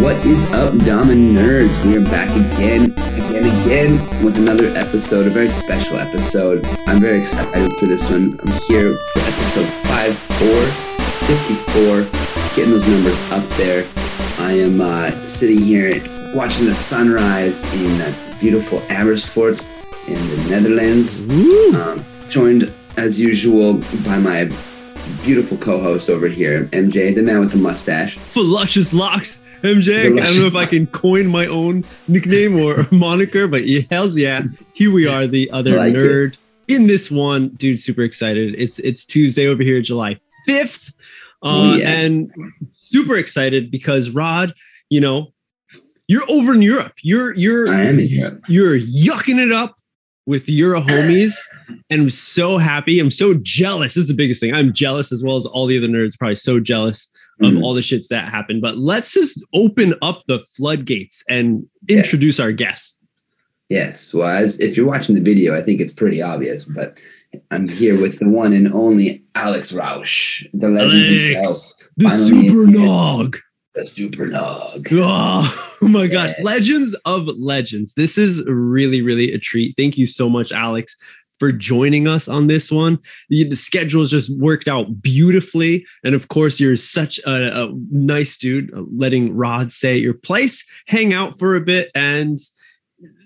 What is up, Dom Nerds? We are back again, again, again with another episode, a very special episode. I'm very excited for this one. I'm here for episode 5 4, 54, getting those numbers up there. I am uh, sitting here watching the sunrise in uh, beautiful Amersfoort in the Netherlands. Um, joined, as usual, by my beautiful co-host over here, MJ, the man with the mustache. Luscious locks, MJ. I don't know if I can coin my own nickname or moniker, but yeah, hell's yeah. Here we are, the other like nerd in this one, dude. Super excited. It's it's Tuesday over here, July fifth, uh, Oh, yeah. and super excited because Rod, you know, you're over in Europe. You're you're I am in Europe. you're yucking it up with your homies and I'm so happy. I'm so jealous. This is the biggest thing. I'm jealous as well as all the other nerds, probably so jealous of Mhm. all the shits that happened. But let's just open up the floodgates and Yeah. introduce our guest. Yes. Well, as if you're watching the video, I think it's pretty obvious, but I'm here with the one and only Alex Rausch, the legend himself, the super yeah. nog. The super nog. Oh, my gosh. Yeah. Legends of legends. This is really, really a treat. Thank you so much, Alex, for joining us on this one. The, the schedule's just worked out beautifully. And of course, you're such a, a nice dude, uh, letting Rod stay at your place, hang out for a bit, and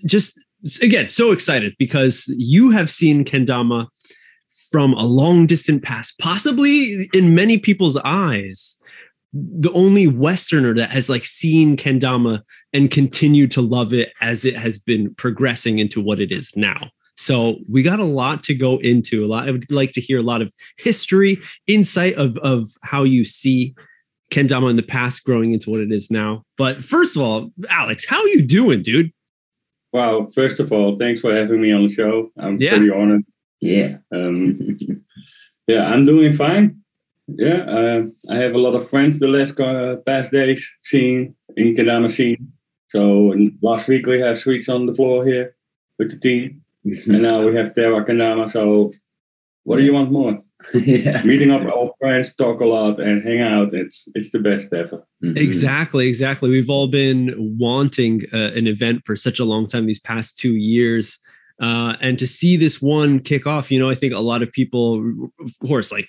just again, so excited because you have seen Kendama from a long distant past, possibly in many people's eyes the only westerner that has like seen kendama and continued to love it as it has been progressing into what it is now so we got a lot to go into a lot i would like to hear a lot of history insight of of how you see kendama in the past growing into what it is now but first of all alex how are you doing dude Wow, first of all, thanks for having me on the show. I'm Yeah. pretty honored. Yeah. Um, yeah, I'm doing fine. Yeah, uh, I have a lot of friends the last uh, past days seeing in Kadama scene. So and last week we had sweets on the floor here with the team, and now we have Terra Kadama. So what do you want more? yeah. Meeting up old friends, talk a lot, and hang out. It's it's the best ever. Mhm. Exactly, exactly. We've all been wanting uh, an event for such a long time these past two years. Uh, and to see this one kick off, you know, I think a lot of people, of course, like,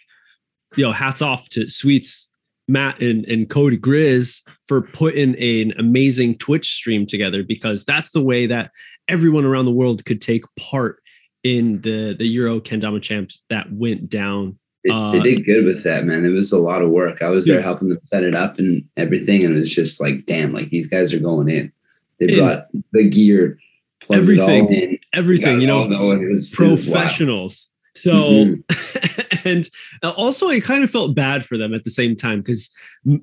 you know, hats off to Sweets, Matt, and, and Cody Grizz for putting an amazing Twitch stream together because that's the way that everyone around the world could take part in the the Euro Kendama Champs that went down. They, Uh, they did good with that, man. It was a lot of work. I was there Dude. helping them set it up and everything, and it was just like, damn, like these guys are going in. They brought the gear, plugged it all Everything. in, Everything, you know, going. It was, it was professionals. So, Mhm. and also I kind of felt bad for them at the same time because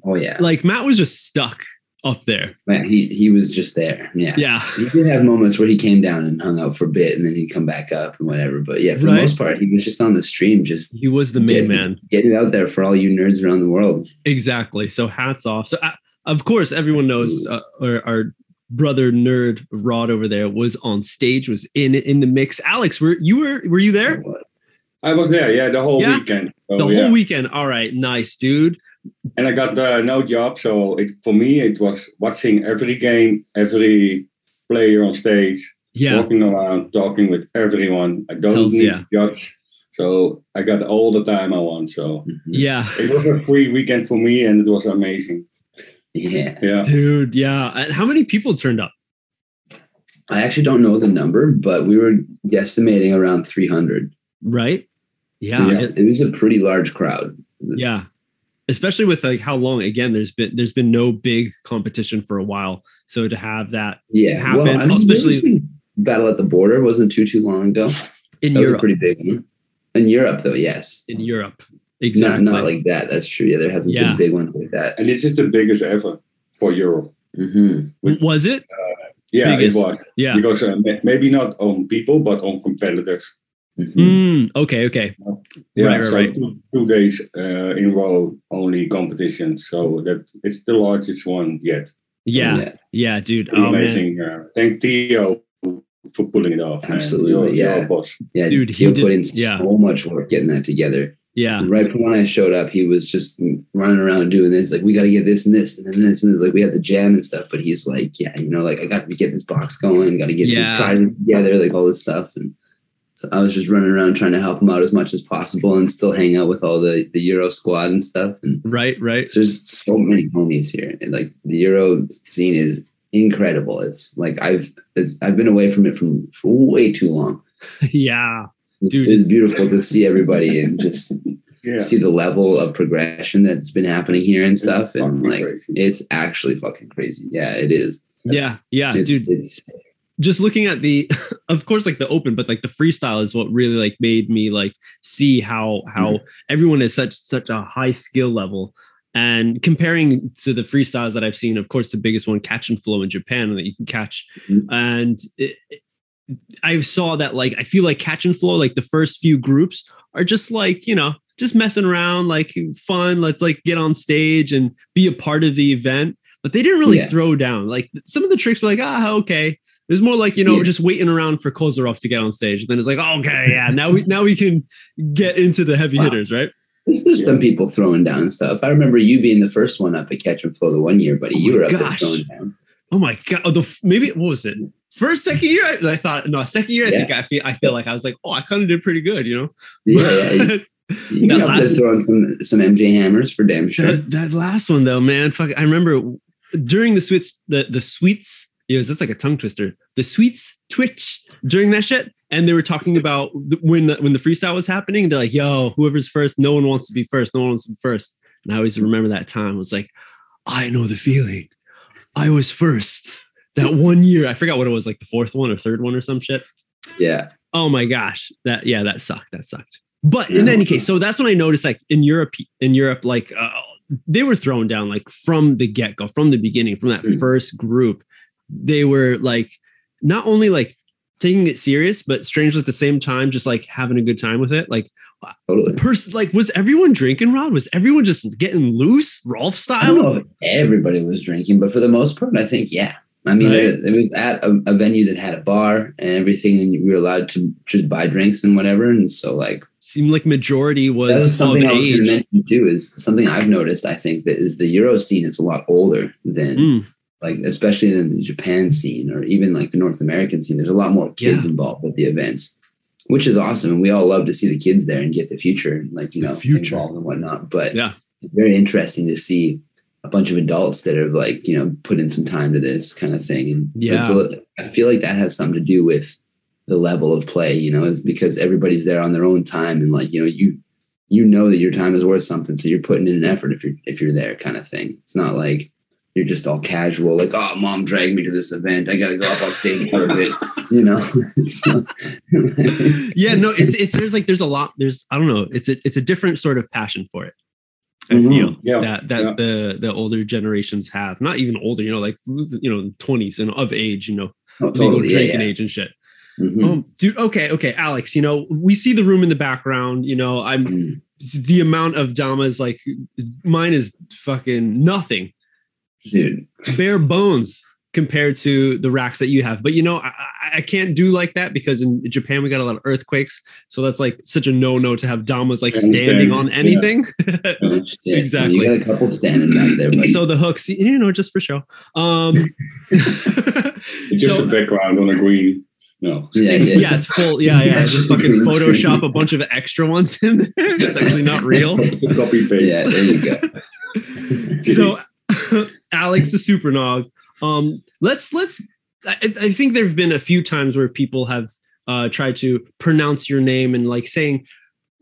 Oh yeah, like Matt was just stuck up there. man. He he was just there. Yeah. Yeah. He did have moments where he came down and hung out for a bit, and then he'd come back up and whatever. But yeah, for Right. the most part, he was just on the stream, just He was the main getting, man. getting out there for all you nerds around the world. Exactly. So hats off. So uh, of course everyone knows uh, our, our brother nerd Rod over there was on stage, was in in the mix. Alex, were you were were you there? I was there, yeah, the whole Yeah? weekend. So, The Oh, yeah. whole weekend. All right, nice, dude. and I got uh, no job. So it, for me, it was watching every game, every player on stage, Yeah. walking around, talking with everyone. I don't Hells need yeah. to judge. So I got all the time I want. So Mhm. Yeah. it was a free weekend for me and it was amazing. Yeah. Yeah. Dude, yeah. And how many people turned up? I actually don't know the number, but we were guesstimating around 300. Right? Yeah. It was, it was a pretty large crowd. yeah especially with like how long again there's been there's been no big competition for a while so to have that Yeah. Happened, well, I mean, especially- especially Battle at the Border wasn't too too long ago. in That was a europe pretty big one. In Europe, though, yes. in europe exactly not like that. That's true. Yeah, there hasn't Yeah. been big ones like that. And this is the biggest ever for Europe. hmm was it Yeah, Biggest. it was. yeah Because uh, maybe not on people, but on competitors. Hmm Mm, okay okay Yeah, Right, right, so right. Two, two days uh, in row only competition. So that it's the largest one yet. yeah Yeah. yeah dude Pretty oh man amazing. Uh, thank Theo for pulling it off. Absolutely, You're- you're yeah. a boss. Yeah, Dude, he did- put in yeah. so much work getting that together. Yeah. Right from when I showed up, he was just running around doing this. Like, we got to get this and this and then this and this. like we had the jam and stuff. But he's like, yeah, you know, like I got to get this box going, got to get Yeah. these prizes together, like all this stuff. And so I was just running around trying to help him out as much as possible and still hang out with all the the Euro squad and stuff. And Right. Right. there's so many homies here, and like the Euro scene is incredible. It's like I've it's, I've been away from it from for way too long. yeah. Dude, it's beautiful to see everybody and just Yeah. see the level of progression that's been happening here and stuff. And like, crazy. it's actually fucking crazy. Yeah, it is. Yeah. Yeah. It's, Dude, it's just looking at the of course like the open but like the freestyle is what really like made me like see how how everyone is such such a high skill level. And comparing to the freestyles that i've seen of course the biggest one catch and flow in japan that you can catch. Mhm. and it, i saw that like i feel like catch and flow like the first few groups are just like you know just messing around like fun let's like get on stage and be a part of the event. But they didn't really Yeah. throw down. Like some of the tricks were like ah okay it was more like you know Yeah. just waiting around for Kozarov to get on stage. Then it's like oh, okay, yeah, now we now we can get into the heavy Wow. hitters, right? there's, there's some people throwing down stuff. I remember you being the first one up at Catch and Flow the one year, buddy. Oh you were up gosh. there throwing down. Oh my god! Oh, the maybe what was it? First, second year, I, I thought no. Second year, I Yeah. think I feel I feel like I was like, oh, I kind of did pretty good, you know. Yeah, yeah. You, That got up there last- throwing some, some MJ hammers for damn sure. that, that last one though, man, fuck. I remember during the sweets, the the sweets. Yes, that's like a tongue twister. The sweets twitch during that shit, and they were talking about the, when the, when the freestyle was happening. They're like, "Yo, whoever's first, no one wants to be first. No one wants to be first. And I always remember that time. It was like, I know the feeling. I was first that one year. I forgot what it was, like the fourth one or third one or some shit. Yeah. Oh my gosh, that yeah, that sucked. That sucked. But in Yeah. any case, so that's when I noticed, like in Europe, in Europe, like uh, they were thrown down like from the get go, from the beginning, from that Mm. first group. They were like not only like taking it serious, but strangely at the same time, just like having a good time with it. Like, Totally. person, like was everyone drinking? Rod was everyone just getting loose, Rolf I don't style? know if everybody was drinking, but for the most part, I think yeah. I mean, Right. it, it was at a, a venue that had a bar and everything, and we were allowed to just buy drinks and whatever. And so, like, Seemed like majority was was of something I was age. to mention too. Is something I've noticed. I think that is the Euro scene is a lot older than Mm, like, especially in the Japan scene or even like the North American scene. There's a lot more kids Yeah. involved with the events, which is awesome, and we all love to see the kids there and get the future, like you The know, future. involved and whatnot. But Yeah. it's very interesting to see a bunch of adults that have like you know put in some time to this kind of thing and so it's a li- i feel like that has something to do with the level of play you know is because everybody's there on their own time and like you know you you know that your time is worth something so you're putting in an effort if you're if you're there kind of thing it's not like you're just all casual like oh mom dragged me to this event i gotta go up on stage part of it you know yeah, no, it's it's there's like there's a lot there's I don't know it's a, it's a different sort of passion for it. I Mhm. feel Yeah. that that yeah. the the older generations have not even older, you know, like you know, twenties and of age, you know, Oh, totally, drinking yeah. age and shit. Mhm. Um, dude, okay, okay, Alex, you know, we see the room in the background. You know, I'm Mm. the amount of damas like mine is fucking nothing, dude bare bones compared to the racks that you have. But you know, I, I- can't do like that because in Japan we got a lot of earthquakes, so that's like such a no no to have damas like understand, standing on anything. Yeah, Exactly. you got a couple standing back there buddy. so the hooks, you know, just for show. Um, just so a background on a green. No. yeah, yeah, yeah. it's full. Yeah, yeah. Just fucking Photoshop a bunch of extra ones in there. It's actually not real. Copy paste. Yeah, there you go. So, Alex the Supernog. Um, let's let's. I, I think there have been a few times where people have uh, tried to pronounce your name and like saying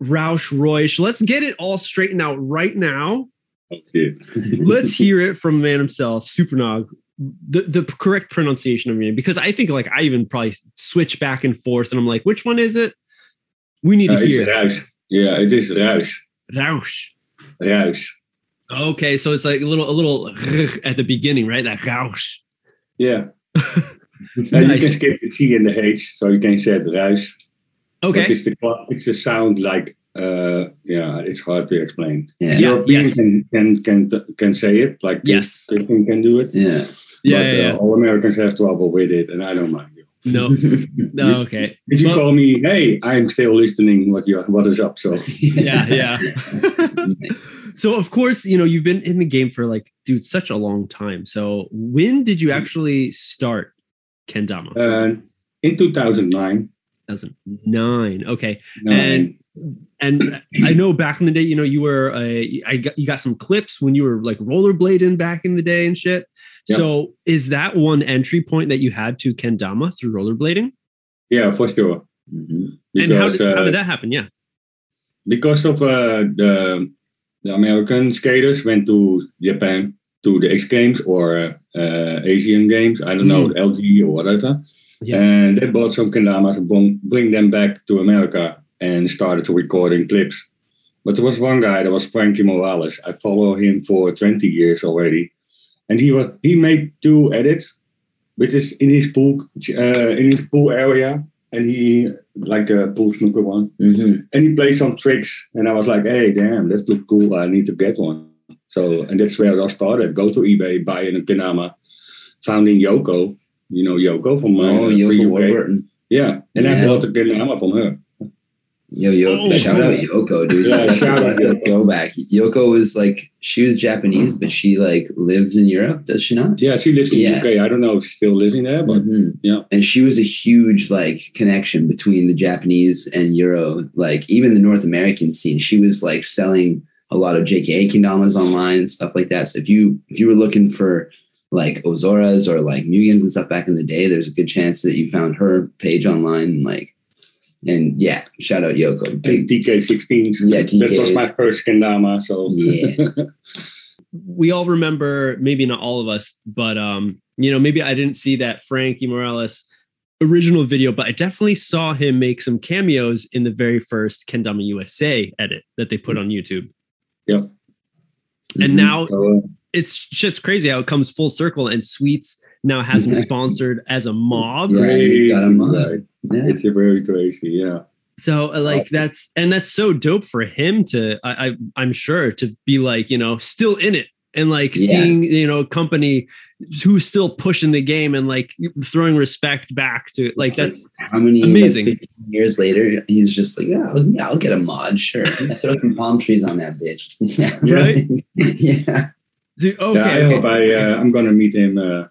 Roush Royce. Let's get it all straightened out right now. Okay. Let's hear it from the man himself, Supernog. The, the correct pronunciation of your name because I think like I even probably switch back and forth and I'm like, which one is it? We need Uh, to it's hear Ruis. Yeah, it is Ruis. Roush. Ruis. Okay, so it's like a little a little at the beginning, right? That Roush. Yeah. Now you can skip the G and the H, so you can say the Ruis. Okay. But it's the it's the sound like uh yeah, it's hard to explain. Yeah. Yeah. Europeans yes. can, can can can say it like Yes. this can do it. Yeah. Yeah, but, yeah, yeah. Uh, all Americans have trouble with it, and I don't mind. You. No. no okay. If you Well- call me, hey, I'm still listening. What you what is up? So Yeah, yeah. So of course, you know, you've been in the game for like, dude, such a long time. So when did you actually start kendama? uh, in 2009, 2009. Okay. no, And- And I know back in the day, you know, you were a, I got you got some clips when you were like rollerblading back in the day and shit. Yep. So is that one entry point that you had to kendama through rollerblading? yeah, for sure. Mhm. and how Because, did, how uh, did that happen? Yeah. because of uh, the the American skaters went to Japan to the X Games or uh, Asian Games. I don't know LG or whatever, Yeah. and they bought some kendamas and bring, bring them back to America and started recording clips. But there was one guy that was Frankie Morales. I follow him for 20 years already, and he was he made two edits, which is in his pool uh, in his pool area, and he like a pool snooker one. Mhm. and he played some tricks. And i was like hey damn that looks cool. I need to get one. So and that's where i started. Go to ebay buy a kenama founding yoko you know yoko from my Oh, from Yoko. Warburton. yeah. And i bought a kenama from her Yo, yo, Oh, shout cool. out Yoko, dude. Yeah, shout out Yoko. Throwback. Yoko was like, she was Japanese, but she like lives in Europe, does she not? yeah she lives in Yeah. uk i don't know if she's still living there but Mhm. yeah. And she was a huge like connection between the Japanese and Euro, like even the North American scene. She was like selling a lot of JKA kendamas online and stuff like that. So if you if you were looking for like Ozoras or like Mugens and stuff back in the day, there's a good chance that you found her page online. Like, and yeah, shout out Yoko. and Big, tk16s Yeah, that was my first kendama so yeah. we all remember maybe not all of us but um you know maybe i didn't see that frankie morales original video but i definitely saw him make some cameos in the very first kendama usa edit that they put on youtube Yep. and Mhm. now so, uh, it's shit's crazy how it comes full circle and sweets now has him sponsored as a mob Yeah, you got crazy, him right. Yeah. it's very crazy yeah so uh, like that's and that's so dope for him to I, I i'm sure to be like you know still in it and like Yeah. seeing you know a company who's still pushing the game and like throwing respect back to it like that's How many Amazing. like, years later, he's just like, yeah, I'll, yeah, I'll get a mod, sure. Yeah, throw some palm trees on that bitch. Yeah, Right? yeah. dude, yeah, okay, I okay. hope I, uh, I'm gonna meet him uh,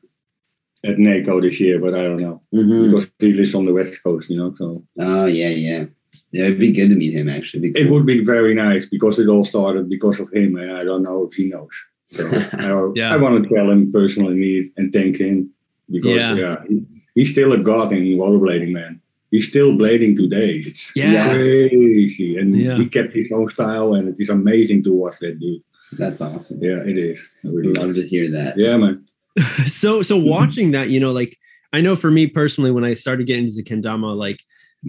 at NAKO this year, but I don't know. Mhm. because he lives on the west coast, you know. So Oh yeah, yeah. Yeah, it'd be good to meet him. Actually, It'd be it would be very nice because it all started because of him, and I don't know if he knows. So I, Yeah. I want to tell him personally meet and thank him because Yeah. yeah, he, he's still a god in rollerblading, man. He's still blading today. It's Yeah. crazy, and Yeah. he kept his own style, and it is amazing to watch that dude. That's awesome. Yeah, it is. I really Love love to hear that. Yeah, man. so so watching that you know like i know for me personally when i started getting into kendama like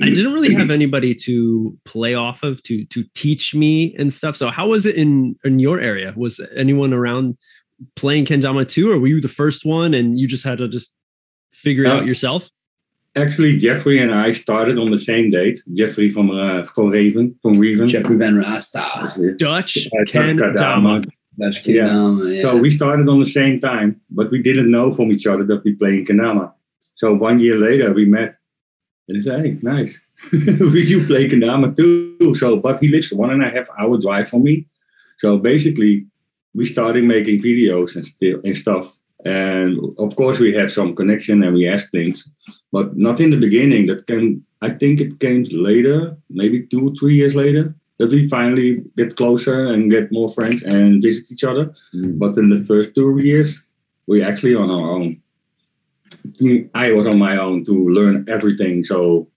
i didn't really have anybody to play off of to to teach me and stuff. So how was it in in your area? Was anyone around playing kendama too or were you the first one and you just had to just figure it Uh, out yourself? Actually, Jeffrey and I started on the same date. Jeffrey from uh, from Raven, from Raven. Jeffrey Van Rasta, dutch kendama Yeah. Kendama. Yeah. So we started on the same time, but we didn't know from each other that we play in Kendama. So one year later we met and he said, Hey, nice. we do play Kendama too. So but he lives one and a half hour drive from me. So basically we started making videos and still and stuff. And of course we had some connection and we asked things, but not in the beginning. That came I think it came later, maybe two, three years later, that we finally get closer and get more friends and visit each other. Mm. But in the first two years, we actually on our own. I was on my own to learn everything. So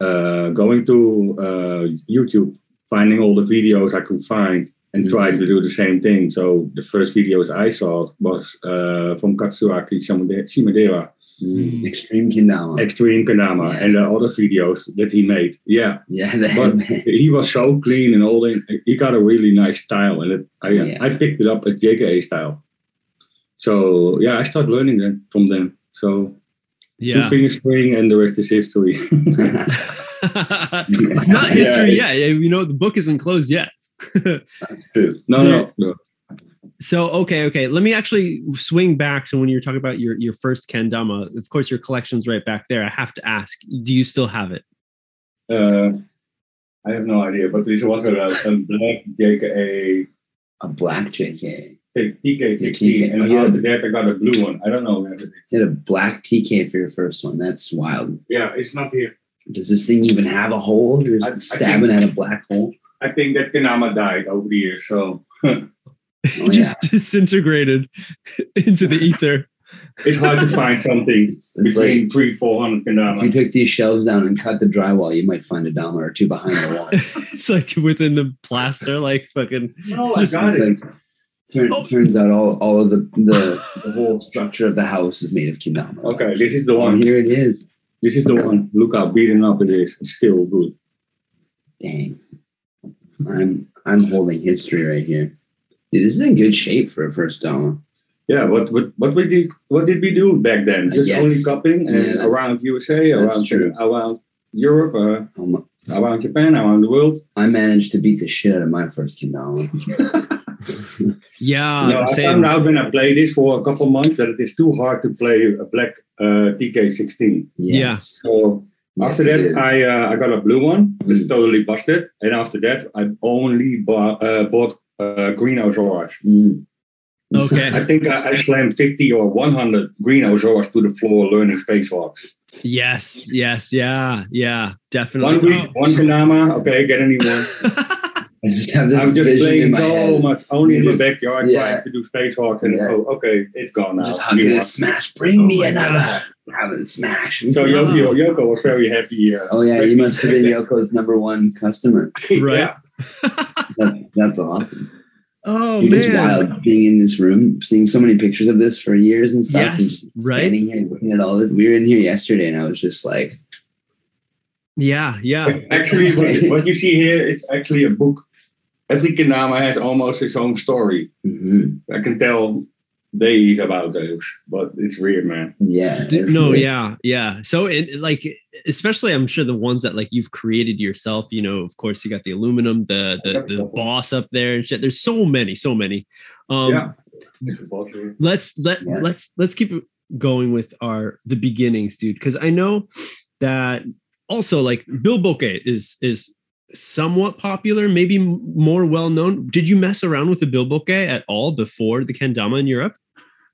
uh, going to uh, YouTube, finding all the videos I could find, and try to do the same thing. So the first videos I saw was uh, from Katsuaki Shimade- Shimadera, Mm. Extreme Kendama. Extreme Kanama, Yeah. and the other videos that he made. Yeah, yeah, the but he was so clean and all. The, he got a really nice style, and it, I, Yeah. I picked it up at JKA style. So yeah, I started learning them from them. So two yeah finger spring, and the rest is history. it's not history yet you know the book isn't closed yet no, no, no. So okay, okay. Let me actually swing back to when you were talking about your your first kendama. Of course, your collection's right back there. I have to ask, do you still have it? Uh, I have no idea, but this was a, a black JKA A black JK. TK16, and Oh, yeah. after that I got a blue one. I don't know. where. You had a black TK for your first one. That's wild. Yeah, it's not here. Does this thing even have a hole? You're I- I stabbing at a black hole. I think that Kanama died over the years, so Oh, Just disintegrated into the ether. it's hard to find something It's like between three, four hundred if you Kanama. took these shelves down and cut the drywall, you might find a Dama or two behind the wall. it's like within the plaster, like fucking. No, I Just got it. Like, turn, Oh. Turns out all, all of the, the the whole structure of the house is made of kendama. Okay, this is the one. here it is. This is the one. Look how beaten up it is. It's still good. Dang. I'm I'm holding history right here. Dude, this is in good shape for a first Dama. Yeah, what what what we did what did we do back then? Just guess. only cupping Yeah, and that's- around USA, around true. around Europe, uh, Um, around Japan, around the world. I managed to beat the shit out of my first kendama. Yeah, you know, I same. found out when I played this for a couple months that it is too hard to play a black uh, TK16. yes. So after it is. that, I uh, I got a blue one. It's Mm. totally busted. And after that, I only bought, uh, bought uh, green Ozoras. Mm. Okay. I think I, I slammed 50 or 100 green Ozoras to the floor learning spacewalks. Yes, yes, yeah, yeah, definitely. One week, one Kanama, okay, get a new one. I just have this I'm just vision playing in my so head. much, only in You the backyard, yeah. trying to do spacewalks, and Yeah. oh, okay, it's gone now. Just hugging You it, know. smash. Bring Oh me another. God. Have it smash. So Yoko, Yoko was very happy. Uh, oh yeah, you must have been Yoko's number one customer. Right. Yeah. That's, that's awesome. oh Dude, it's man. wild being in this room, seeing so many pictures of this for years and stuff. and Yes, right. here and looking at all this. We were in here yesterday, and I was just like, Yeah, yeah. Actually, what, what you see here is actually a book. Every Kanama has almost its own story. mhm, I can tell days about those, but it's weird, man. yeah. It's no, like- yeah, yeah. So, it, like, especially, I'm sure the ones that like you've created yourself. You know, of course, you got the aluminum, the the, the boss up there and shit. There's so many, so many. Um, yeah. It's a boss here. let's let Yeah. let's let's keep going with our the beginnings dude because i know that also like Bilbo K is is somewhat popular maybe more well known did you mess around with the Bilbo K at all before the kendama in europe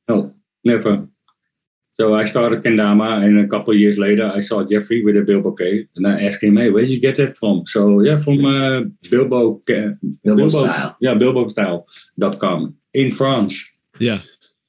No, never. So I started Kendama, and a couple of years later, I saw Jeffrey with a Bilbo K, and I asked him, "Hey, where did you get that from?" So yeah, from uh, Bilbo, K- Bilbo style. yeah, BilboStyle.com in France. yeah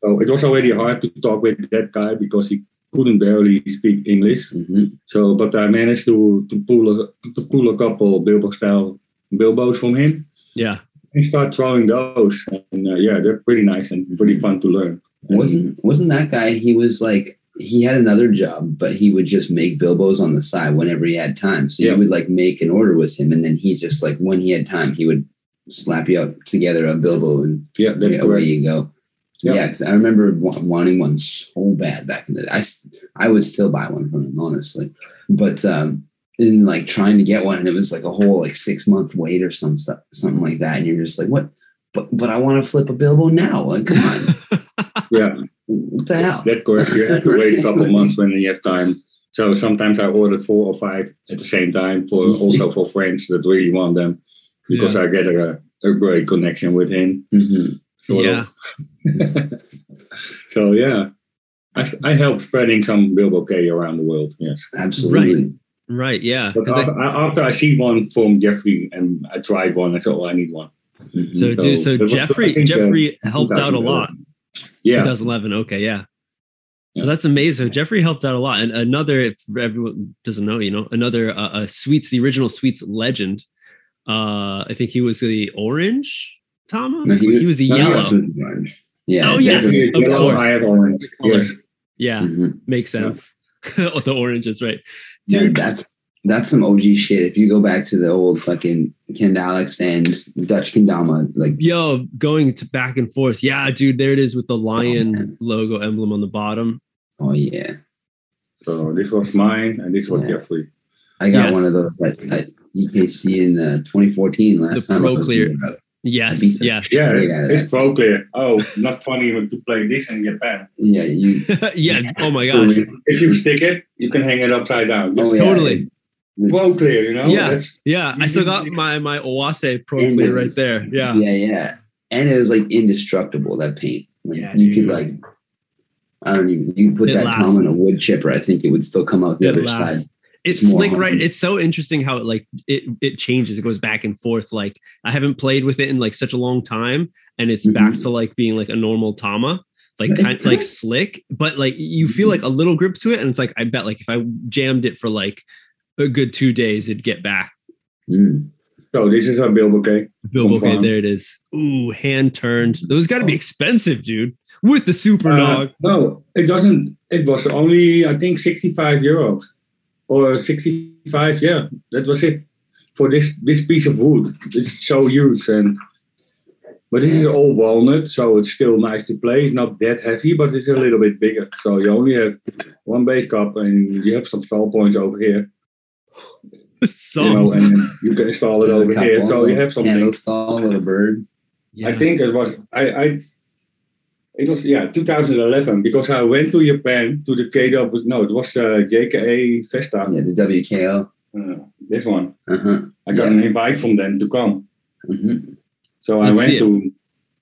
So it was already hard to talk with that guy because he couldn't barely speak English. Mhm. So, but I managed to to pull a to pull a couple Bilbo style Bilbos from him yeah and start throwing those. And uh, yeah, they're pretty nice and pretty fun to learn. And- Wasn't wasn't that guy? He was like he had another job, but he would just make bilbos on the side whenever he had time. So Yeah. you would like make an order with him, and then he just like when he had time, he would slap you up together a bilbo, and yeah, yeah, away you go. Yeah. Yeah, because I remember wa- wanting one so bad back in the day. I, I would still buy one from him, honestly. But um, in like trying to get one, and it was like a whole like six month wait or some stuff, something like that. And you're just like, what? But but I want to flip a Bilbo now. Like, come on, Yeah, what the hell? that's correct. You have to wait a couple months when you have time. So sometimes I ordered four or five at the same time for also for friends that really want them because I get a, a great connection with him. Mhm. yeah so yeah, I, I help spreading some Bilbo K around the world. Yes, Absolutely. right yeah but 'Cause I- after, after I see one from Jeffrey and I tried one, I thought, well, I need one." Mhm. so, So, dude, so it was- I jeffrey uh, jeffrey helped out a lot Yeah, 2011 okay yeah so Yeah. that's amazing. So Jeffrey helped out a lot, and another, if everyone doesn't know, you know, another uh, uh, Sweets, the original Sweets legend. Uh, I think he was the orange Tama. No, he, he- was the No, yellow. was. Yeah. Oh, yes, definitely. of Yellow, course. I have orange. Yes, Yeah, Mhm. makes sense. oh, the orange is right, Dude, dude. that's that's some OG shit. If you go back to the old fucking Kendalix and Dutch Kendama, like Yo, going to back and forth. Yeah, dude, there it is with the lion man. logo emblem on the bottom. oh yeah, so this was mine and this was Yeah. Jeffrey. I got Yes. one of those at, at EKC in uh, 2014 last The time. I Pro was Clear. In Europe. Yes, yeah, Yeah, Great it's that. pro clear. Oh, not funny to play this in Japan. Yeah, you. yeah. Oh my gosh. if you stick it, you can hang it upside down. Oh, yeah. Totally. It's- Pro clear, you know. Yeah. That's, Yeah, I still got my my Owase Pro Clear right there. Yeah. yeah, yeah. And it was like indestructible. That paint. Like, Yeah, you dude. could like. I don't even. You could put It that lasts. Tom in a wood chipper. I think it would still come out the It other lasts. side. It's slick, right? It's so interesting how it like it it changes. It goes back and forth. Like I haven't played with it in like such a long time, and it's back Mhm. to like being like a normal Tama, like kind like slick, but like you feel Mm-hmm. like a little grip to it, and it's like I bet like if I jammed it for like a good two days, it'd get back. Mm. so this is a Bilbo K. Bilbo, okay, there it is. Ooh, hand turned. Those got to be expensive, dude. With the super Uh, nog. no, it doesn't. It was only I think sixty-five euros or sixty-five. Yeah, that was it for this this piece of wood. It's so huge and. But this is all walnut, so it's still nice to play. It's not that heavy, but it's a little bit bigger. So you only have one base cup, and you have some stall points over here. Some. You know, and you can install it over here. So you have something. Candle stall with a bird. yeah. I think it was I, I it was yeah 2011 because I went to Japan to the KW no it was uh, JKA Festa Yeah, the WKO. uh, this one Uh huh. I got Yeah. an invite from them to come hmm so I Let's went to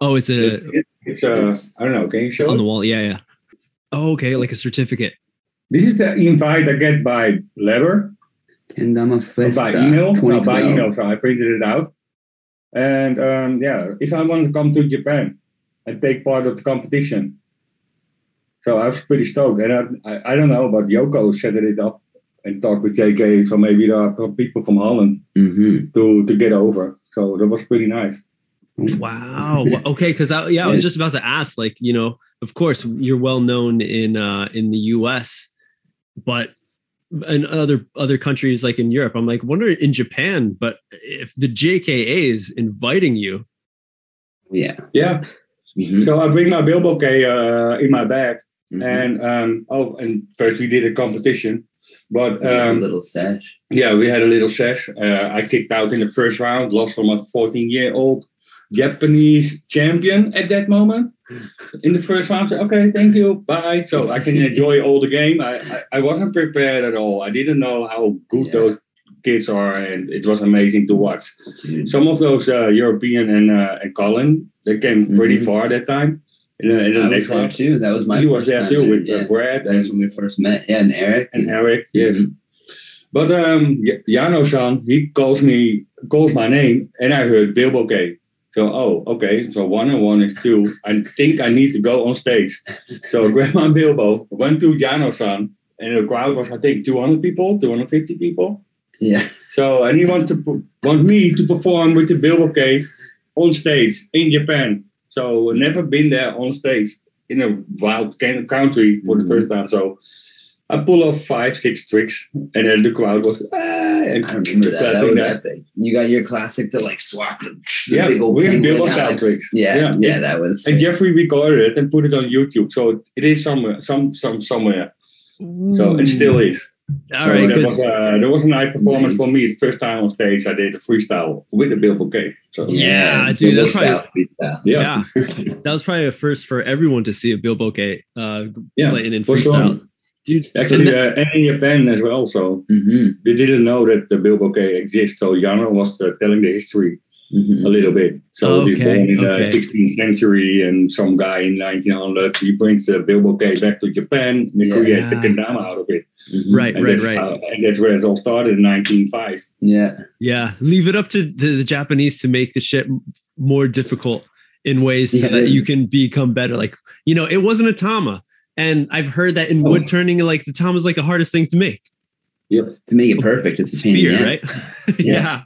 oh, it's a it- it's uh It's- I don't know can you show on the wall. Yeah, yeah. Oh, okay, like a certificate. this is the invite I get by letter Kendama or Festa. by email no, by email so I printed it out and um, yeah if I want to come to Japan and take part of the competition so I was pretty stoked and I, I, I don't know but Yoko set it up and talked with JK so maybe there are people from Holland Mm-hmm. to to get over so that was pretty nice Wow. Okay, because I, yeah, I was just about to ask. Like, you know, of course, you're well known in uh, in the U.S., but in other other countries like in Europe, I'm like wondering in Japan. But if the JKA is inviting you, Yeah. yeah Mm-hmm. so I bring my Bilbo K uh, in my bag Mm-hmm. and um, oh and first we did a competition but a um, little stash. Yeah, we had a little sesh. Uh, I kicked out in the first round, lost from a 14 year old Japanese champion at that moment. In the first round, I said, okay, thank you, bye. So I can enjoy all the game. I, I, I wasn't prepared at all. I didn't know how good Yeah. those kids are, and it was amazing to watch. Dude. Some of those uh, European and, uh, and Colin, they came pretty Mhm. far that time. In the, in the I was next there too. That was my he was there too with yeah. uh, Brad That was when we first met. Yeah, and Eric. and Eric, yes. Mhm. But um, Y- Jano-san, he calls me, calls my name, and I heard Bilbo K. So, oh, okay. So one and one is two. I think I need to go on stage. So my Bilbo, went to Jano-san, and the crowd was, I think, 200 people, 250 people. Yeah. So, and he want to want me to perform with the Bilbo K on stage in Japan. So, never been there on stage in a wild country for the first time. So, I pull off five, six tricks, and then the crowd was, ah, and I remember that. That was that. epic. You got your classic to like swap the, the Yeah, big old we Bilbo style tricks. Yeah, Yeah. yeah, that was. And Jeffrey recorded it and put it on YouTube. So it is somewhere, some, some, somewhere. So it still is. All so right. there 'cause- was, uh, there was a nice performance Nice. for me. The first time on stage, I did a freestyle with the Bilbo K. So Yeah, dude, that's Bilbo style, freestyle. yeah, yeah, that was probably a first for everyone to see a Bilbo K uh, yeah. playing in for sure. freestyle, dude. Actually, that- uh, and in Japan as well. So hmm they didn't know that the Bilbo K exists. So Jano was uh, telling the history hmm a little bit. So he's Okay, born in okay. the 16th century, and some guy in 1900 he brings the Bilbo K back to Japan and they Yeah. create the kendama out of it. hmm right, And right, right. how- and that's where it all started in 1905. Yeah. Yeah, leave it up to the, the Japanese to make the shit more difficult in ways so that you can become better. Like, you know, it wasn't a tama. And I've heard that in Oh. wood turning, like the tama is like the hardest thing to make. Yeah. To make it perfect, it's a pain in Spear, the neck. right? Yeah.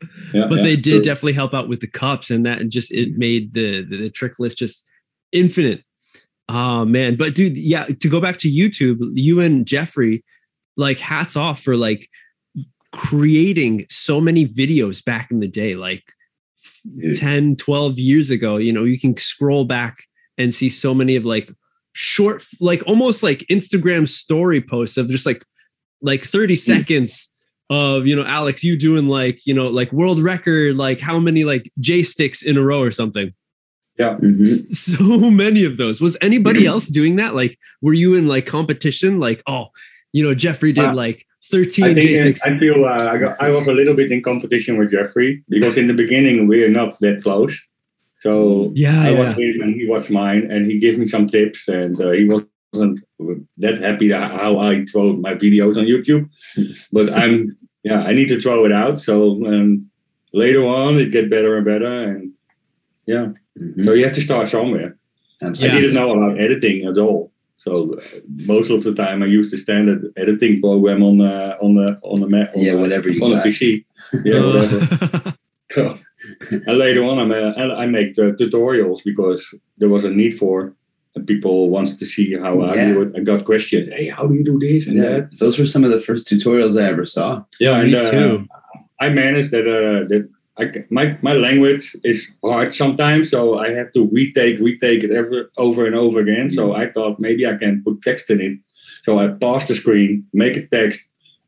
Yeah. Yeah, But yeah, they did true. definitely help out with the cups and that and just it made the, the, the trick list just infinite. Oh man. But dude, yeah, to go back to YouTube, you and Jeffrey, like hats off for like creating so many videos back in the day. Like Dude. 10 12 years ago you know you can scroll back and see so many of like short like almost like instagram story posts of just like like 30 mm. seconds of you know Alex, you doing like you know like world record, like how many like J sticks in a row or something. Yeah. Mhm. So many of those. Was anybody else doing that? Like, were you in like competition? Like, oh, you know, Jeffrey did Uh, like 13 think J uh, sticks. I feel uh, I, got, I was a little bit in competition with Jeffrey because in the beginning we're not that close. So Yeah, I yeah. watched him and he watched mine, and he gave me some tips, and uh, he wasn't that happy how I throw my videos on YouTube. but I'm yeah, I need to throw it out. So um, later on, it get better and better, and yeah. Mhm. So you have to start somewhere. I didn't know about editing at all. So uh, most of the time, I used the standard editing program on the on the on the Mac on Yeah, the- whatever you on got. the PC. Yeah, whatever. and later on, I'm I make the tutorials because there was a need for. And people wants to see how I Yeah. do it. I got questions. Hey, how do you do this and Yeah, that? those were some of the first tutorials I ever saw. Yeah, me and, uh, too. I managed that. Uh, that I, c- my my language is hard sometimes, so I have to retake retake it ever over and over again. So I thought maybe I can put text in it. So I pause the screen, make it text,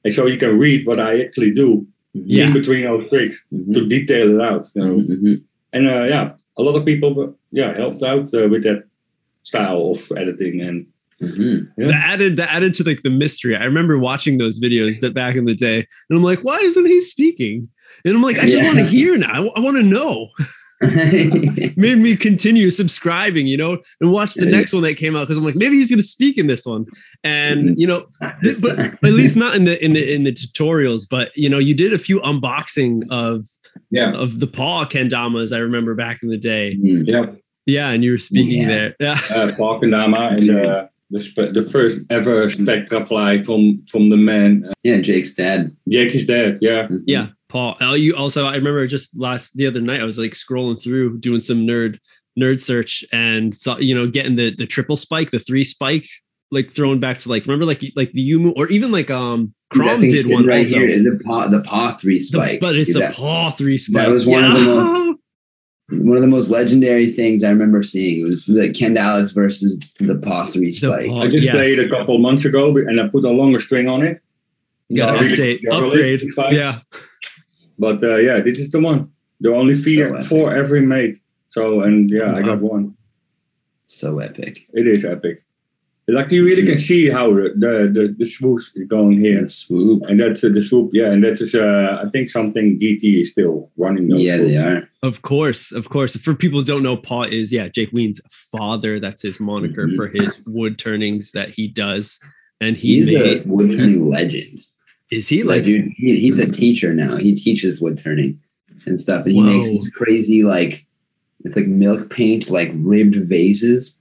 and so you can read what I actually do Yeah. in between those tricks Mhm. to detail it out. You know? Mhm, mhm. And uh, yeah, a lot of people yeah helped out uh, with that style of editing and Mhm. Yeah. that added that added to like the mystery. I remember watching those videos that back in the day, and I'm like, why isn't he speaking? And I'm like, I just Yeah. want to hear now. I, want to know. Made me continue subscribing, you know, and watch the next one that came out because I'm like, maybe he's gonna speak in this one. And Mhm. you know, this, but at least not in the in the in the tutorials. But you know, you did a few unboxing of yeah of the paw kendamas. I remember back in the day. Mhm. yeah Yeah, and you were speaking Yeah. there. Yeah. uh, Parkendama and uh, the spe- the first ever Spectraply from from the man uh, yeah, Jake's dad. Jake is dead. Yeah, Mhm. Yeah, Paul. Uh, you also, I remember just last the other night, I was like scrolling through doing some nerd nerd search and saw you know getting the the triple spike, the three spike, like thrown back to like remember like like the Yumu or even like um That Crom did one right also. here. The paw, the paw three The- spike. but it's Dude, a paw three spike. That was one of the most- one of the most legendary things I remember seeing was the Ken Alex versus the paw three The spike. paw- I just yes. played a couple months ago and I put a longer string on it. Got So update, really- upgrade. really. Yeah, But uh, yeah, this is the one. There are only So four, epic. four every mate. So and yeah, I got one. So epic. It is epic. Like you really can see how the the, the, the swoosh is going here. And swoop. And that's uh, the swoop, yeah, and that is uh, I think something GT is still running those. Yeah, they are. of course, of course. For people who don't know, Paul is yeah Jake Wean's father. That's his moniker Mhm. for his wood turnings that he does. And he He's made, a wood turning legend. is he Like, like dude, he, he's a teacher now. He teaches wood turning and stuff. And he makes these crazy, like, it's like milk paint, like ribbed vases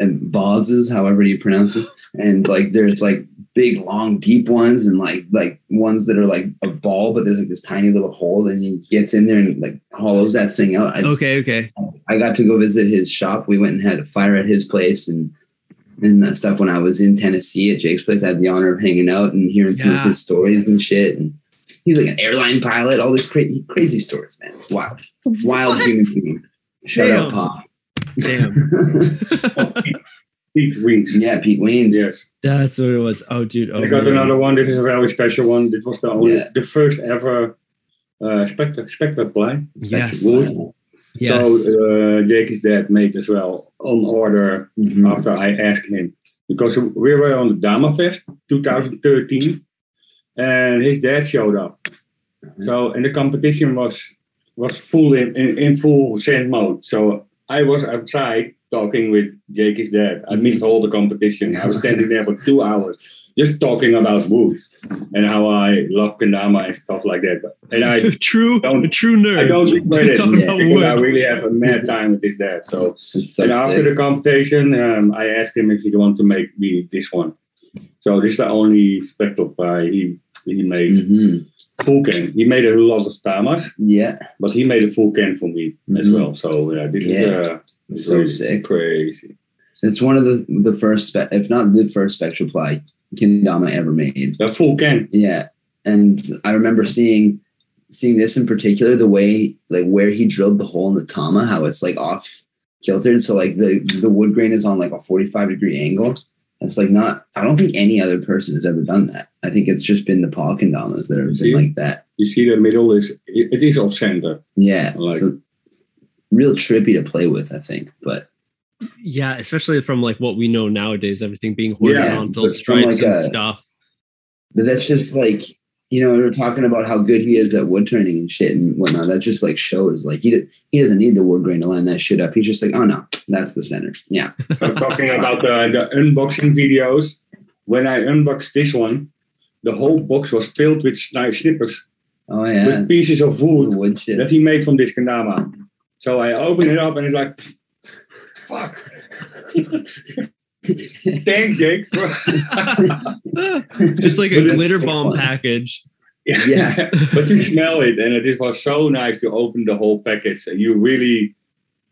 and vases, however you pronounce it. And like, there's like big, long, deep ones, and like like ones that are like a ball, but there's like this tiny little hole, and he gets in there and like hollows that thing out. It's- okay, okay. I got to go visit his shop. We went and had a fire at his place and and that stuff when I was in Tennessee at Jake's place. I had the honor of hanging out and hearing some Yeah. of his stories and shit. And he's like an airline pilot, all these crazy crazy stories, man. It's wild. Wild human being. Shout out Damn. Pop. Damn. Pete Wings. yeah, Pete Weens. Yes. That's what it was. Oh, dude. Oh, I got man. another one. This is a very special one. This was the only, Yeah. the first ever uh, Spectre, Spectraply. Yes. Wood. Yes. So uh, Jake is dad made as well on order Mhm. after I asked him because we were on the Dama Fest 2013, and his dad showed up. So and the competition was was full in, in, in full send mode. So I was outside talking with Jake's dad. I missed all the competition. I was standing there for two hours just talking about wood and how I love Kendama and stuff like that. And I a true, don't- a true nerd. I don't regret Just it yeah, about because I really have a mad time with his dad. So so and after sick. the competition, um, I asked him if he want to make me this one. So this is the only Spectraply he he made Mhm. Full can. He made a lot of stamas, Yeah, but he made a full can for me as Mhm. well. So yeah, this is uh, it's so crazy, sick. crazy. It's one of the the first, spe- if not the first Spectraply Kendama ever made. A full can. Yeah, and I remember seeing seeing this in particular, the way like where he drilled the hole in the tama, how it's like off kiltered. So like the the wood grain is on like a forty five degree angle, It's like not. I don't think any other person has ever done that. I think it's just been the paw kendamas that have See? been like that. You see the middle is it, it is off center. Yeah, Like- so real trippy to play with. I think, but Yeah, especially from like what we know nowadays, everything being horizontal but from, stripes like, and a- stuff. but that's just like you know we're talking about how good he is at wood turning and shit and whatnot. That just like shows like he he doesn't need the wood grain to line that shit up. He's just like, oh no, that's the center. Yeah, I'm talking about the, the unboxing videos. When I unboxed this one, the whole box was filled with sni- snippers oh yeah, with pieces of wood wood shit. that he made from this kendama. So I open it up and it's like, fuck. Thanks, Jake. it's like a But it- glitter bomb fun. package. yeah. but you smell it, and it is- was so nice to open the whole package. And you really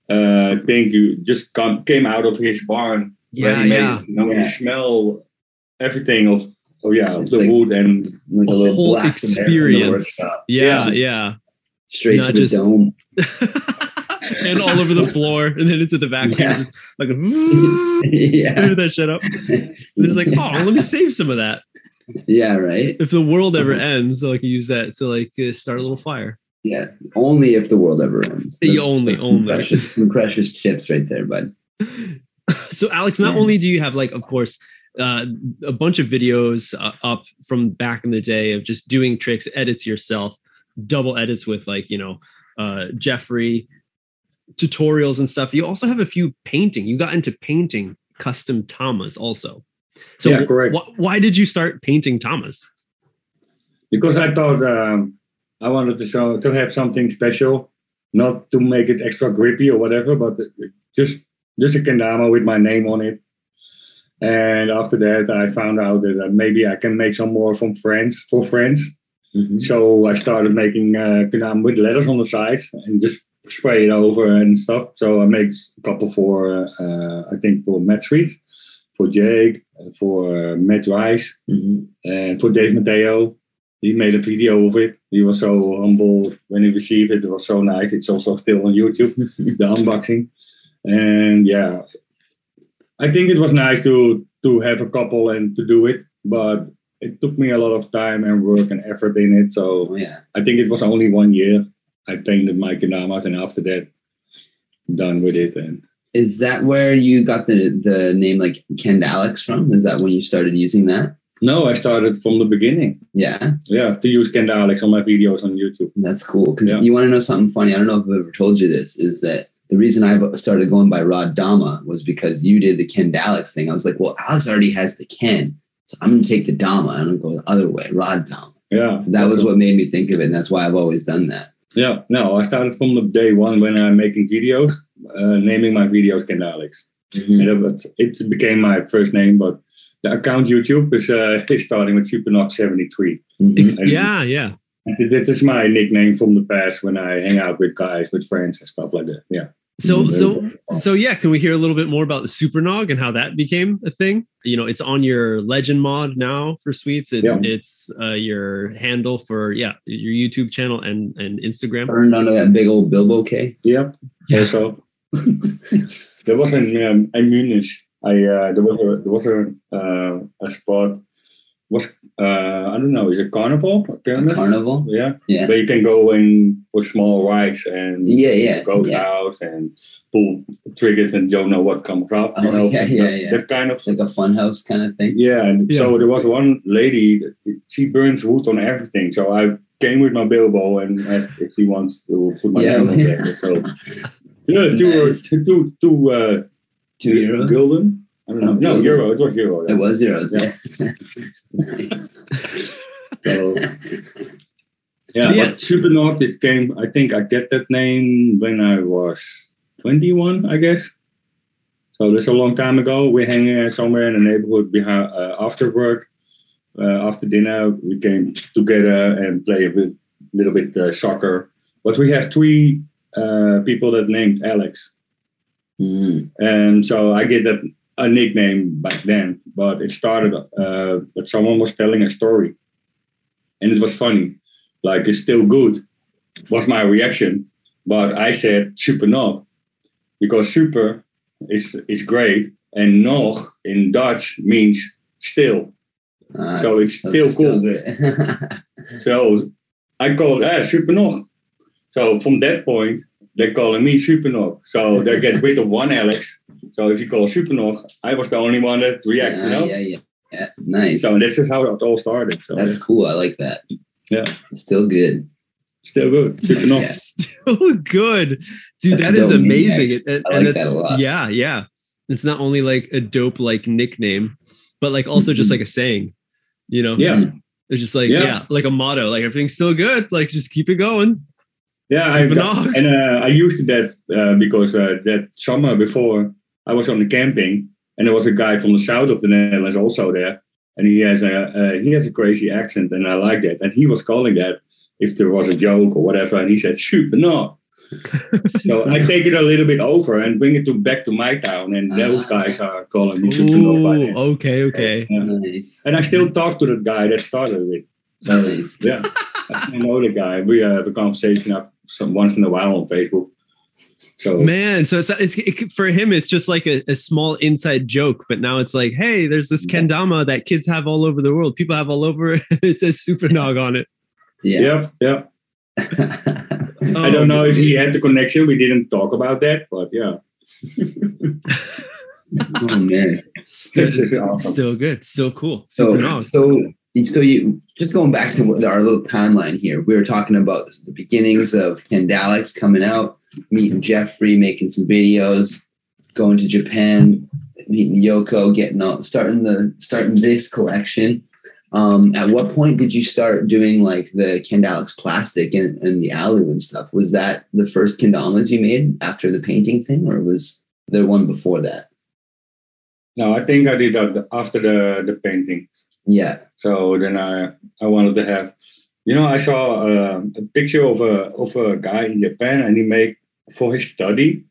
uh, think you just come, came out of his barn. Yeah, ready-made. yeah. You, know, Yeah. you smell everything of, oh yeah, of the like- wood and like A a little whole experience. Yeah, Yeah. yeah. straight Not to the just- dome. and all over the floor, and then into the vacuum, Yeah. just like a Yeah. screw that shit up. And it's like, oh, let me save some of that. yeah, right. If the world ever ends, so I can use that to like uh, start a little fire. Yeah, only if the world ever ends. Yeah, only, some only. precious, precious chips right there, bud. so alex not Yeah. only do you have like of course uh, a bunch of videos uh, up from back in the day of just doing tricks edits yourself double edits with like you know uh, jeffrey tutorials and stuff you also have a few painting you got into painting custom tamas also so Yeah, correct. wh- why did you start painting tamas because I thought um, I wanted to show to have something special, not to make it extra grippy or whatever, but just just a kendama with my name on it. And after that, I found out that uh, maybe I can make some more from friends for friends. Mhm. So I started making uh, kendama with letters on the sides and just spray it over and stuff. So I made a couple for uh, I think for Matt Sweet, for Jake, for uh, Matt Rice, Mhm. and for Dave Mateo. He made a video of it. He was so humble when he received it. It was so nice. It's also still on YouTube, the unboxing. And yeah, I think it was nice to to have a couple and to do it, but it took me a lot of time and work and effort in it. So yeah, I think it was only one year. I painted my kendamas, and after that, done with it. And is that where you got the the name like Kend Alex from? Is that when you started using that? no, I started from the beginning. Yeah, Yeah, to use Ken Alex on my videos on YouTube. that's cool. Because Yeah. you want to know something funny? I don't know if I've ever told you this. Is that the reason I started going by Rod Dama was because you did the Ken Alex thing. I was like, well, Alex already has the Ken, so I'm going to take the Dama. And I'm going to go the other way, Rod Dama. Yeah, So that was what made me think of it, and that's why I've always done that. Yeah, no, I started from the day one when I'm making videos, uh, naming my videos Ken Alex. Mhm. And it, was, it became my first name, but the account YouTube is, uh, is starting with Supernox73. Mhm. Ex- And- yeah yeah And this is my nickname from the past when I hang out with guys, with friends and stuff like that. Yeah. So Mhm. so so yeah can we hear a little bit more about the supernog and how that became a thing you know it's on your legend mod now for sweets it's Yeah. it's uh, your handle for yeah your youtube channel and and instagram Burned onto that big old Bilbo K. Yeah. Yeah. Also, there was an um, in Munich. I uh, there was a there was a, uh, a spot. Was uh, I don't know? Is it carnival? A A carnival. Yeah. Yeah. Where you can go in for small rides and Yeah, yeah, go yeah. out and pull triggers and don't know what comes up. Oh, you know, yeah, yeah, that, yeah. that kind of Like a fun house kind of thing. yeah. And so there was one lady. that- She burns wood on everything. So I came with my bilbo and asked if she wants to put my Yeah. name on there. So yeah, two Nice. uh, two two uh, Two euros. gulden. I don't know. No, euro. It was euro. It was euros. Yeah. Yeah. So, yeah, So, yeah. but Supernog, it came, I think I get that name when I was 21, I guess. So that's a long time ago. We're hanging out somewhere in the neighborhood behind, uh, after work. Uh, after dinner, we came together and play a bit, little bit uh, soccer. But we have three uh, people that named Alex. Mm. And so I get that a nickname back then, but it started uh, that someone was telling a story, and it was funny, like it's still good, was my reaction. But I said super nog because super is is great, and nog in Dutch means still. Uh, So it's still cool. So I called ah, super nog. So from that point, they're calling me super nog. So they get rid of one Alex. So if you call super nog, I was the only one that reacts, you know? yeah, yeah, yeah. Nice. So this is how it all started. So That's cool. I like that. Yeah. Still good. still good. Super nog. Yes. so good, dude. That That's is dope, amazing. It- it- I and like that a lot. yeah, yeah. It's not only like a dope like nickname, but like also just like a saying. You know, Yeah. it's just like Yeah. yeah. like a motto. Like everything's still good. Like just keep it going. Yeah, I Super got- nog. and uh, I used that uh, because uh, that summer before I was on the camping, and there was a guy from the south of the Netherlands also there, and he has a uh, he has a crazy accent, and I like that. And he was calling that if there was a joke or whatever, and he said super no. So I take it a little bit over and bring it to back to my town, and those Ah. guys are calling me super no. by then. okay, okay. Yeah. Nice. And I still talk to the guy that started it. So, Nice. yeah, I know the guy. We uh, have a conversation of some once in a while on Facebook. So Man, so it's, it's it, for him, it's just like a, a small inside joke, but now it's like, hey, there's this kendama that kids have all over the world. People have all over. it says super nog on it. Yeah. Yep, yep. I Oh, don't know if he oh. had the connection. We didn't talk about that, but yeah. oh man. Still, awesome. still good. Still cool. So, nog. so, so you just going back to what- our little timeline here. We were talking about the beginnings of Kendalex coming out, meeting Jeffrey, making some videos, going to Japan, meeting Yoko, getting out, starting the starting this collection. Um, at what point did you start doing like the Kendalex plastic and, and the alu and stuff? Was that the first kendamas you made after the painting thing, or was there one before that? No, I think I did that after the, the painting. Yeah. So then I I wanted to have, you know, I saw uh, a picture of a of a guy in Japan, and he made for his study.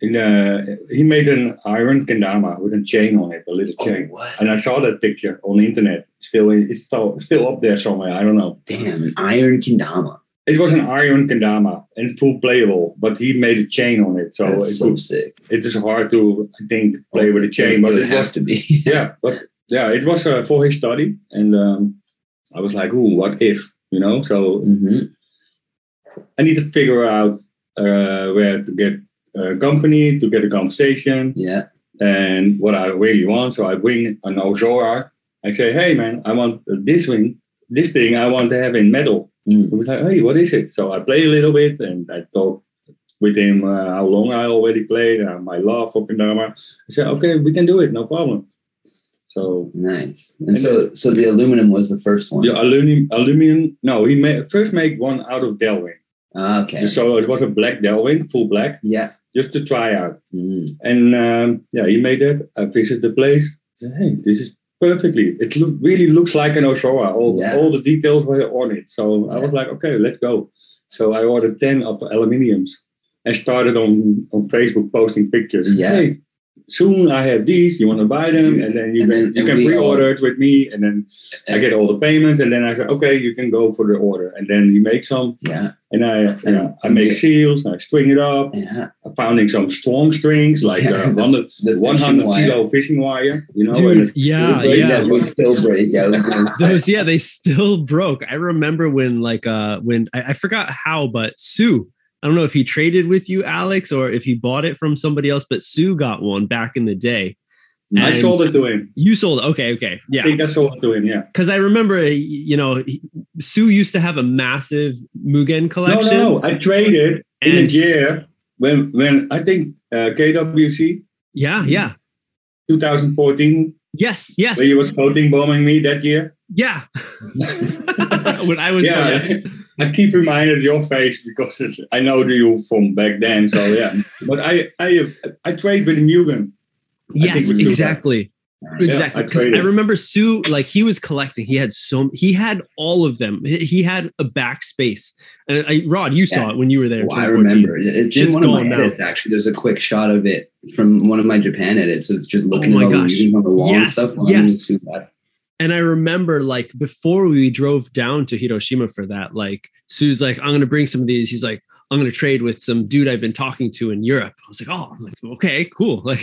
In uh, he made an iron kendama with a chain on it, a little chain. Oh, what? And I saw that picture on the internet. Still, it's still still up there somewhere. I don't know. Damn, an iron kendama. It was an iron kendama and full playable, but he made a chain on it, so That's it, so was, sick. it is hard to I think play with a chain. But it it have to be. yeah, but yeah, it was uh, for his study, and um, I was like, "Ooh, what if?" You know. So Mhm. I need to figure out uh, where to get a company to get a conversation Yeah. and what I really want. So I bring an Ozora. I say, "Hey, man, I want this thing. This thing I want to have in metal." Mm. He was like, "Hey, what is it?" So I play a little bit, and I talk with him uh, how long I already played, uh, my love for Kendama. I said, "Okay, we can do it, no problem." So Nice. And so, so the aluminum was the first one. the aluminum, aluminum. No, he made first made one out of Delrin. Ah, okay. So it was a black Delrin, full black, Yeah. just to try out. Mm. And um, yeah, he made that. I visited the place. Said, hey, this is perfectly. It look, really looks like an Ozora. All, Yeah. all the details were on it. So I was like, okay, let's go. So I ordered 10 of the aluminiums and started on, on Facebook posting pictures. Yeah. Hey, soon I have these. You want to buy them? And then you And can, then- you and can pre-order all- it with me. And then I get all the payments. And then I say, okay, you can go for the order. And then you make some. Yeah. And I, yeah, I make you- seals. I string it up. Yeah. I'm finding some strong strings, like Yeah, uh, the- 100, the 100 fishing wire. kilo fishing wire, you know. Dude, and it's yeah, still yeah. That would still break. Yeah. Those, yeah, they still broke. I remember when, like, uh, when I, I forgot how, but Sue, I don't know if he traded with you, Alex, or if he bought it from somebody else, but Sue got one back in the day. I And sold it to him. You sold it. Okay, okay. I Yeah. think I sold it to him, yeah. Because I remember, you know, Sue used to have a massive Mugen collection. no, no. I traded in a And- year when, when I think uh, KWC Yeah, yeah. 2014, Yes, yes. where he was floating bombing me that year. yeah. when I was, yeah. I keep reminded your face because it's, I know you from back then. So yeah, but I I I trade with Mugen. Yes, we exactly. Exactly. I Because I, traded. remember Sue, like he was collecting. He had so he had all of them. He, he had a backspace. And I, Rod, you saw Yeah. it when you were there. Well, I remember. It, it's Shit's in one of my now. edits, actually. There's a quick shot of it from one of my Japan edits of just looking Oh at all the gosh. music on the wall Yes, and stuff. yes. And I remember like before we drove down to Hiroshima for that, like Sue's like, I'm gonna bring some of these. He's like, I'm to trade with some dude I've been talking to in Europe. I was like, oh, I'm like, okay, cool. Like,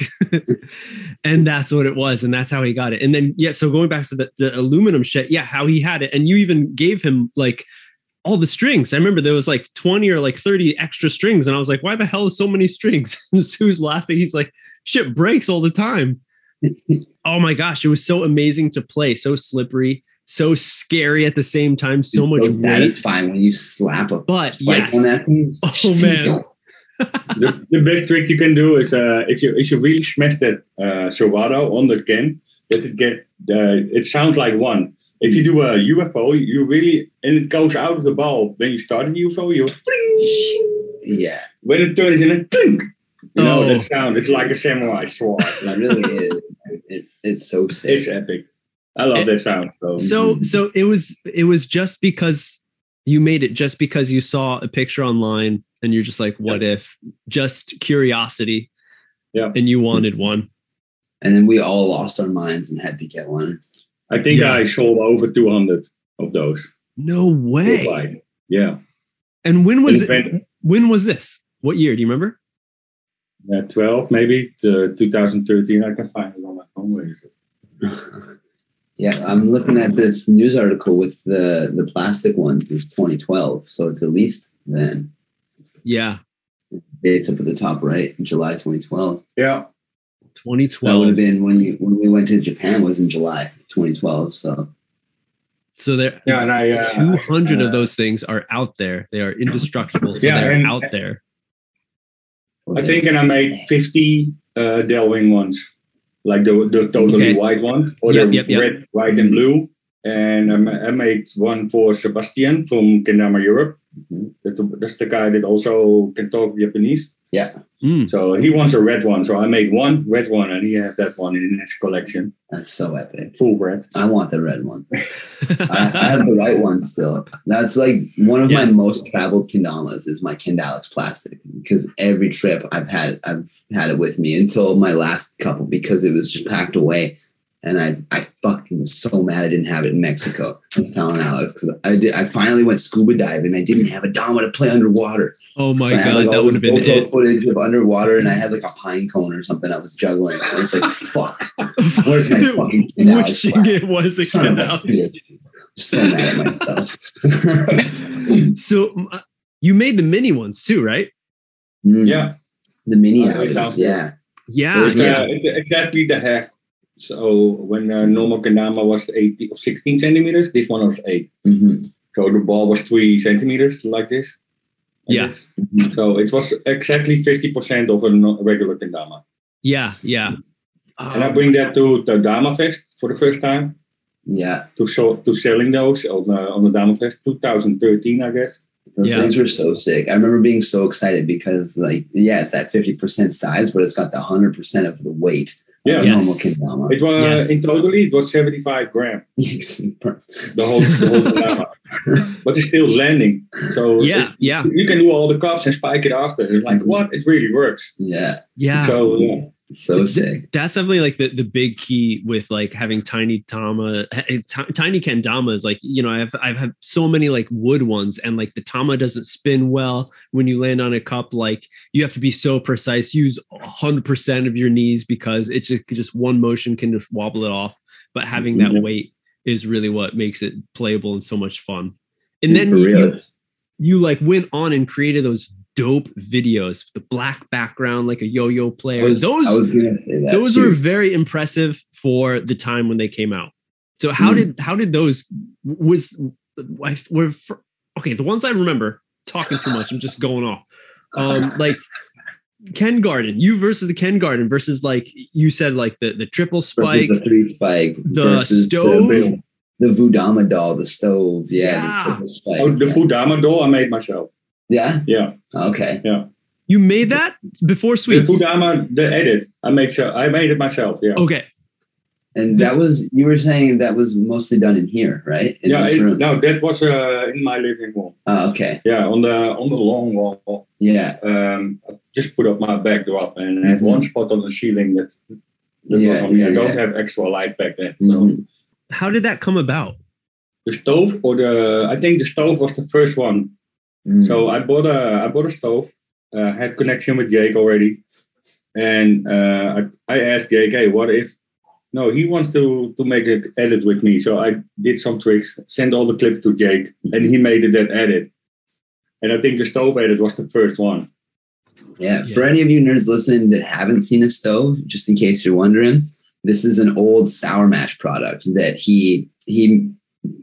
and that's what it was. And that's how he got it. And then, yeah. So going back to the, the aluminum shit, yeah, how he had it. And you even gave him like all the strings. I remember there was like 20 or like 30 extra strings. And I was like, why the hell is so many strings? And Sue's laughing. He's like, shit breaks all the time. Oh my gosh. It was so amazing to play, so slippery so scary at the same time, so It's much so weight. satisfying when you slap a But spike yes. on that thing. Oh man, the, the best trick you can do is uh, if you if you really smash that uh, Sowado on the can, that it get uh, it sounds like one. If you do a UFO, you really and it goes out of the ball. When you start a UFO, you Yeah, when it turns in a clink. You know Oh. that sound. It's like a samurai sword. it really is. It, it's so sick. it's epic. I love It- that sound. So, so so it was it was just because you made it just because you saw a picture online and you're just like, what if? Just curiosity. Yeah. And you wanted one. and then we all lost our minds and had to get one. I think Yeah. I sold over 200 of those. No way. worldwide. Yeah. And when was And it? when- When was this? What year? Do you remember? Yeah, 12 maybe, uh, 2013. I can find it on my phone. Where is it? Yeah, I'm looking at this news article with the the plastic one. It's 2012, so it's at least then. Yeah. It's up at the top right, July 2012. Yeah. 2012. That would have been when you when we went to Japan was in July 2012. So So there Yeah, and I, uh, 200 uh, of those things are out there. They are indestructible. So Yeah, they're out there. I think, and I made 50 uh, Delrin ones, like the, the totally Okay. white ones, or Yep, the yep, yep. red, white, and blue. And I, I made one for Sebastian from Kendama Europe. Mhm. That's the guy that also can talk Japanese. Yeah, Mm. So he wants a red one. So I made one red one, and he has that one in his collection, that's so epic. full red. I want the red one. I, I have the white one still. That's like one of my most traveled kendamas is my Kendalex plastic because every trip I've had I've had it with me until my last couple because it was just packed away. And I, I fucking was so mad I didn't have it in Mexico. I'm telling Alex because I did. I finally went scuba diving. I didn't have a Dama to play underwater. oh my So God. like, that would have been GoPro it. footage of underwater, and I had like a pine cone or something I was juggling. I was like, "Fuck, where's my fucking Wishing it was a Son of a Kendalex. bitch. so mad at myself. So uh, you made the mini ones too, right? Mm, Yeah. the mini outings, yeah. Yeah. It's, yeah. uh, it's exactly the half. So when uh, normal Kendama was 80 or 16 centimeters, this one was 8. hmm So the ball was 3 centimeters like this. Like Yeah. this. So it was exactly 50% of a no- regular Kendama. Yeah. Yeah. And I bring that to the Dama Fest for the first time. Yeah, To, so, to selling those on, uh, on the Dama Fest 2013, I guess. those Yeah. things were so sick. I remember being so excited because, like, yeah, it's that fifty percent size, but it's got the hundred percent of the weight Yeah. Yes. normal kendama. It was Yes. in totally it was 75 grams. The whole, the whole Kendama. But it's still landing. So yeah. it- Yeah. you can do all the cups and spike it after. It's like, what? It really works. yeah, Yeah. So yeah. so sick. that's definitely like the, the big key with like having tiny tama eh, ti- tiny kendamas like you know i've i've had so many like wood ones and like the tama doesn't spin well when you land on a cup like you have to be so precise use 100% of your knees because it just just one motion can just wobble it off but having that Mhm. weight is really what makes it playable and so much fun and then you, you like went on and created those dope videos the black background like a yo-yo player was, those I was gonna say that those too. were very impressive for the time when they came out. So how Mm. did how did those was I were okay? The ones I remember talking too much. I'm just going off. Um, like Ken Garden, you versus the Ken Garden versus like you said like the the triple Versus spike. the three spike, the stove. the, the Vudama doll, the stove, yeah, Yeah. the triple spike. Oh, the Fudama doll I made myself. yeah, Yeah. okay, Yeah. You made that before The sweets. Fudama, the edit. I made so I made it myself. Yeah. Okay, and that was you were saying that was mostly done in here, right? In yeah. this It, room. no, that was uh, in my living room. Oh, okay, Yeah, on the on the long wall. Yeah, Um, I just put up my backdrop and I had Mhm. one spot on the ceiling that. that was Yeah, on me. I don't yeah. have extra light back then. So Mhm. how did that come about? the stove or the I think the stove was the first one Mm. So I bought a I bought a stove. Uh, had connection with Jake already, and uh, I, I asked Jake, "Hey, what if?" No, he wants to to make an edit with me. So I did some tricks, sent all the clips to Jake, and he made it that edit. And I think the stove edit was the first one. Yeah, Yeah. for any of you nerds listening that haven't seen a stove, just in case you're wondering, this is an old sour mash product that he he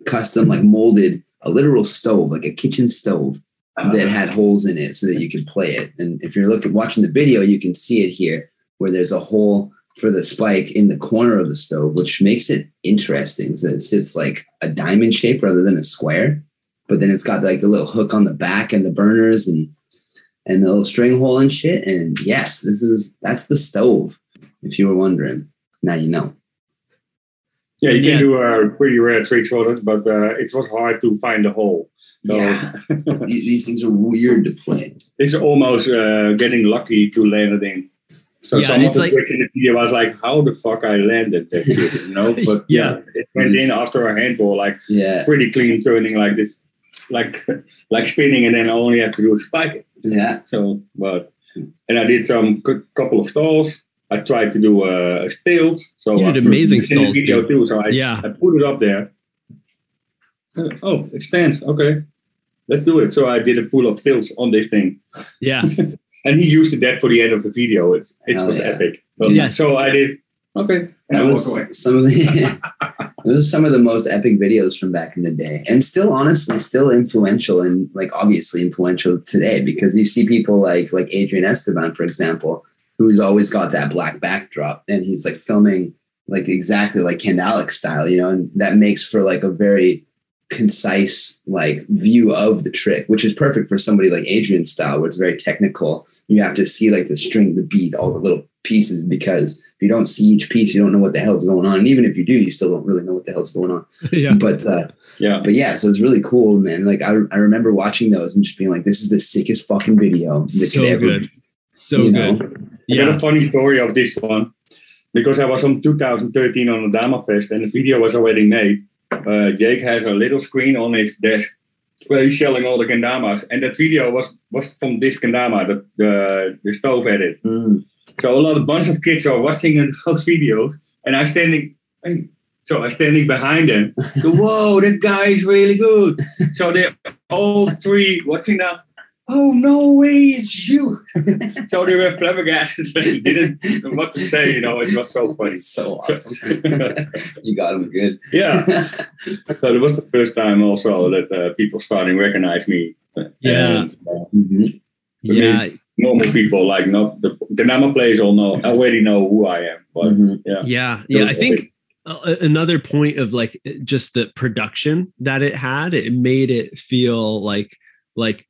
custom like molded a literal stove, like a kitchen stove uh-huh. that had holes in it so that you could play it. And if you're looking watching the video, you can see it here where there's a hole for the spike in the corner of the stove, which makes it interesting. So it sits like a diamond shape rather than a square. But then it's got like the little hook on the back and the burners and and the little string hole and shit. And yes, this is that's the stove. If you were wondering, now you know. Yeah, you Yeah. can do uh, pretty rare tricks for it, but uh, it was hard to find the hole. So Yeah. These, these things are weird to play. it's almost uh, getting lucky to land it in. So Yeah, some and of the like- tricks in the video, I was like, "How the fuck I landed that shit?" You know, but Yeah. yeah, it went in after a handful, like Yeah, pretty clean turning, like this, like like spinning, and then I only have to do is spike yeah. So, but and I did some cou- couple of stalls. I tried to do uh, stills. So You did amazing this in the video dude. too. So I, Yeah. I put it up there. Uh, Oh, it stands. Okay, let's do it. So I did a pull up stills on this thing, Yeah. and he used that for the end of the video. It's it Hell was yeah. epic. So, Yes. so I did. Okay, and That was some of the those are some of the most epic videos from back in the day, and still honestly still influential and like obviously influential today because you see people like like Adrian Esteban, for example, who's always got that black backdrop, and he's like filming like exactly like Ken Alex style, you know, and that makes for like a very concise like view of the trick, which is perfect for somebody like Adrian style, where it's very technical. You have to see like the string, the beat, all the little pieces, because if you don't see each piece, you don't know what the hell's going on. And even if you do, you still don't really know what the hell's going on. Yeah. But uh, Yeah, but yeah, so it's really cool, man. Like I, I remember watching those and just being like, this is the sickest fucking video that So could ever good. So you good. know? I got Yeah. a funny story of this one because I was on 2013 on the Dama Fest and the video was already made. Uh, Jake has a little screen on his desk where he's selling all the kendamas, and that video was was from this kendama, the the, the stove edit. Mm. So a lot of bunch of kids are watching those videos, and I'm standing. So I'm standing behind them. So, Whoa, that guy is really good. So they're all three watching that. Oh no way, it's you! so they were flabbergasted and didn't know what to say. You know, it was so funny. It's so awesome. you got him good. yeah. So it was the first time also that uh, people starting recognize me. Yeah. And, uh, Mhm. Yeah. normal people like not the the Nama players all know already know who I am. But Mhm. Yeah. Yeah. I think another point of like just the production that it had, it made it feel like, like,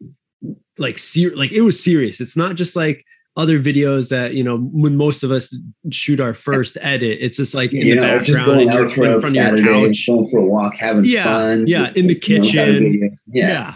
like, ser- like it was serious. It's not just like, other videos that you know when most of us shoot our first edit it's just like in you the know, just background going and out for in front of your couch going for a walk, having Yeah, fun. yeah, in the You know, kitchen. yeah,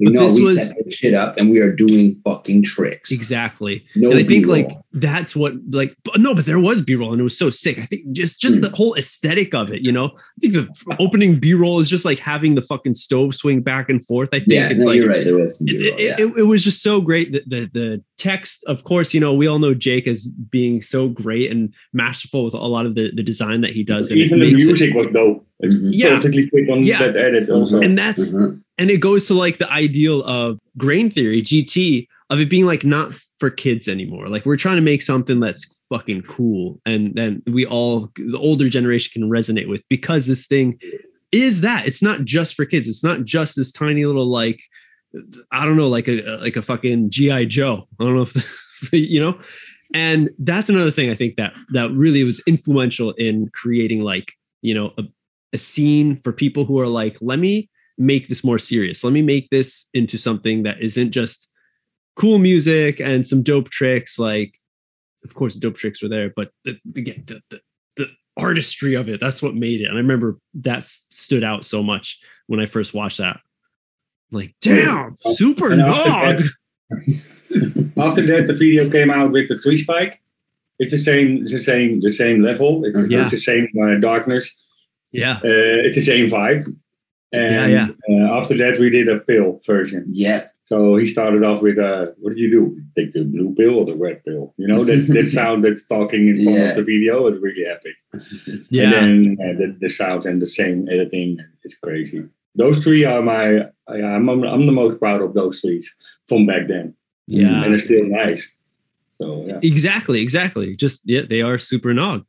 Yeah, But know, this we was- set this shit up and we are doing fucking tricks. exactly No and I think B-roll. like that's what like but no, but there was B roll and it was so sick. I think just just Hmm. the whole aesthetic of it, you know. I think the opening B roll is just like having the fucking stove swing back and forth. I think yeah, it's no, like you're right. There was some it, B-roll, it, yeah. it, it was just so great. The, the the text, of course, you know, we all know Jake as being so great and masterful with a lot of the, the design that he does, and it even the makes it, music was dope. It's. Yeah. perfectly fit on Yeah. that edit also. and that's Mhm. And it goes to like the ideal of grain theory gt of it being like not for kids anymore. Like we're trying to make something that's fucking cool and then we all the older generation can resonate with because this thing is that. It's not just for kids. It's not just this tiny little like i don't know like a like a fucking gi joe. I don't know if you know? And that's another thing i think that that really was influential in creating like you know a, a scene for people who are like let me make this more serious. Let me make this into something that isn't just cool music and some dope tricks. Like, of course, the dope tricks were there, but the, again, the, the, the artistry of it, that's what made it. And I remember that stood out so much when I first watched that. Like, damn, super dog. After that, the video came out with the three spike. It's the same, it's the same, the same level. It's. Yeah. it's the same uh, darkness. Yeah. Uh, it's the same vibe. And Yeah, Uh, after that, we did a pill version. Yeah. So he started off with, uh, what do you do? Take the blue pill or the red pill? You know, that, that sound that's talking in front Yeah. of the video is really epic. Yeah. And then uh, the, the sound and the same editing is crazy. Those three are my, I'm, I'm the most proud of those three from back then. Yeah. And it's still nice. So, yeah. Exactly, exactly. Just yeah, they are super nog.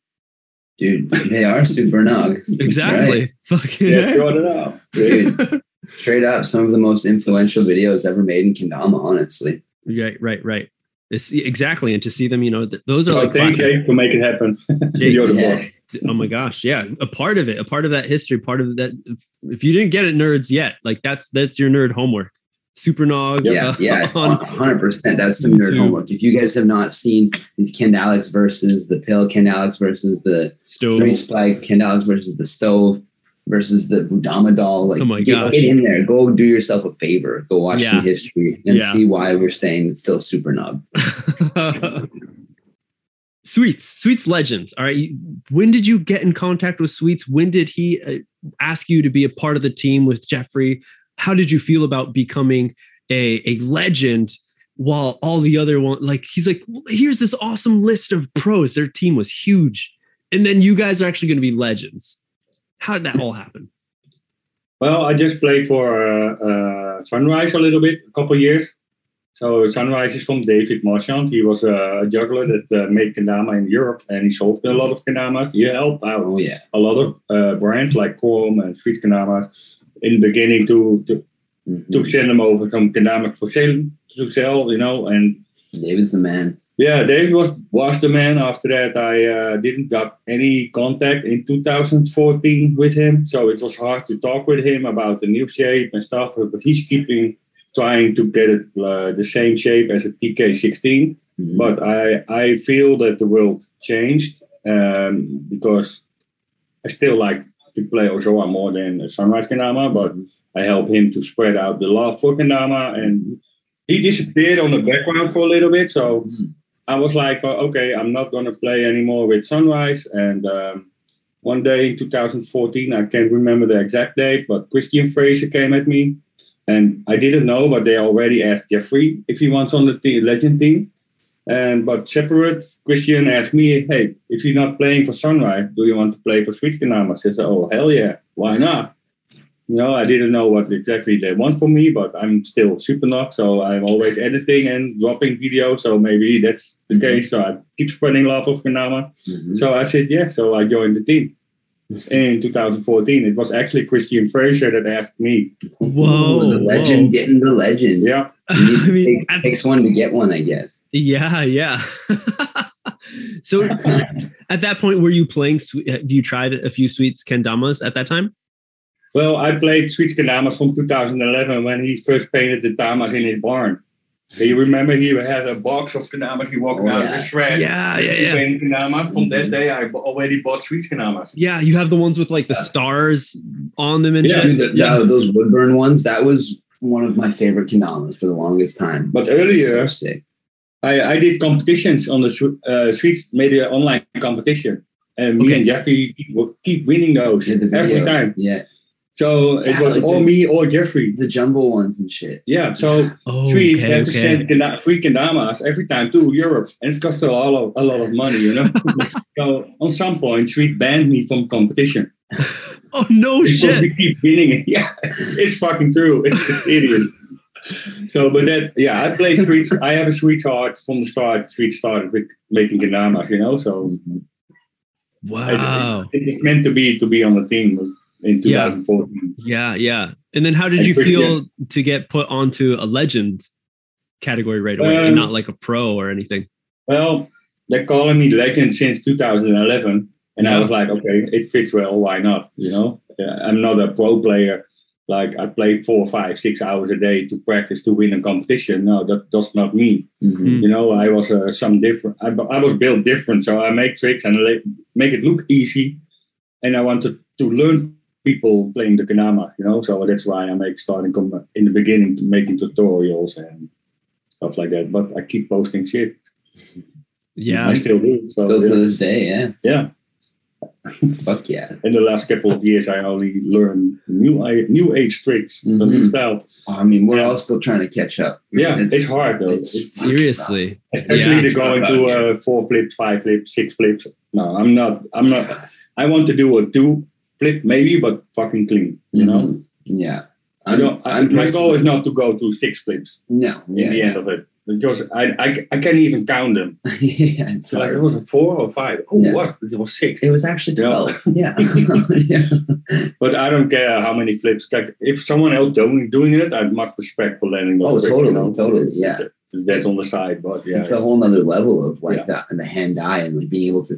Dude, they are super nog. That's right. Exactly. Fucking Yeah, heck. it out. Dude, straight up, some of the most influential videos ever made in Kendama, honestly. right, right, right. It's exactly, and to see them, you know, th- those are So like thanks, classic. Jake, to make it happen. Jake, You're the yeah. Oh my gosh, yeah, a part of it, a part of that history, part of that. If, if you didn't get it, nerds, yet, like that's that's your nerd homework. Super nog. Yeah, uh, yeah, hundred percent. That's some nerd homework. If you guys have not seen these Ken Alex versus the pill, Ken Alex versus the stove. three spike, Ken Alex versus the stove versus the Budama doll, like Oh my get, gosh. get in there. Go do yourself a favor. Go watch some Yeah. history and Yeah. see why we're saying it's still super nog. Sweets, Sweets legend. All right. When did you get in contact with Sweets? When did he uh, ask you to be a part of the team with Jeffrey? How did you feel about becoming a, a legend while all the other one, like, he's like, here's this awesome list of pros. Their team was huge. And then you guys are actually going to be legends. How did that all happen? Well, I just played for uh, uh, Sunrise a little bit, a couple years. So Sunrise is from David Marchand. He was a juggler that uh, made kendama in Europe, and he sold a lot of kendamas. He helped out Oh yeah. a lot of uh, brands like Krom and Sweet Kendamas in the beginning to to, Mhm. to send them over some kendamas for sale to sell, you know. And David's the man. yeah, David was was the man. After that, I uh, didn't got any contact in 2014 with him, so it was hard to talk with him about the new shape and stuff. But he's keeping trying to get it uh, the same shape as a TK16. Mhm. But I I feel that the world changed um, because I still like to play Ozora more than Sunrise Kendama, but I help him to spread out the love for Kendama, and he disappeared on the background for a little bit. So. I was like, well, okay, I'm not going to play anymore with Sunrise. And um, one day in 2014, I can't remember the exact date, but Christian Fraser came at me. And I didn't know, but they already asked Jeffrey if he wants on the te- legend team. And but separate, Christian asked me, "Hey, if you're not playing for Sunrise, do you want to play for Sweet Kanama?" I said, "Oh hell yeah, why not?" You know, I didn't know what exactly they want from me, but I'm still super nog, so I'm always editing and dropping videos. So maybe that's the Mhm. case. So I keep spreading love of Kanama. Mhm. So I said yeah. So I joined the team in 2014. It was actually Christian Fraser that asked me. Whoa, the legend whoa. getting the legend. Yeah, You I mean, take- at- takes one to get one, I guess. yeah, yeah. so at that point, were you playing? Have you tried a few Sweets Kendamas at that time? Well, I played Sweet Kendamas from 2011 when he first painted the Tamas in his barn. Do you remember he had a box of kanamas He walked Oh, out yeah. the shred. Yeah, yeah, yeah. painted Kendamas. From that day, I already bought Sweet kanamas. Yeah, you have the ones with like the stars on them and Yeah, shit. The- yeah. the- those woodburn ones, that was one of my favorite kanamas for the longest time. But So earlier, sick. I, I did competitions on the Swe- uh, Sweets, made an online competition. And me Okay. and Jeffrey keep, keep winning those every time. Yeah. So it was like all the- me or Jeffrey. The jumbo ones and shit. Yeah, so Oh, Sweet okay, had to okay. send kenda- free kendamas every time to Europe, and it cost a lot of, a lot of money, you know. so on some point, Sweet banned me from competition Oh no because shit! we keep winning it. Yeah, it's fucking true. It's an idiot. So, but that, yeah, I played Sweet. I have a sweetheart from the start. Sweet started with making kendamas, you know. So Mhm. Wow. it, was meant to be to be on the team in Yeah. 2014. Yeah, yeah. And then how did And you feel to get put onto a legend category right away and Um, not like a pro or anything? Well, they're calling me legend since 2011, and I was like, okay, it fits well. Why not? You know, I'm not a pro player. Like I play four, five, six hours a day to practice to win a competition. No, that does not mean. Mhm. Mm. You know, I was uh, some different. I, I was built different, so I make tricks and make it look easy. And I wanted to learn people playing the kanama. You know, so that's why I make starting com- in the beginning to making tutorials and stuff like that. But I keep posting shit. Yeah. I still do. So Still to this day, yeah. yeah. Fuck yeah. In the last couple of years, I only learned new new age tricks, some new Mhm. style. I mean, we're Yeah. all still trying to catch up. Yeah, it's, hard though. it's- It's- Seriously. especially Yeah. to go into uh, four flips, five flips, six flips. No, I'm not. I'm not. I want to do a two flip maybe, but fucking clean. You know, Mhm. Yeah. I don't. I, I'm my goal is not to go to six flips No. in the Yeah. end of it because I, I I can't even count them. yeah. It's like, hard. was four or five? Oh, Yeah. what? It was six. It was actually Yeah. 12. Yeah. yeah. But I don't care how many flips. Like if someone else doing doing it, I have much respect for landing. Oh, totally, you know? totally, It's- yeah. That's on the side, but yeah, it's a whole nother level of like Yeah. and the hand eye and like being able to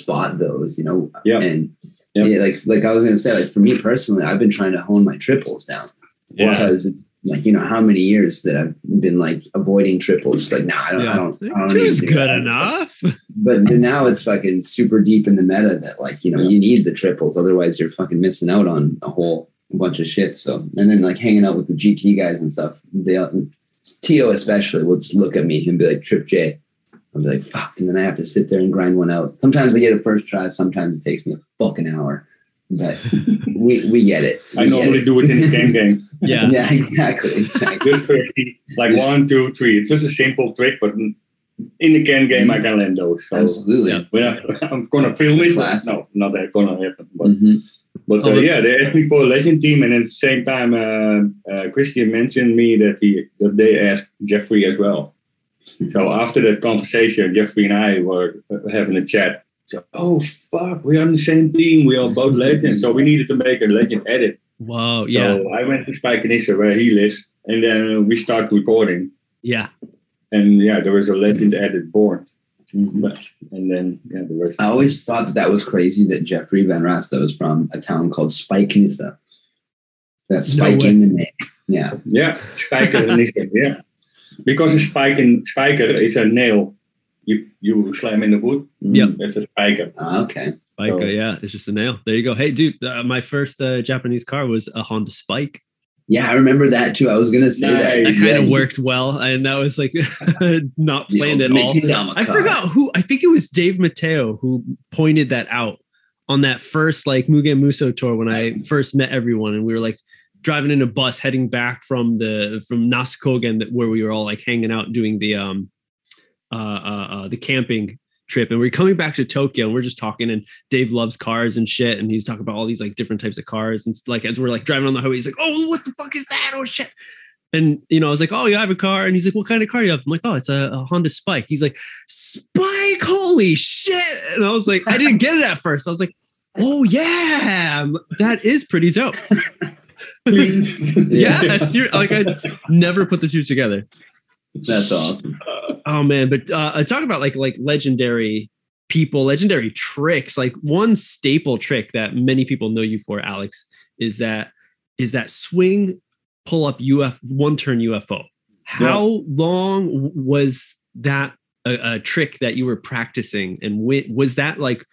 spot those, you know. Yeah. And Yeah. yeah, like like I was gonna say, like for me personally, I've been trying to hone my triples down yeah. because like you know how many years that I've been like avoiding triples. Like, nah, I don't, I don't, I don't Two's good that. enough. But now it's fucking super deep in the meta that like you know Yeah. you need the triples, otherwise you're fucking missing out on a whole bunch of shit. So and then like hanging out with the GT guys and stuff, they Tio especially will just look at me and be like Trip J. I'll be like fuck, and then I have to sit there and grind one out. Sometimes I get it first try, sometimes it takes me a fucking hour. But we we get it. I We get normally it. do it in the game game. Yeah. Yeah, exactly, exactly. Just pretty, like one, two, three. It's just a simple trick, but in the can game, I can land those. So Absolutely. Yeah. when I, I'm gonna film it, Class. no, not that gonna happen. But Mhm. But Oh, uh, but- yeah, they asked me for a legend team, and at the same time, uh, uh, Christian mentioned me that he that they asked Jeffrey as well. So after that conversation, Jeffrey and I were uh, having a chat. So, oh fuck, we're on the same team. We are both legends, so we needed to make a legend edit. Wow, Yeah. So I went to Spike Spijkenisse where he lives, and then we start recording. Yeah. And yeah, there was a legend edit born, Mhm. and then yeah, the rest. I always thought that that was crazy that Jeffrey Van Rasta was from a town called Spijkenisse. That's No Spike way. in the name. Yeah. Yeah, spijker and is yeah. Because a spike in, spiker is a nail you you slam in the wood. Yeah, Yep. That's a spiker. Ah, okay. Spike, So- yeah, it's just a nail. There you go. Hey, dude, uh, my first uh, Japanese car was a Honda Spike. Yeah, I remember that too. I was gonna say that. That Nice. kind of worked well, and that was like not planned at all. making down my I forgot who. I think it was Dave Mateo who pointed that out on that first like Mugen Muso tour when I first met everyone, and we were like driving in a bus heading back from the from Nasukogen that where we were all like hanging out doing the um uh uh, uh the camping trip. And we're coming back to Tokyo and we're just talking and Dave loves cars and shit. And he's talking about all these like different types of cars. And like as we're like driving on the highway he's like oh what the fuck is that? Oh shit. And you know I was like oh I have a car. And he's like what kind of car do you have? I'm like oh it's a, a Honda Spike. He's like Spike? Holy shit. And I was like I didn't get it at first. I was like oh yeah that is pretty dope yeah that's your like I never put the two together That's awesome. Oh man, but uh, talk about like like legendary people, legendary tricks. Like one staple trick that many people know you for, Alex, is that is that swing pull up UF one turn UFO. How long was that a, a trick that you were practicing, and wh- was that like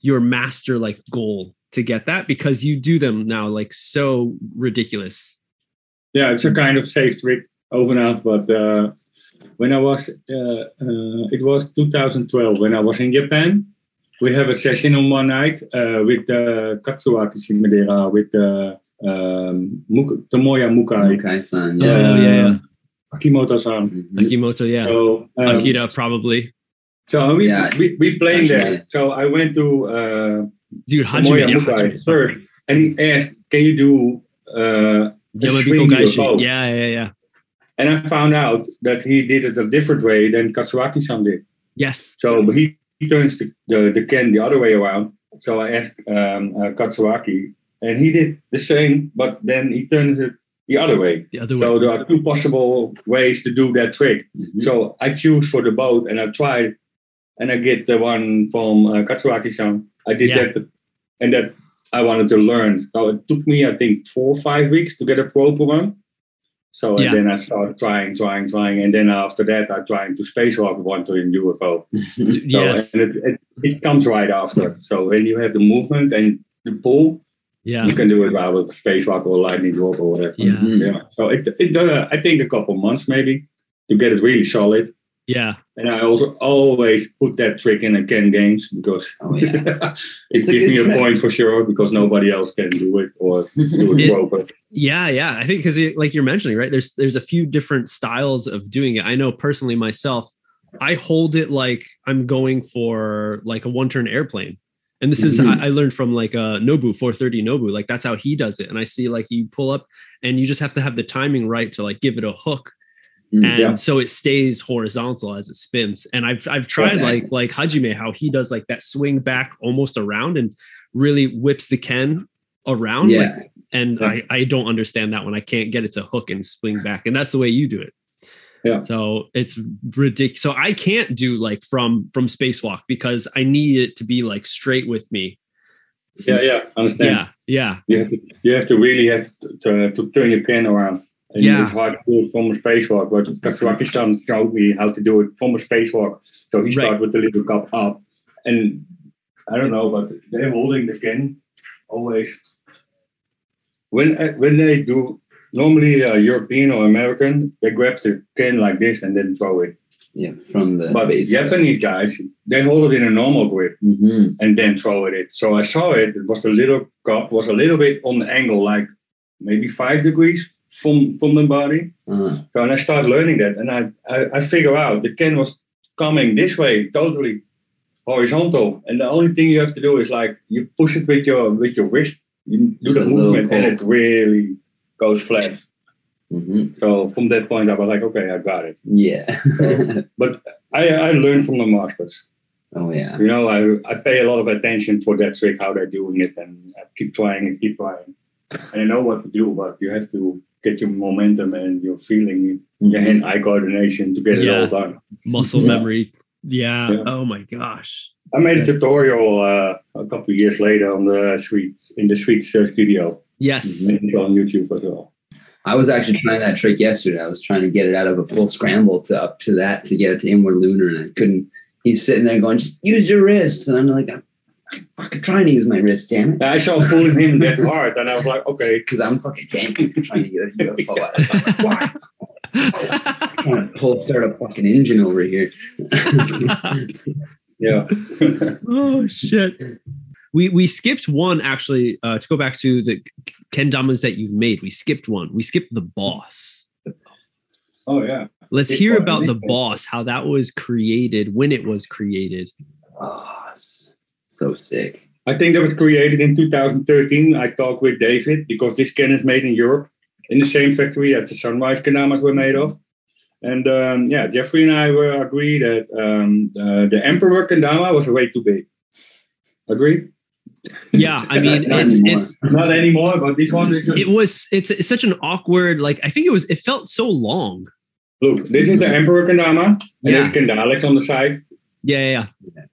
your master like goal to get that because you do them now like so ridiculous? Yeah, it's a kind of safe trick over now, but uh, when I was, uh, uh, it was 2012 when I was in Japan. We have a session on one night uh, with uh, Katsuaki Shimedera, with uh, um, Muka, Tomoya Mukai, Okay, son. Oh, Yeah. yeah, yeah. Akimoto-san. Mhm. Akimoto, yeah. So, um, Akira probably. so we, Yeah. we, we playing Actually, there. So I went to uh, Dude, Hajime, yeah, Mukai Hajime is fun. first, and he asked, "Can you do?" Uh, Yamabiko swing Gaishi. UFO. Yeah, yeah, yeah. and I found out that he did it a different way than Katsuaki-san did. Yes. So but he, he turns the, the, the can the other way around. So I asked um, uh, Katsuaki, and he did the same, but then he turns it the other way. The other way. So there are two possible ways to do that trick. Mhm. So I choose for the boat, and I tried, and I get the one from uh, Katsuaki-san. I did Yeah. that, and that I wanted to learn. So it took me, I think, four or five weeks to get a proper one. So and then I started trying, trying, trying, and then after that, I tried to spacewalk one to in UFO. So, yes. and it, it, it comes right after. So when you have the movement and the pull, Yeah. you can do it well with spacewalk or lightning drop or whatever. Yeah. Yeah. So it, it uh, I think a couple months maybe to get it really solid. Yeah. And I also always put that trick in a Ken games because Oh yeah. it a gives good me a point for sure because nobody else can do it or do it It- proper. Yeah, yeah. I think because like you're mentioning, right? There's there's a few different styles of doing it. I know personally myself, I hold it like I'm going for like a one turn airplane. And this is Mhm. I, I learned from like uh Nobu 430 Nobu. Like that's how he does it. And I see like you pull up and you just have to have the timing right to like give it a hook. Mm, And Yeah. so it stays horizontal as it spins. And I've I've tried Okay. like like Hajime, how he does like that swing back almost around and really whips the Ken around. Like, Yeah. and Yeah. I, I don't understand that one. I can't get it to hook and swing back. And that's the way you do it. Yeah. So it's ridiculous. So I can't do like from from spacewalk because I need it to be like straight with me. Yeah, yeah, understand. Yeah. Yeah. You have to you have to really have to, to, to turn your pen around. And Yeah. it's hard to do it from a spacewalk, but Kazakhstan showed me how to do it from a spacewalk. So he Right. started with the little cup up. And I don't know, but they're holding the can always. When uh, when they do normally uh, European or American, they grab the can like this and then throw it. Yeah. From the But base. Japanese guys, they hold it in a normal grip hmm and then throw it. in. So I saw it. It was the little cup was a little bit on the angle, like maybe five degrees from from the body. Uh, So and I started learning that, and I I, I figure out the can was coming this way, totally horizontal, and the only thing you have to do is like you push it with your with your wrist. You do Just the movement, and it really goes flat. hmm So from that point, I was like, okay, I got it. Yeah. But I I learned from the masters. oh yeah. You know, I, I pay a lot of attention for that trick, how they're doing it, and I keep trying and keep trying. And I know what to do, but you have to get your momentum and your feeling, your Mhm. hand-eye coordination to get it Yeah. all done. Muscle Yeah. memory. Yeah. Yeah. Oh my gosh. I made a tutorial uh, a couple of years later on the suite in the suite studio. Yes. On YouTube as well. I was actually trying that trick yesterday. I was trying to get it out of a full scramble to up to that to get it to inward lunar, and I couldn't. He's sitting there going, "Just use your wrists," and I'm like, "I'm I'm fucking trying to use my wrist, damn it," I saw fooling him that hard, and I was like, okay, because I'm fucking tanky trying to get a UFO out. I'm like, "Why? trying to pull start a fucking engine over here. yeah. oh shit. We we skipped one actually uh, to go back to the Ken kendamas that you've made. We skipped one. We skipped the boss. oh yeah. Let's Big hear about big the boss, how that was created, when it was created. Oh, s- so sick. I think that was created in 2013. I talked with David because this can is made in Europe in the same factory that the Sunrise Kendamas were made of. And um, yeah, Jeffrey and I were agree that um, uh, the Emperor Kendama was way too big. Agree? Yeah, I mean Not it's anymore. it's Not anymore, but this one is. it was it's, it's such an awkward like I think it was it felt so long. Look, this is the Emperor Kendama, and Yeah. there's Kendalex on the side. Yeah, yeah,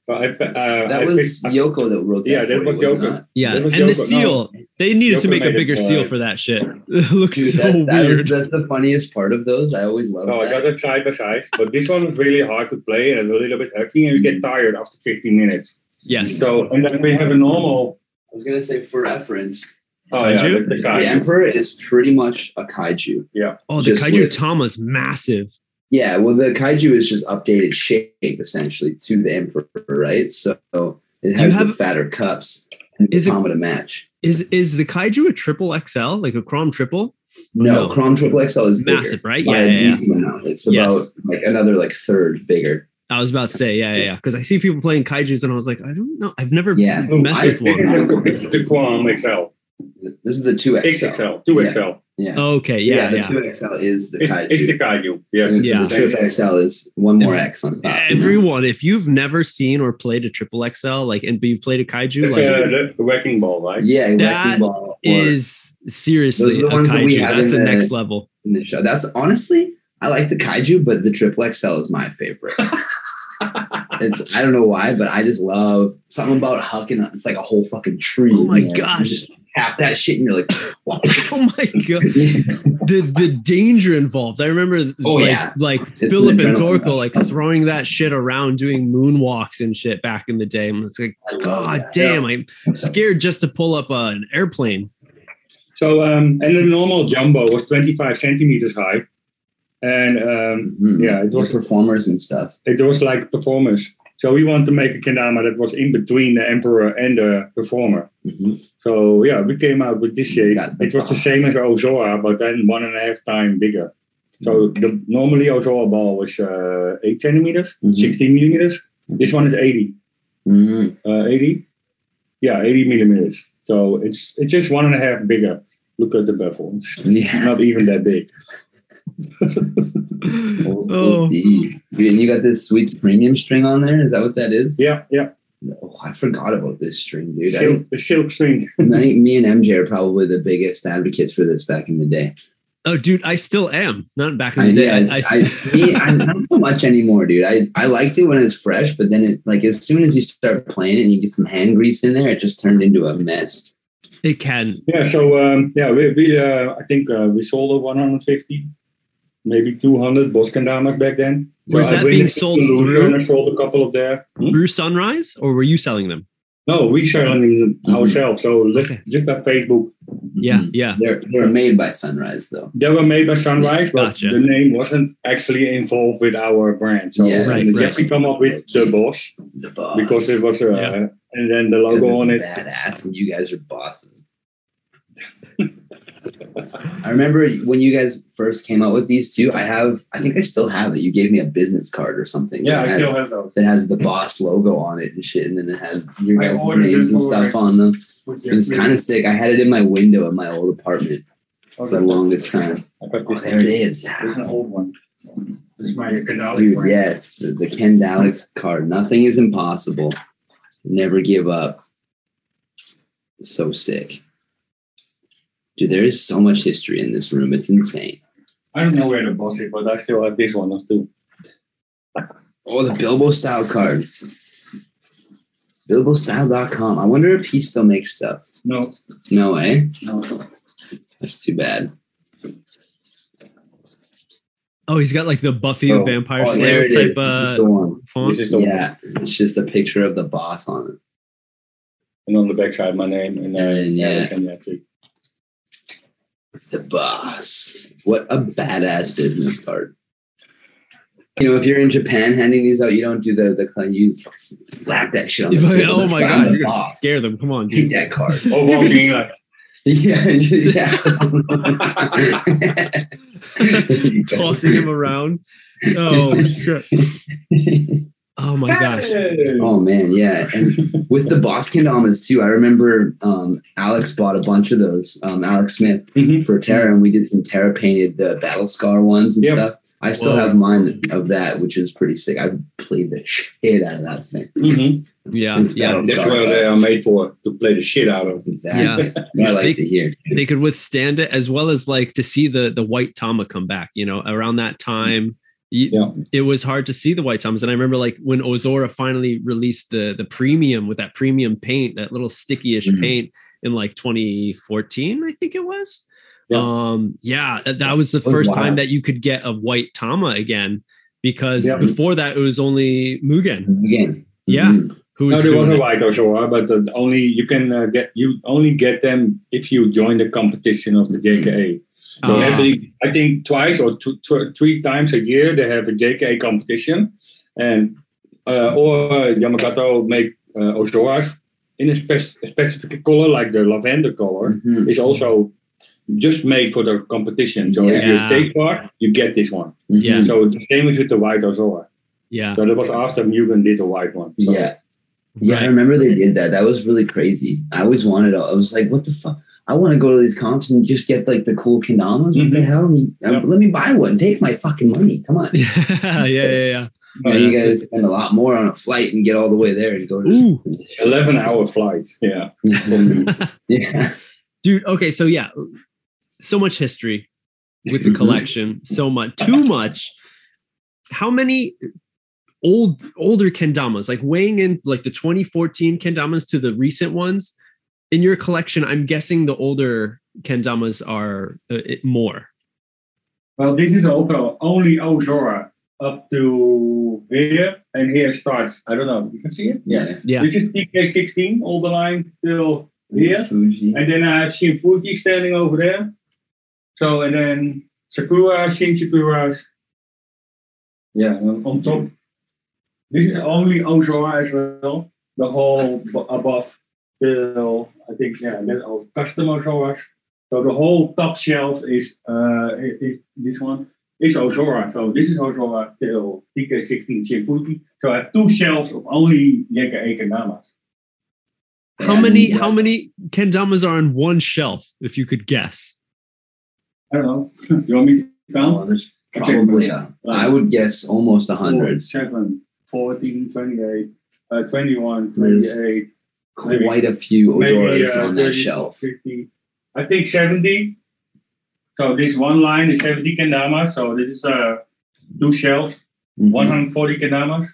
So I, uh, That I was picked- Yoko that wrote that. Yeah, that was wasn't Yoko. it? yeah. That was And the Yoko. No. seal, they needed to make a bigger seal for that shit. It looks Dude, so that, that weird. is, that's the funniest part of those. I always love So I got it side by side, but this one is really hard to play and it's a little bit heavy, and you get tired after 15 minutes. yes. So, and then we have a normal. I was gonna say for reference, Oh, yeah, Kaiju? the, the the kaiju. Emperor is pretty much a kaiju. Yeah. Oh, the just kaiju with- tama's massive. Yeah, well, the kaiju is just updated shape essentially to the Emperor, right? So it Do you has the fatter cups and the Is it- Tama to match. Is is the kaiju a triple XL, like a Krom triple? No, No. Krom Triple XL is bigger Massive, right? Yeah, yeah, yeah. decent amount. It's Yes. about like another like third bigger. I was about to say, yeah, yeah, yeah. Because I see people playing kaijus, and I was like, I don't know. I've never Yeah. messed I with one. It's the Krom XL, This is the two XL. XXL, 2XL. Yeah. Yeah. Okay, yeah, the yeah. two XL is the It's, kaiju. it's the kaiju. Yes. and so Yeah. the triple XL is one more X on top. you know? Everyone, if you've never seen or played a triple XL, like, and but you've played a kaiju, It's like, the, the wrecking ball, right? Yeah, That wrecking ball is seriously The- the a ones that kaiju. That's in the the- next level. in the show. That's honestly, I like the kaiju, but the triple XL is my favorite. it's I don't know why, but I just love something about hucking. It's like a whole fucking tree. Oh my in gosh. You just tap that shit, and you're like, wow. Oh my god, the the danger involved. I remember, Oh, like, yeah. like It's an Philip and adrenaline Torko, rush. like throwing that shit around, doing moonwalks and shit back in the day. And it's like, God that. damn, I'm scared just to pull up uh, an airplane. So, um, and the normal jumbo was 25 centimeters high. And um, Mhm. yeah, it was performers and stuff. it was like performers. So we want to make a kendama that was in between the emperor and the performer. Mhm. So yeah, we came out with this shape. It was the same as Ozora, but then one and a half time bigger. So the normally Ozora ball was uh, eight centimeters, Mhm. 16 millimeters. This one is 80. Mhm. Uh, 80? Yeah, 80 millimeters. So it's it's just one and a half bigger. Look at the bevel. It's Yeah. not even that big. Oh, Oh. see. And you got this sweet premium string on there. Is that what that is? Yeah, yeah. Oh, I forgot about this string, dude. I, the silk string. I think me and MJ are probably the biggest advocates for this back in the day. Oh, dude, I still am. Not back in I, the day. yeah, I, it's- I- I, me, I, not so much anymore, dude. I, I liked it when it's fresh, but then it like as soon as you start playing it and you get some hand grease in there, it just turned into a mess. it can. Yeah, so um, yeah, we, we uh, I think uh, we sold a 150, maybe 200 Boskendamas back then. Was I that went being sold Toulouse through- And I sold a couple of there. Hmm? Through Sunrise, or were you selling them? No, we selling them ourselves. So let's Okay. just at Facebook. Yeah, Mhm. yeah. They're they're made by Sunrise though. They were made by Sunrise, but Gotcha. the name wasn't actually involved with our brand. So Yeah, Right, we right. have to come up with the boss The boss. because it was uh, Yeah. and then the 'Cause logo on it. badass, and you guys are bosses. I remember when you guys first came out with these two. I have, I think I still have it. You gave me a business card or something. Yeah, that I has, still have those. that has the boss logo on it and shit, and then it has your guys' names and stuff on them. It was kind of sick. I had it in my window at my old apartment for the longest time. Oh, there it is. This is an old one. This is my Dude, yeah, it's the, the Kendalex card. Nothing is impossible. Never give up. It's so sick. Dude, there is so much history in this room. It's insane. I don't know where the boss is, but I still have this one too. Oh, the Bilbo style card. BilboStyle.com. I wonder if he still makes stuff. No, No way. no. That's too bad. Oh, he's got like the Buffy the Oh, Vampire Oh, Slayer there it is. type This is uh, the one. font. This is the Yeah, it's just a picture of the boss on it. and on the backside my name and uh, And, yeah. Alex and that too. The boss. What a badass business card. You know, if you're in Japan handing these out, you don't do the the clan. You whack that shit on the table. oh my god, you're gonna scare them. Come on, Take that card. Oh, well, being like, yeah, yeah. Tossing him around. Oh shit. Oh my gosh. Oh man, yeah. And with the boss kendamas too, I remember um, Alex bought a bunch of those. Um, Alex Smith Mhm. for Terra, and we did some Terra painted the battle scar ones and Yep. stuff. I still Whoa. have mine of that, which is pretty sick. I've played the shit out of that thing. Mhm. Yeah, It's yeah. That's scar, what they are made for to play the shit out of. Exactly. Yeah. I like They- to hear. They could withstand it as well as like to see the the white Tama come back. You know, around that time. Yeah. It was hard to see the white Tamas, and I remember like when Ozora finally released the the premium with that premium paint, that little sticky-ish Mhm. paint in like 2014, I think it was. Yeah. Um, yeah, that- that was the Oh, first wow. time that you could get a white Tama again, because Yeah. before that it was only Mugen Again. Yeah. Mhm. who No, was there was a it. white Ozora, but uh, only you can uh, get you only get them if you join the competition of the JKA. So every, I think twice or two, tw- three times a year they have a JKA competition, and uh, or Yamagata make uh, Ozoras in a, spec- a specific color like the lavender color Mhm. is also just made for the competition. So if you take part, you get this one. Mhm. Yeah. So the same is with the white Ozora. yeah, So that was after Mugen did the white one. So Yeah. Yeah, I remember they did that. That was really crazy. I always wanted. I was like, "What the fuck? I want to go to these comps and just get like the cool kendamas. What the Mhm. hell? You- Yeah. Let me buy one. Take my fucking money. Come on." yeah, yeah, yeah, yeah. Yeah, you that's guys spend a lot more on a flight and get all the way there and go to. Ooh. 11 hour flight. Yeah. yeah. dude okay so yeah so much history with the Mhm. collection so much too much how many old older kendamas like weighing in like the 2014 kendamas to the recent ones in your collection i'm guessing the older kendamas are uh, it- more Well, this is also only Ozora up to here, and here starts. I don't know. You can see it. Yeah. yeah This is TK16, all the line still here, Fuji. and then I have seen Fuji standing over there. So and then Sakura, Shinsakuras. Yeah, on top, this is only Ozora as well. The whole above till I think yeah, that our customers Zoras. So the whole top shelf is uh, is this one is Ozora. So this is Ozora till TK16 Shinfuji. So I have two shelves of only Yenka Ekendamas. How and many how many uh, kendamas are on one shelf? If you could guess, I don't know. Do you want me to count? Oh, probably okay. a, I would guess almost 100. 14, 28, uh, 21, 28, quite maybe, a few Ozoras on uh, that 30, shelf. 50. I think 70. So this one line is 70 kendamas. So this is uh, two shelves, mm-hmm. 140 kendamas.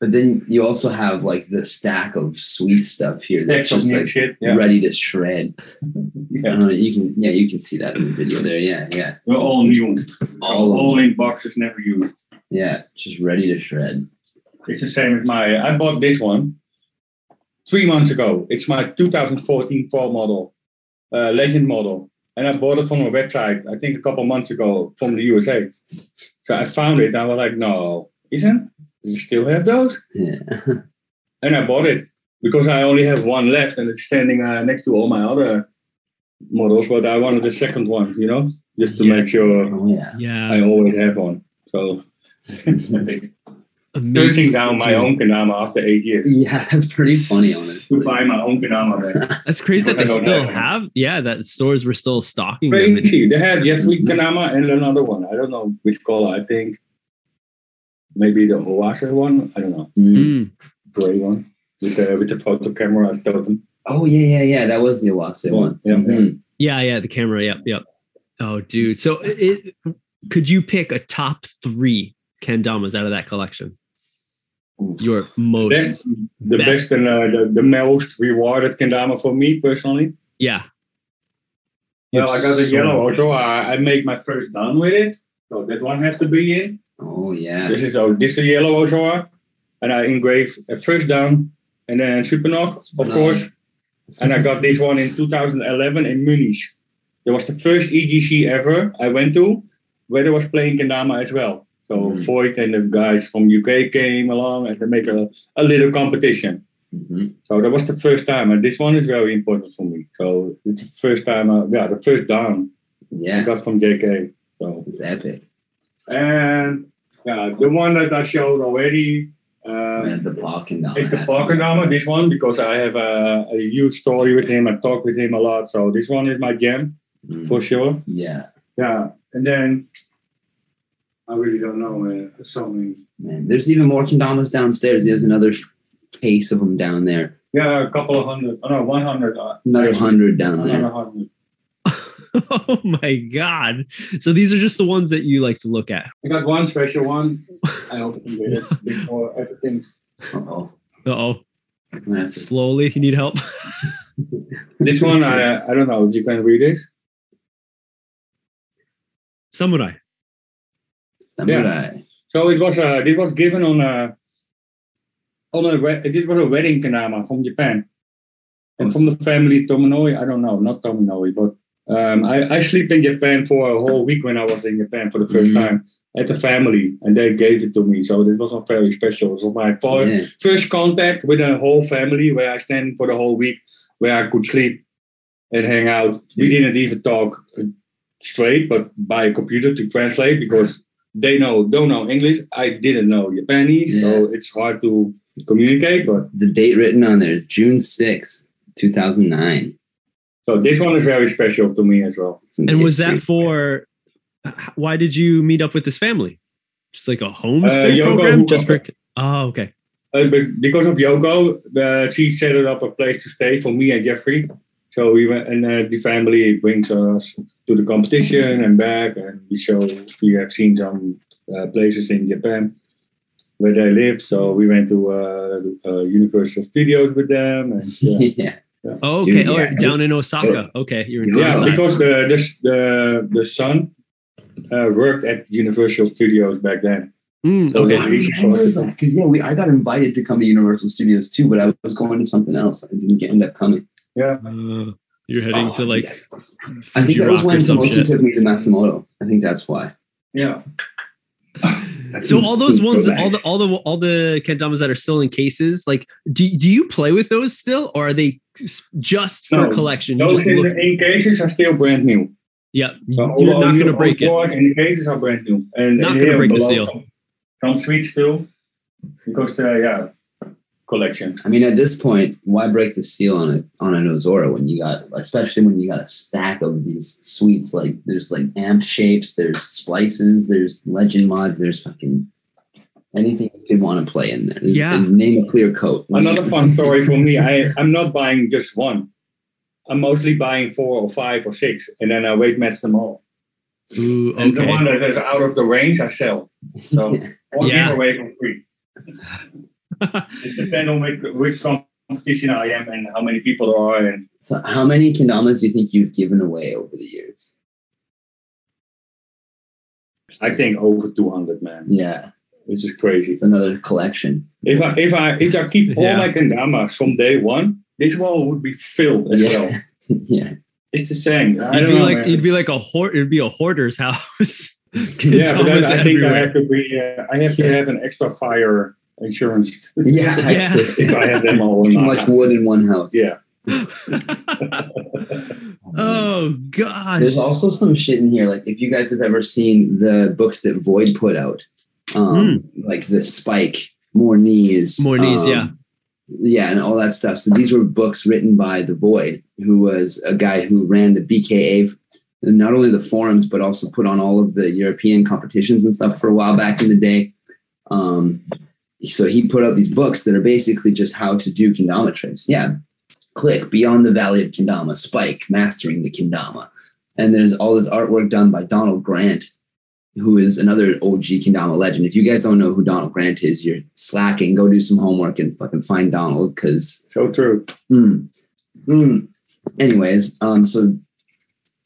But then you also have like the stack of sweet stuff here that's Stacks just like shit, yeah. ready to shred. yeah. Uh, you can yeah, you can see that in the video there. Yeah, yeah. They're all new. All, all in boxes never used. Yeah, just ready to shred. It's the same as my I bought this one three months ago. It's my 2014 Pro model, uh, Legend model, and I bought it from a website. I think a couple months ago from the USA. So I found it. And I was like, no, isn't? Do You still have those? Yeah. And I bought it because I only have one left, and it's standing uh, next to all my other models. But I wanted the second one, you know, just to Yeah. make sure Oh yeah. Yeah. I always have one. So. Amazing. searching down my own Kendama after eight years. Yeah, that's pretty funny, honestly. to buy my own Kendama there. That's crazy that they still have. Yeah, that stores were still stocking them. And- Crazy. They had Jeffrey Kendama and another one. I don't know which color. I think maybe the Oase one. I don't know. Mm. Gray one with the with the photo camera totem. Oh yeah, yeah, yeah. That was the Yeah, one. yeah, Mhm. Yeah, yeah, the camera. Yep, yep. Oh, dude. So, it, could you pick a top three kendamas out of that collection? Your most, Best, the Best. best, and uh, the, the most rewarded Kendama for me personally. yeah. Well, I got the So- yellow also. I, I made my first dan with it. So that one has to be in. Oh yeah. This is oh, this is the yellow Ozora. And I engraved a first dan and then Supernog, of Supernog. course. And I got this one in 2011 in Munich. It was the first EGC ever I went to where they was playing Kendama as well. So Mhm. Void and the guys from UK came along and they make a, a little competition. Mhm. So that was the first time. And this one is very important for me. So it's the first time, uh, yeah, the first dan I Yeah, got from JK. So it's epic. and yeah, the one that I showed already. Uh, Man, the Balkan down. It's the Parker this one, because I have a, a huge story with him. I talk with him a lot. So this one is my gem Mm. for sure. Yeah, Yeah. And then I really don't know uh, so many. man. There's even more kendamas downstairs. There's another case of them down there. Yeah, a couple of hundred. Oh, no, 100. Uh, Another actually, hundred down Another there. hundred. oh my god! So these are just the ones that you like to look at. I got one special one. I hope I can get it before everything. Uh oh, Uh oh. Slowly, you need help. This one, I I don't know if you can read it. Samurai. Samurai. So it was uh, this was given on a on a this was a wedding kendama from Japan, and from the family Tomonoi. I don't know, not Tomonoi, but um, I I slept in Japan for a whole week when I was in Japan for the 1st Mhm. time at the family, and they gave it to me. So this was not very special. It was my fir- Yeah. first contact with a whole family where I stand for the whole week, where I could sleep and hang out. We didn't even talk uh, straight, but by a computer to translate because they know don't know English. I didn't know Japanese, so it's hard to communicate. But The date written on there is June sixth, two thousand nine. so this one is very special to me as well. And was that for? Why did you meet up with this family? Just like a homestay Yoko program, just for. Hugo. Oh, okay. Uh, but because of Yoko, uh, she set it up a place to stay for me and Jeffrey. So we went, and uh, the family brings us to the competition and back, and we show we have seen some uh, places in Japan where they live. So we went to uh, uh, Universal Studios with them, and yeah, yeah. Oh, okay. Dude, oh, down in Osaka. Okay, you're in yeah, Kansai. because the the the, the son uh, worked at Universal Studios back then. Mm, So okay. they- Because yeah, we I got invited to come to Universal Studios too, but I was going to something else. I didn't get end up coming. Yeah, Uh, You're heading Oh, to like yes. I think that was Rock when or some Tomochi shit. took me to Matsumoto. I think that's why. Yeah. So all those ones, all the all the all the kendamas that are still in cases, like do, do you play with those still, or are they just for No, collection? You Those just in, look, in cases are still brand new. yeah, So you're not gonna break it. And the cases are brand new. And Not gonna break the seal. Some, some sweets still. Because uh, yeah, collection. I mean, at this point, why break the seal on a on an Ozora when you got, especially when you got a stack of these sweets? Like there's like amp shapes, there's splices, there's legend mods, there's fucking anything you could want to play in there. Yeah. and name a clear coat. Another fun story for me. I I'm not buying just one. I'm mostly buying four or five or six, and then I weight match them all. Ooh, And the one that is out of the range, I sell. So one Yeah. giveaway for free. it depends on which, which competition I am and how many people there are. And So, how many kendamas do you think you've given away over the years? I think over 200, man. Yeah, Which is crazy. it's another collection. If I if I if I keep all Yeah. my kendamas from day one, this wall would be filled as Yeah. well. yeah, It's the same. I You'd don't be know, like man. you'd be like a hoard. It'd be a hoarder's house. yeah, but I, I think I have to be. Uh, I have to have an extra fire insurance yeah. Yeah. if I have them all. in Too my much house. wood in one house. Yeah. oh god. There's also some shit in here. Like if you guys have ever seen the books that Void put out, um, like the Spike, More Knees. More Knees, um, yeah. yeah, and all that stuff. So these were books written by the Void, who was a guy who ran the BKA, not only the forums but also put on all of the European competitions and stuff for a while back in the day. Um, so he put out these books that are basically just how to do kendama tricks. Yeah, click beyond the valley of kendama, spike mastering the kendama, and there's all this artwork done by Donald Grant, who is another OG kendama legend. If you guys don't know who Donald Grant is, you're slacking. Go do some homework and fucking find Donald because So true. Mm. Mm. Anyways, um, so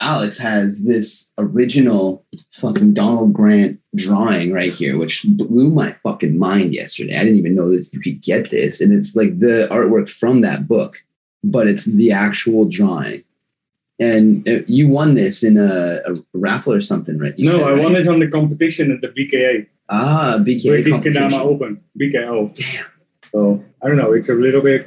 Alex has this original fucking Donald Grant drawing right here, which blew my fucking mind yesterday. I didn't even know this. You could get this, and it's like the artwork from that book, but it's the actual drawing. And uh, you won this in a, a raffle or something, right? You no, said, I right? won it on the competition at the BKA. Ah, BKA British. Kendama Open, BKO. So I don't know. It's a little bit.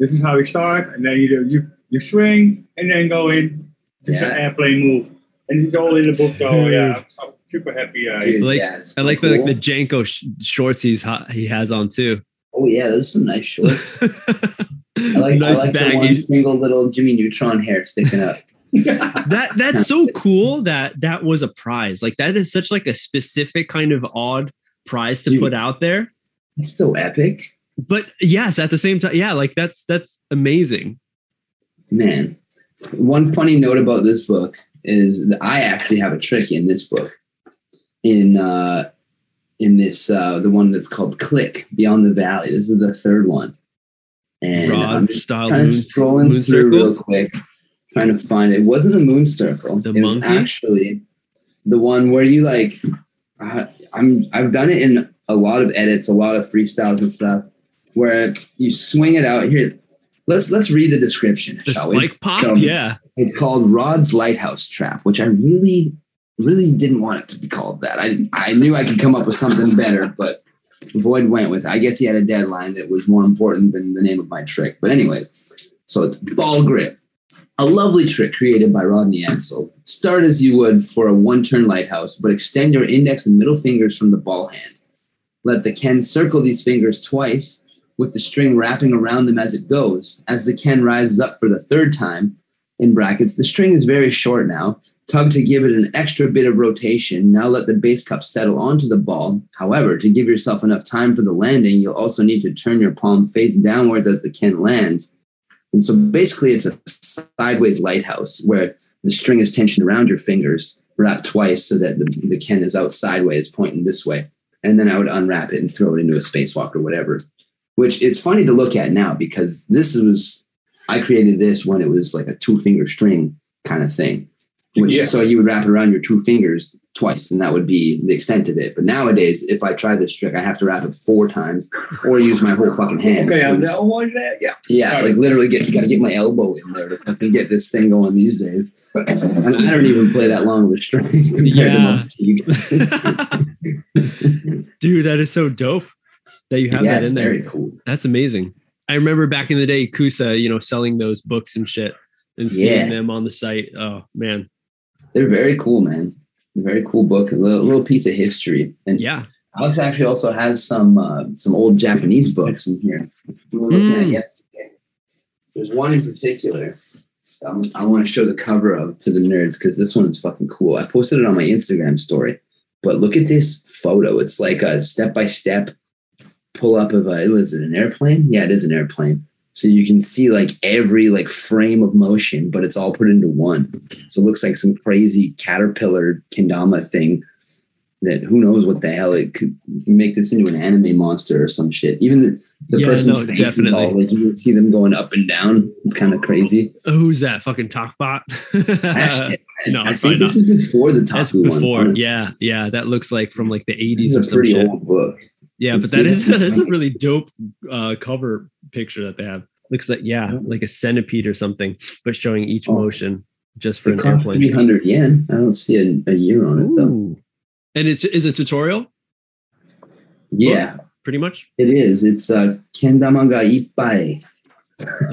This is how we start, and then you do, you you swing and then go in. Just an airplane move, and he's all in the book. So yeah, I'm super happy. Uh, Dude, Like- yeah, it's I like so the like the. Janko sh- shorts he's ha- he has on too. Oh yeah, those are some nice shorts. I like, nice I like the one single little Jimmy Neutron hair sticking up. that that's so cool that that was a prize. Like that is such like a specific kind of odd prize to Dude. put out there. It's so epic, But yes, at the same time, yeah, like that's that's amazing. man. One funny note about this book is that I actually have a trick in this book. In uh, in this uh, the one that's called Click Beyond the Valley. This is the third one, and I'm just style kind of moon, scrolling moon through real quick, trying to find it. It wasn't a moon circle. The it was actually the one where you like. Uh, I'm I've done it in a lot of edits, a lot of freestyles and stuff, where you swing it out. Here, let's let's read the description, The shall we? pop, Um, yeah. It's called Rod's Lighthouse Trap, which I really, really didn't want it to be called that. I I knew I could come up with something better, but Void went with. It. I guess he had a deadline that was more important than the name of my trick. But anyways, so it's ball grip, a lovely trick created by Rodney Ansel. Start as you would for a one-turn lighthouse, but extend your index and middle fingers from the ball hand. Let the Ken circle these fingers twice, with the string wrapping around them as it goes. As the Ken rises up for the third time, in brackets, the string is very short now. Tug to give it an extra bit of rotation. Now let the base cup settle onto the ball. However, to give yourself enough time for the landing, you'll also need to turn your palm face downwards as the Ken lands. And so basically, it's a sideways lighthouse where the string is tensioned around your fingers, wrapped twice so that the, the Ken is out sideways, pointing this way. And then I would unwrap it and throw it into a spacewalk or whatever, which is funny to look at now because this was, I created this when it was like a two finger string kind of thing. Which, Yeah. So you would wrap it around your two fingers twice, and that would be the extent of it. But nowadays, if I try this trick, I have to wrap it four times or use my whole fucking hand. Okay, I'm because- that one that. Yeah. yeah, like literally get you got to get my elbow in there to fucking get this thing going these days. And I don't even play that long of a string. compared to Yeah. you. Dude, that is so dope that you have yeah, that in there. very cool. That's amazing. I remember back in the day, Kusa, you know, selling those books and shit and seeing Yeah. them on the site. Oh man. They're very cool, man. Very cool book, a little, little piece of history. And Yeah. Alex actually also has some uh, some old Japanese books in here. We were looking at Mm. yesterday. There's one in particular. um, I want to show the cover of to the nerds because this one is fucking cool. I posted it on my Instagram story, but look at this photo. It's like a step by step pull up of a. Was it an airplane? Yeah, it is an airplane. So you can see like every like frame of motion, but it's all put into one. So it looks like some crazy caterpillar kendama thing that who knows what the hell it could make this into an anime monster or some shit. Even the, the Yeah, person's no, face is all like you can see them going up and down. It's kind of crazy. Who's that? Fucking Talkbot? Actually, no, I think this not. is before the That's Taku one. before. Yeah. Yeah. That looks like from like the 80s or some pretty shit. old book. Yeah, but that is that's a really dope uh, cover picture that they have. Looks like yeah, like a centipede or something, but showing each Oh. motion just for an airplane. three hundred yen. I don't see a, a year on it though. And it's is a tutorial, Yeah, pretty much. it is. It's uh, kendama ga ippai.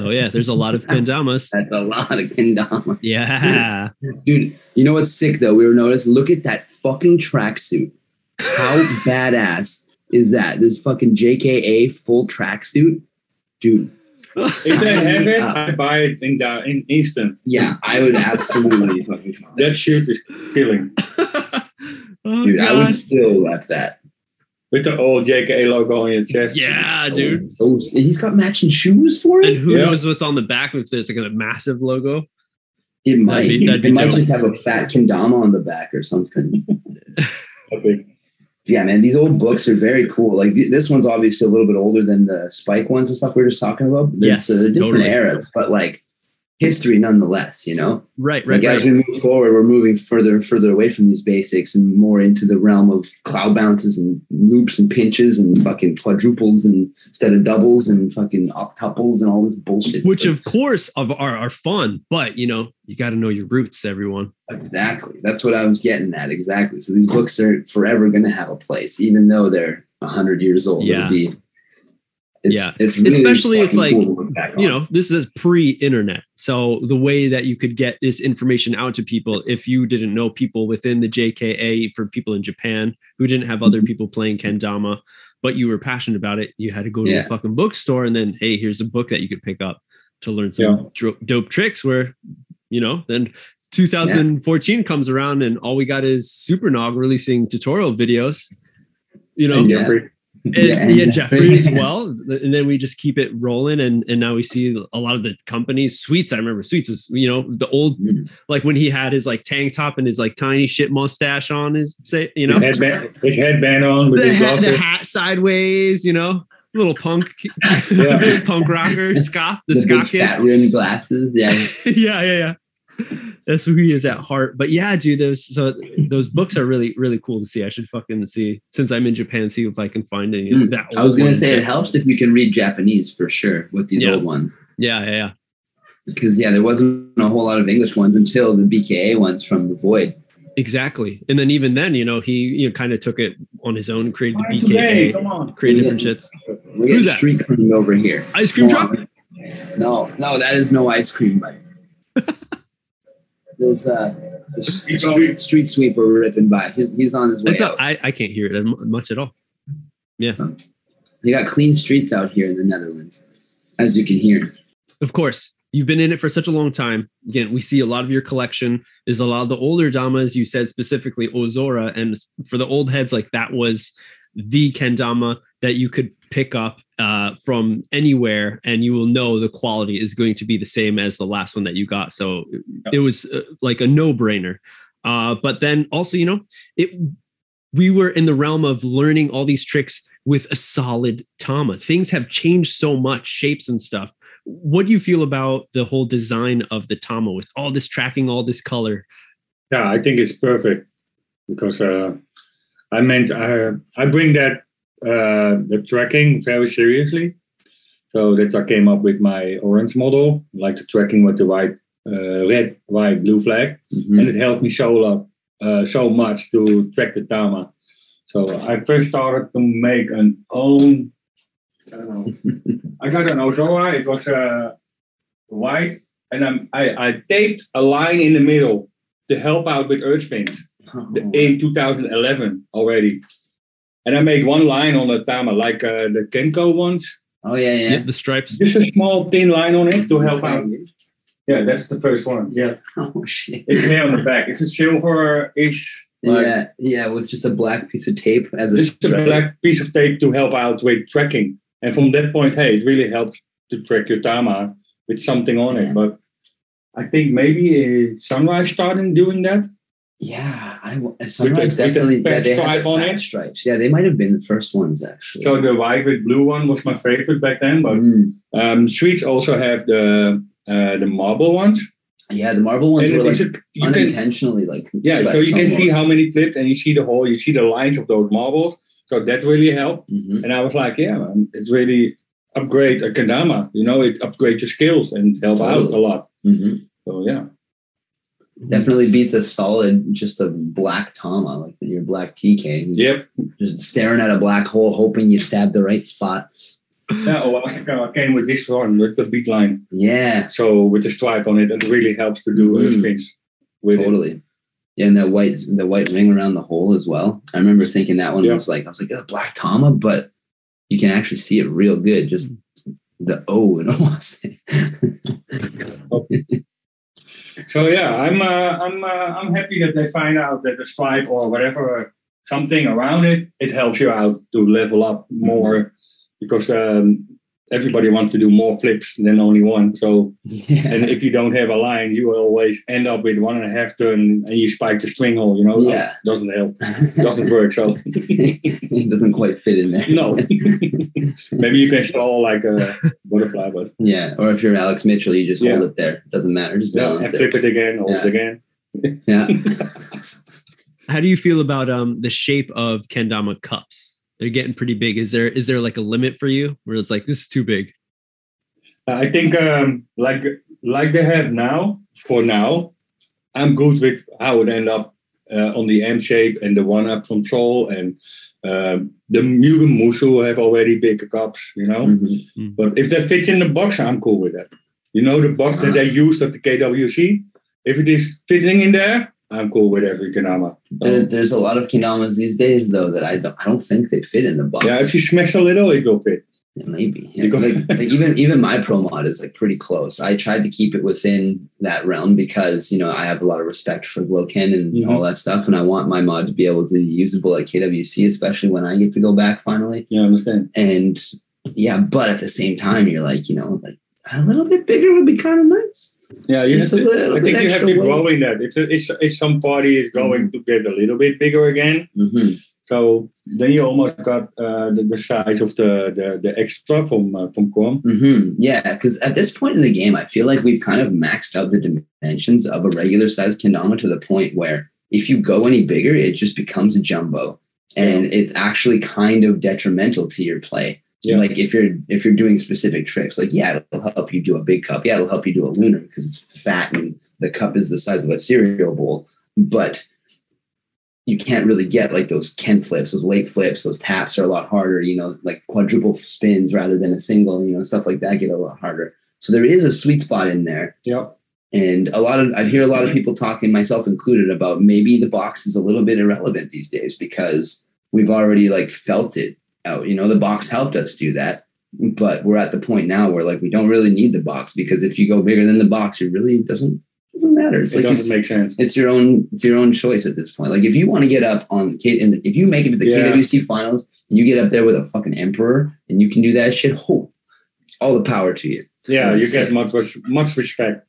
Oh yeah, there's a lot of kendamas. That's a lot of kendamas. Yeah. Dude, you know what's sick though? We were noticed. Look at that fucking tracksuit. How badass is that? This fucking JKA full tracksuit, dude. If they have it, I buy it in the in instant. Yeah, I would absolutely fucking. That shit is killing. oh, Dude, I would still like that. With the old JKA logo on your chest. Yeah, oh, So- dude. so- he's got matching shoes for it. And who Yeah. knows what's on the back? If it's like a massive logo. It might. be- that'd be it might just have a fat kendama on the back or something. Yeah, man, these old books are very cool. Like this one's obviously a little bit older than the Spike ones and stuff we were just talking about. Yes, it's a different totally. era, but like history nonetheless. You know, Right, right, like as right. we move forward, we're moving further and further away from these basics and more into the realm of cloud bounces and loops and pinches and fucking quadruples and instead of doubles and fucking octuples and all this bullshit. Which So- of course of are, are fun, but you know, you got to know your roots, everyone. Exactly. That's what I was getting at. Exactly. So these books are forever going to have a place, even though they're hundred years old. Yeah. It'll be, it's, Yeah. It's really Especially it's like, cool to look back you know, this is pre-internet. So the way that you could get this information out to people, if you didn't know people within the JKA for people in Japan who didn't have Mm-hmm. other people playing kendama, but you were passionate about it, you had to go to Yeah. a fucking bookstore and then, hey, here's a book that you could pick up to learn some Yeah. dro- dope tricks. Where, you know, then 2014 comes around and all we got is Supernog releasing tutorial videos. You know, And Yeah. Jeffrey. Yeah, Jeffrey as well. And then we just keep it rolling, and and now we see a lot of the companies. Sweets, I remember Sweets was you know the old Mm. like when he had his like tank top and his like tiny shit mustache on his say you know His headband, his headband on with the, his hat, the hat sideways, you know. Little punk, Yeah. punk rocker, ska, the, the ska kid. fat rimmed glasses. Yeah. yeah, yeah, yeah. That's who he is at heart. But yeah, dude, those so those books are really, really cool to see. I should fucking see since I'm in Japan, see if I can find any Mm. that. I was gonna say it helps if you can read Japanese for sure with these Yeah. old ones. Yeah, yeah, yeah. Because yeah, there wasn't a whole lot of English ones until the BKA ones from the Void. Exactly. And then even then, you know, he you know kind of took it on his own, created the Hey, BKA, come on. created Yeah. different shits. We're Who's that? street cream over here. Ice cream truck. No, no, that is no ice cream bite. There's uh, it's a street, street, street sweeper ripping by. He's, he's on his way out. not, I, I can't hear it much at all. Yeah. You got clean streets out here in the Netherlands, as you can hear. Of course, you've been in it for such a long time. Again, we see a lot of your collection is a lot of the older damas. You said specifically Ozora, and for the old heads, like that was the kendama that you could pick up uh, from anywhere, and you will know the quality is going to be the same as the last one that you got. So it was uh, like a no brainer. Uh, but then also, you know, it we were in the realm of learning all these tricks with a solid tama. Things have changed so much, shapes and stuff. What do you feel about the whole design of the tama with all this tracking, all this color? Yeah, I think it's perfect. because uh, I meant I I bring that uh, the tracking very seriously. So that's I came up with my orange model, like the tracking with the white, uh, red, white, blue flag, Mhm. and it helped me so lot, uh, so much to track the Tama. So I first started to make an own. I don't know. I got an Ozora. It was uh, white, and I'm, I I taped a line in the middle to help out with earth spins Oh. in 2011 already. And I made one line on the Tama, like uh, the Kenko ones. Oh yeah, yeah. Yeah, the stripes. Just a small thin line on it to help out. Yeah, that's the first one. Yeah, Oh shit. it's here on the back. It's a silver-ish. Like, yeah, yeah, with just a black piece of tape as a Just a black piece of tape to help out with tracking. And from that point, hey, it really helps to track your Tama with something on Yeah. it. But I think maybe uh, Sunrise started doing that. Yeah, I the definitely. Yeah, they had the on it. stripes. Yeah, they might have been the first ones actually. So the white with blue one was my favorite back then. But Mm. um, Sweets also have the uh, the marble ones. Yeah, the marble ones And were like a- you can unintentionally like Yeah, so you can see almost. how many clips and you see the whole, you see the lines of those marbles. So that really helped. Mhm. And I was like, yeah, man, it's really upgrade a Kendama. You know, it upgrade your skills and help out a lot. Mhm. So yeah. Definitely beats a solid just a black Tama, like your black TK. Yep. Just staring at a black hole, hoping you stab the right spot. Yeah, oh, I I came with this one with the beat line. Yeah, So with the stripe on it, it really helps to do Mhm. uh, spins with it. totally. Yeah, and that white the white ring around the hole as well. I remember thinking that one Yeah. was like I was like a black Tama, but you can actually see it real good. Just the O and almost. So yeah, I'm uh, I'm uh, I'm happy that they find out that the stripe or whatever something around it it helps you out to level up more because um, everybody wants to do more flips than only one. So yeah. and if you don't have a line, you will always end up with one and a half turn and you spike the string hole. You know, Yeah. doesn't help, doesn't work. So it doesn't quite fit in there. no, maybe you can stall like a butterfly, but Yeah, or if you're Alex Mitchell, you just hold it there. Doesn't matter. Just yeah, and flip it. it again, hold Yeah. it again. Yeah. How do you feel about um the shape of kendama cups? They're getting pretty big. Is there is there like a limit for you where it's like this is too big? I think um, like like they have now, for now, I'm good with how it end up uh, on the amp shape and the one up from Sol and um, the Mugen Mushu have already bigger cups, you know. Mhm. But if they fit in the box, I'm cool with that. You know, the box that they used at the KWC, if it is fitting in there, I'm cool with every Kendama. There's, there's a lot of Kendamas these days though that I don't I don't think they fit in the box. yeah, if you smash a little, it will fit. Yeah, maybe. Yeah, like, like even even my pro mod is like pretty close. I tried to keep it within that realm because you know I have a lot of respect for Gloken and Mhm. all that stuff, and I want my mod to be able to be usable at KWC, especially when I get to go back finally. Yeah, I understand? And yeah, but at the same time, you're like, you know, like a little bit bigger would be kind of nice. Yeah, you have Just to, little I think you have to weight. grow in that. It's a, it's if some party is going to get a little bit bigger again, hmm so then you almost got uh, the, the size of the the, the extra from uh, from Krom. hmm Yeah, because at this point in the game, I feel like we've kind of maxed out the dimensions of a regular size kendama to the point where if you go any bigger, it just becomes a jumbo, and it's actually kind of detrimental to your play. Yeah. Like if you're if you're doing specific tricks, like yeah, it'll help you do a big cup. Yeah, it'll help you do a lunar because it's fat and the cup is the size of a cereal bowl. But you can't really get like those Ken flips, those late flips, those taps are a lot harder, you know, like quadruple spins rather than a single, you know, stuff like that get a lot harder. So there is a sweet spot in there. Yep. And a lot of I hear a lot of people talking, myself included, about maybe the box is a little bit irrelevant these days because we've already like felt it out. You know, the box helped us do that. But we're at the point now where like we don't really need the box because if you go bigger than the box, it really doesn't doesn't matter. It's It like doesn't it's, make sense. it's your own it's your own choice at this point. Like if you want to get up on the K and if you make it to the Yeah. KWC finals and you get up there with a fucking emperor and you can do that shit, oh, all the power to you. Yeah, you get much much respect,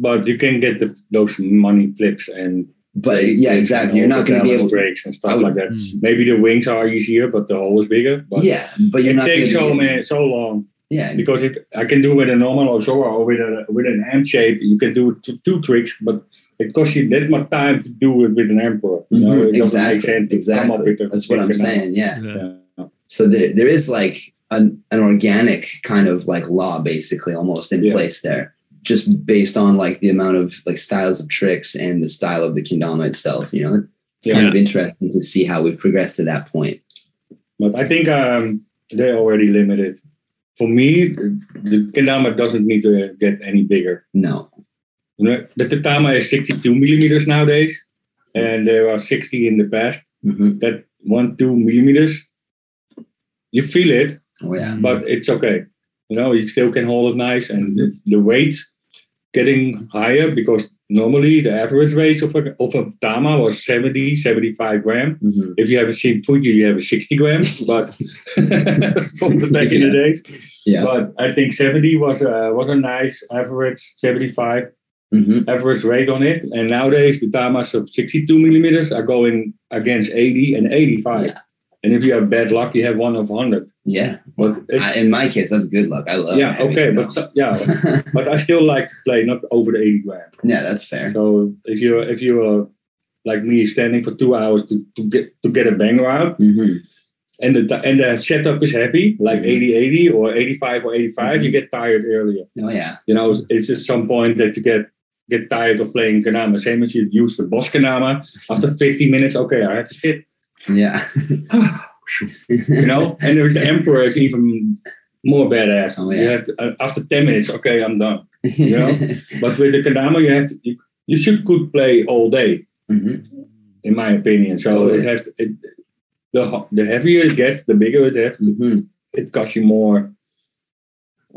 but you can get the, those money flips and But yeah, exactly. You're not going to be able to. breaks and stuff would- like that. Mm. Maybe the wings are easier, but the hole is bigger. But Yeah, but you're it not going takes so to. man so long Yeah, because it I can do with a normal Ozora or with a with an amp shape. You can do two, two tricks, but it costs you that much time to do it with an emperor. You know, Mhm, it doesn't make exactly. sense to come up Exactly. That's what I'm saying. Yeah. Yeah. Yeah. So there, there is like an, an organic kind of like law basically almost in Yeah. place there, just based on like the amount of like styles of tricks and the style of the kendama itself. You know, it's kind Yeah. of interesting to see how we've progressed to that point. But I think um, they're already limited. For me, the kendama doesn't need to get any bigger. No. The tatama is 62 millimeters nowadays, and there are 60 in the past. hmm That one, two millimeters, you feel it, Oh yeah. but it's okay. You know, you still can hold it nice, and the, the weights getting higher because normally the average weight of a, of a tama was 70, 75 gram. hmm If you have a cheap food, you have a 60 gram, but from the back in the days. Yeah. But I think 70 was a, was a nice average, 75 hmm average weight on it. And nowadays, the tamas of 62 millimeters are going against 80 and 85. Yeah. And if you have bad luck, you have one of 100. Yeah. Well, I, in my case, that's good luck. I love. yeah, okay, but so, yeah, but I still like to play not over the 80 grand. yeah, that's fair. So if you if you are like me, standing for two hours to, to get to get a banger out, hmm and the and the setup is happy, like Mhm. 80 80 or 85 or 85, you get tired earlier. Oh yeah. You know, it's at some point that you get get tired of playing Kendama. Same as you use the boss Kendama. After 15 minutes, okay, I have to sit. Yeah. You know, and the Emperor is even more badass. Oh, You have to, uh, after 10 minutes, okay, I'm done. You know? But with the Kendama, you have to, you, you should could play all day, hmm in my opinion. So Totally. it has to, it, the the heavier it gets, the bigger it gets. hmm It costs you more.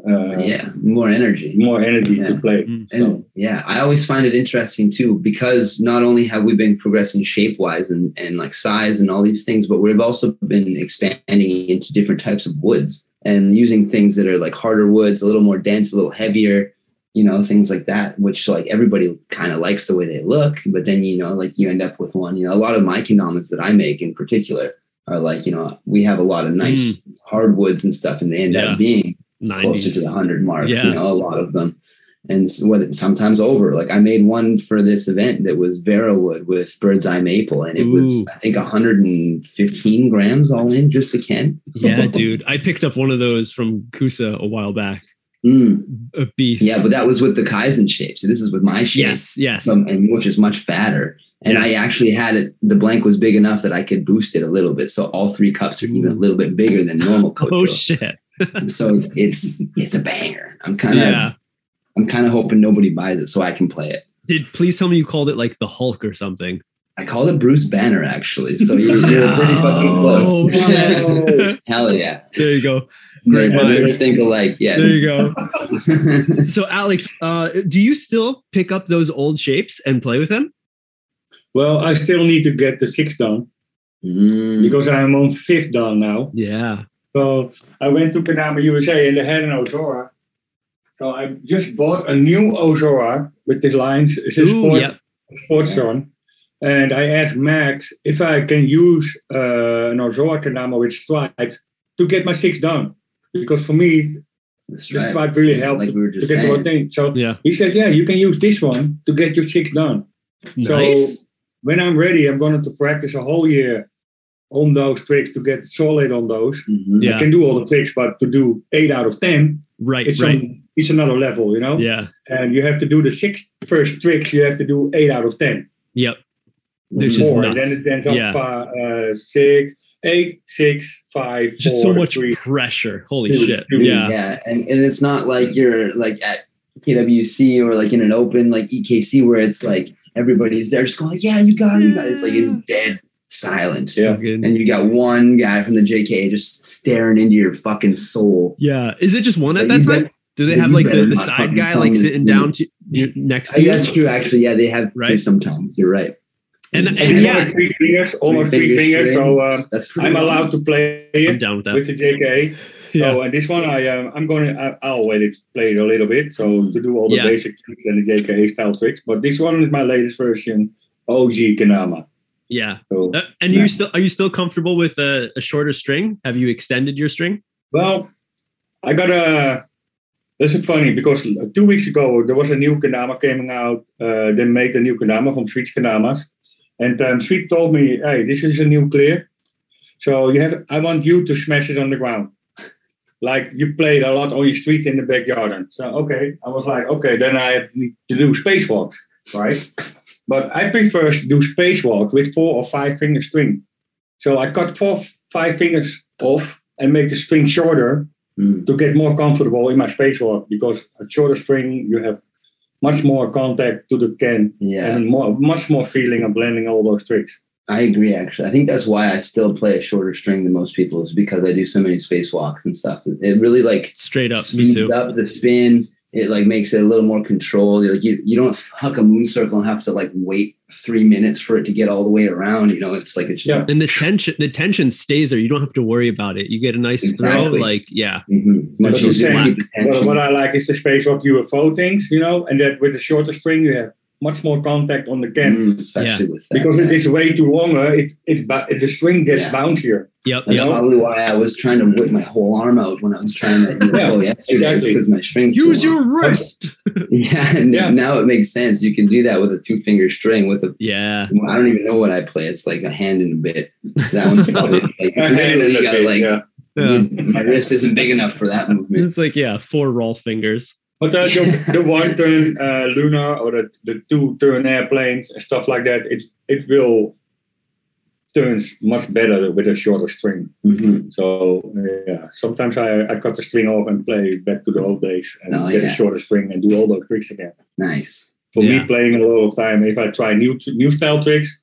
Uh, Yeah. More energy. more energy to play. Mm. And So, yeah, I always find it interesting too because not only have we been progressing shape wise and, and like size and all these things, but we've also been expanding into different types of woods and using things that are like harder woods, a little more dense, a little heavier, you know, things like that, which like everybody kind of likes the way they look. But then, you know, like you end up with one, you know, a lot of my kendamas that I make in particular are like, you know, we have a lot of nice hardwoods and stuff and they end Yeah. up being closer to the hundred mark. Yeah. You know, a lot of them, and what sometimes over. Like I made one for this event that was Vera wood with bird's eye maple, and it Ooh. was I think 115 grams all in, just a can. Yeah, dude. I picked up one of those from Kusa a while back. Mm. A beast. Yeah, but that was with the Kaizen shape. So this is with my shape, yes, yes. um, and which is much fatter. And. I actually had it. The blank was big enough that I could boost it a little bit. So all three cups are even a little bit bigger than normal Coach. oh shit. So it's, it's it's a banger. I'm kind of Yeah. I'm kind of hoping nobody buys it so I can play it. Did please tell me you called it like the Hulk or something? I called it Bruce Banner actually. So you're, you're pretty fucking Oh, close. shit. Hell yeah. there you go. Great They- they minds. think alike. Yes. There you go. So Alex, uh, do you still pick up those old shapes and play with them? well, I still need to get the six done Mm, because I'm on fifth done now. Yeah. So I went to Panama, USA and they had an Ozora. So I just bought a new Ozora with the lines. It's a Ooh, sport, yep. sports one. And I asked Max if I can use uh, an Ozora Kendama with stripes to get my six done. Because for me, that's the right. stripe really helped Like we were to get the saying. one thing. So Yeah. he said, yeah, you can use this one to get your six done. So Nice. when I'm ready, I'm going to practice a whole year on those tricks to get solid on those. Mhm. Yeah. I can do all the tricks, but to do eight out of ten, Right. it's right. some, it's another level, you know. Yeah. And you have to do the six first tricks. You have to do eight out of ten. Yep. There's just Four. nuts. Then it then up Yeah. uh, uh, six, eight, six, five, Just four, so much three. pressure. Holy two, shit. two. Yeah. Yeah. And, and it's not like you're like at PWC or like in an open like EKC where it's like everybody's there just going like, yeah, you got it, you got it. It's like it's dead silent. Yeah. And you got one guy from the JK just staring into your fucking soul. Yeah. Is it just one at Like, that time? bet- Do they have like the, the side guy like sitting down to you next to you? guess true. Actually, yeah, they have Right. to sometimes. You're right. And, It's and yeah, three fingers, almost Three three fingers fingers. So um, I'm long. allowed to play I'm down with that. with the JK. Yeah. So and this one I um, I'm going to I'll let it play it a little bit so Mm. to do all the Yeah. basic tricks and the JK style tricks. But this one is my latest version, OG Kendama. Yeah. So Uh, and you still are you still comfortable with a, a shorter string? Have you extended your string? well, I got a This is funny because two weeks ago there was a new kendama coming out. Uh, they made a new kendama from Sweet Kendamas, and um, Sweet told me, "Hey, this is a new clear, so you have. I want you to smash it on the ground, like you played a lot on your street in the backyard." And so okay, I was like, okay, then I have to do spacewalks, right? But I prefer to do spacewalk with four or five finger string. So I cut four, five fingers off and make the string shorter Mm. to get more comfortable in my spacewalk because a shorter string you have much more contact to the can Yeah, and more much more feeling of blending all those tricks. I agree. Actually, I think that's why I still play a shorter string than most people is because I do so many spacewalks and stuff. It really like Straight up, me too. up the spin. It like makes it a little more controlled. Like you, you don't huck a moon circle and have to like wait three minutes for it to get all the way around. You know, it's like it's just Yeah. And the tension, the tension stays there. You don't have to worry about it. You get a nice Exactly. throw. Like, yeah, Mhm. Much That's easier to what I'm keep the What, tension. what I like is the spacewalk UFO things, you know, and that with the shorter string you have much more contact on the can. Mm, especially with that. Because yeah. it is way too longer, it's it, ba- the string gets Yeah. bouncier. yep, That's yep. probably why I was trying to whip my whole arm out when I was trying to. You Yeah, know, yesterday exactly. because my strings. too Use long. your wrist. Yeah, and Yeah. now it makes sense. You can do that with a two finger string with a Yeah, I don't even know what I play. It's like a hand and a bit. That one's probably like A hand literally and you gotta bit, like yeah. yeah. my wrist isn't big enough for that movement. It's like yeah, four roll fingers. But uh, the, the one turn uh, lunar or the, the two turn airplanes and stuff like that, it it will turns much better with a shorter string. Mhm. So yeah, sometimes I, I cut the string off and play back to the old days and Oh, get yeah. a shorter string and do all those tricks again. Nice. For Yeah. me, playing a lot of time, if I try new new style tricks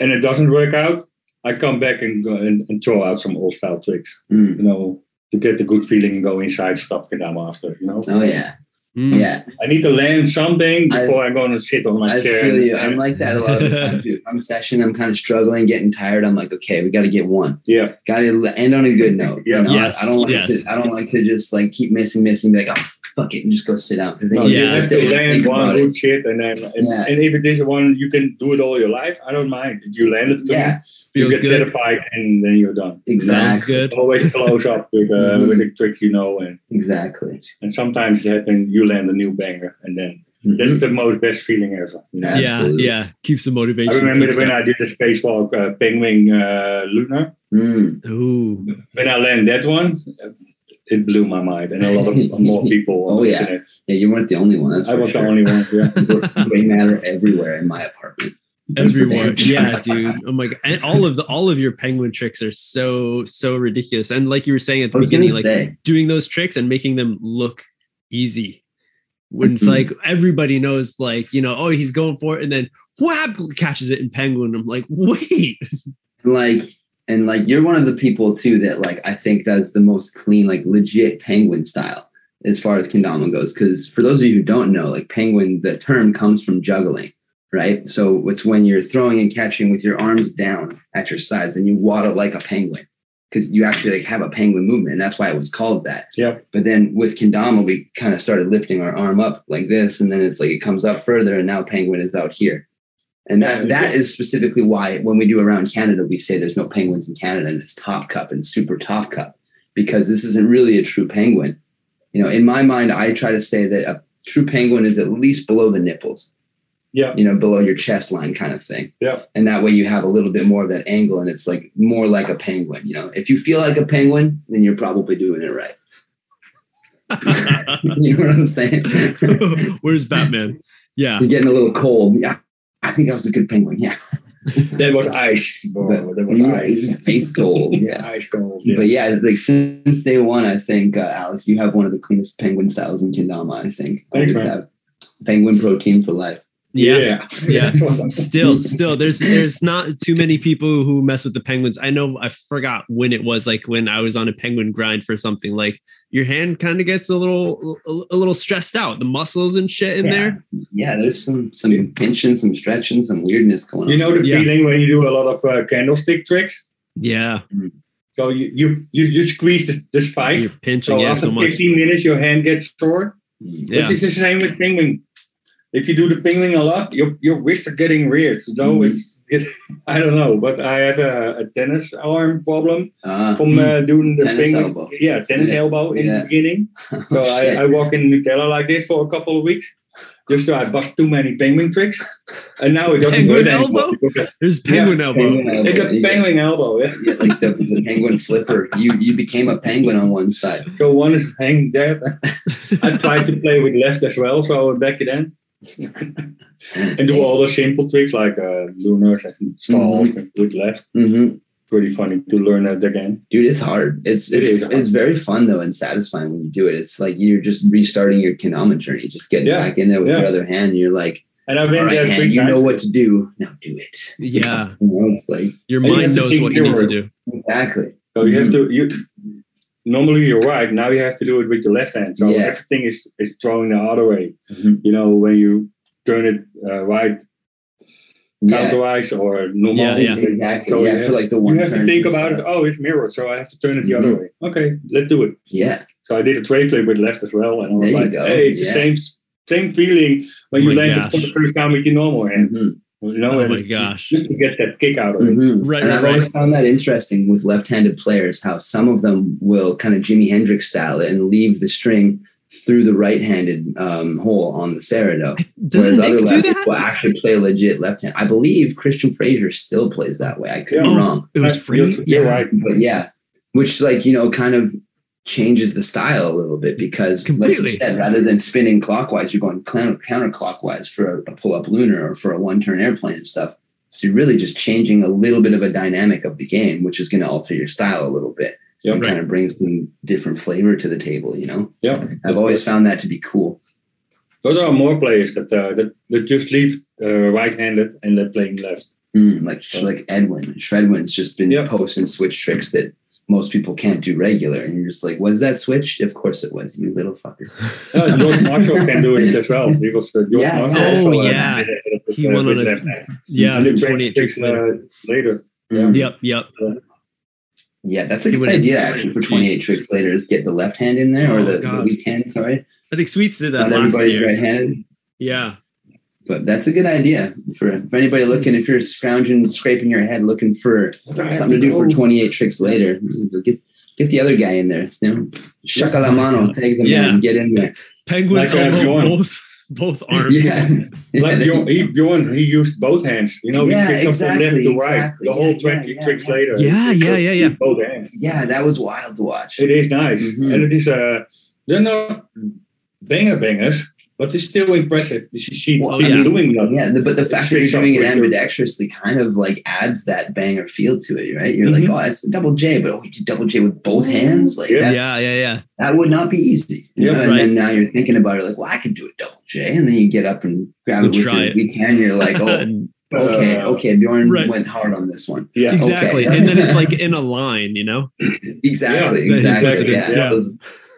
and it doesn't work out, I come back and go and, and throw out some old style tricks. Mm. You know, to get the good feeling and go inside stuff that I'm after. You know, Oh yeah, Mm. yeah. I need to land something before I, am going to sit on my I chair. feel you. I'm like that a lot of the time too. I'm a session, I'm kind of struggling, getting tired. I'm like, okay, we got to get one. yeah, Got to end on a good note. Yeah. You know? Yes, I don't like yes. to. I don't like to just like keep missing, missing. Be like, oh fuck it, and just go sit down because then no, you you Yeah. have to land one good shit, and then and, Yeah. and if it is one you can do it all your life, I don't mind. If you land it, clean, Yeah, you Feels get good. certified, and then you're done. Sounds exactly, good. Always close up with uh, Mhm. with the tricks you know, and exactly. and sometimes it happens you land a new banger, and then Mhm. that's the most best feeling ever. you know? Yeah. Yeah, Absolutely. yeah. Keeps the motivation. I remember when that- I did the spacewalk uh, penguin uh, lunar. Mm. Ooh, When I landed that one, it blew my mind, and a lot of more people. Oh, yeah. internet. Yeah, you weren't the only one. That's I was sure. the only one. Yeah. Gray matter everywhere in my apartment. Everyone. yeah, dude. Oh my god. And all of the all of your penguin tricks are so so ridiculous. And like you were saying at the beginning, like say, doing those tricks and making them look easy. When it's Mhm. like everybody knows, like, you know, oh, he's going for it, and then whap catches it in penguin. I'm like, wait. like, and like, you're one of the people too that like I think that's the most clean, like legit penguin style as far as kendama goes. Because for those of you who don't know, like penguin, the term comes from juggling, right? So it's when you're throwing and catching with your arms down at your sides, and you waddle like a penguin. Because you actually like have a penguin movement, and that's why it was called that. Yep. But then with kendama, we kind of started lifting our arm up like this, and then it's like it comes up further, and now penguin is out here. And that, that is specifically why when we do around Canada, we say there's no penguins in Canada, and it's top cup and super top cup because this isn't really a true penguin. You know, in my mind, I try to say that a true penguin is at least below the nipples. Yeah. You know, below your chest line kind of thing. Yeah. And that way you have a little bit more of that angle and it's like more like a penguin. You know, if you feel like a penguin, then you're probably doing it right. you know what I'm saying? Where's Batman? Yeah. You're getting a little cold. Yeah. I think I was a good penguin. Yeah. That was ice, bro. That was ice. Face cold. Yeah. Ice cold. Yeah. But yeah, like since day one, I think uh, Alex, you have one of the cleanest penguin styles in kendama. I think Thanks, Always man. have penguin protein for life. Yeah. Yeah. yeah. still still there's there's not too many people who mess with the penguins i know i forgot when it was like when i was on a penguin grind for something like your hand kind of gets a little a, a little stressed out the muscles and shit in Yeah. there Yeah, there's some some pinching, some stretching, some weirdness going on. You know the Yeah. feeling when you do a lot of uh, candlestick tricks. yeah So you you you, you squeeze the, the spike. you're pinching So yeah after so much 15 minutes, your hand gets sore. Mm. yeah Which is the same with penguin. If you do the pingling a lot, your your wrists are getting weird. So Mhm. it's, it, I don't know, but I had a, a tennis arm problem Ah, from uh, doing the Tennis pingling. elbow. Yeah, tennis Yeah. elbow in Yeah. the beginning. So I, shit. I walk in Nutella like this for a couple of weeks. Just so I bust too many penguin tricks, and now it doesn't Penguin hurt anymore elbow? There's penguin elbow. Penguin elbow. It's a Yeah. penguin elbow. Yeah. Yeah, like the, the penguin flipper. You you became a penguin on one side. So one is hanging there. I tried to play with left as well, so back then. and do all the simple tricks like uh, lunars and stalls with left. hmm Pretty funny to learn that again. Dude, it's hard. It's It it's, is hard. it's very fun though and satisfying when you do it. It's like you're just restarting your Kendama journey, just getting Yeah, back in there with yeah. your other hand. You're like, And I've been right, there hand, you know what to do. Now do it. Yeah. You know, it's like Your mind knows what you need to do. exactly. So you have to you. Normally you're right. Now you have to do it with your left hand. So Yeah. everything is is throwing the other way. Mhm. You know when you turn it uh, right Yeah, counterwise or normal. Yeah, yeah. exactly. So yeah, you for like the one You have to think and about it. Oh, it's mirrored, so I have to turn it the other Mhm. way. Okay, let's do it. Yeah, So I did a tray flip with left as well, and I was There like, "Hey, it's yeah. the same same feeling when Oh you my land it gosh. for the first time with your normal hand." Mhm. You know, Oh my gosh. just to get that kick out of it. Mhm. Right, and right, I've right. always found that interesting with left-handed players, how some of them will kind of Jimi Hendrix style it and leave the string through the right-handed um, hole on the Sarado. Doesn't Whereas Nick other do lefties that? will actually play legit left hand. I believe Christian Fraser still plays that way. I could Yeah. be wrong, It was You're- free. Yeah. right. but yeah, which like you know kind of changes the style a little bit because like you said, rather than spinning clockwise, you're going counter counterclockwise for a, pull-up lunar or for a one-turn airplane and stuff. So you're really just changing a little bit of a dynamic of the game, which is going to alter your style a little bit Yep. and Right. kind of brings some different flavor to the table. You know, Yeah, I've always found that to be cool. those are more players that uh, that, that just leave uh, right-handed and they're playing left. Mm, like like Edwin, Shredwin's just been Yep. posting switch tricks that most people can't do regular, and you're just like, "Was that switch?" Of course it was, you little fucker. Uh, George Marco can do it as well. He was uh, George Yeah, Marco yeah. Oh, uh, yeah. did it with, He uh, won on a- Yeah. 28 tricks later. uh, later. Mm. Yep. Yep. Yeah, that's a He good idea actually for 28 Jeez. tricks later is get the left hand in there or Oh, the, the God. weak hand, sorry. I think Sweets did that Not last everybody's year. right-handed. Yeah. But that's a good idea for, for anybody looking, if you're scrounging, scraping your head looking for something to do for 28 tricks later, get get the other guy in there. You know, shaka la mano, take them Yeah. in, get in there. Penguin Like, uh, elbow, Bjorn. both both arms. Yeah. Like Bjorn, he, Bjorn, he used both hands. You know, Yeah, he picked exactly, up from left to right. exactly. The whole Yeah, 20 yeah, tricks yeah. later. Yeah, he yeah, yeah, yeah. Both hands. yeah, that was wild to watch. It is nice. Mhm. And it is, uh, they're not banger bangers, but it's still impressive. You see Well, people yeah. doing that. Yeah, but the fact that you're doing it pretty good. ambidextrously kind of like adds that banger feel to it, right? You're like, Mhm. oh, it's a double J, but oh, you did double J with both hands, like Yeah. that's, Yeah. Yeah. Yeah. that would not be easy. You Yeah, know? And then now you're thinking about it, like, well, I can do a double J, and then you get up and grab And it with your it. weak hand. You're like, oh, okay, Uh, okay, Bjorn Right. went hard on this one. Yeah. exactly. okay. And then it's like in a line, you know? Exactly, Yeah, exactly. exactly, Yeah, yeah. those,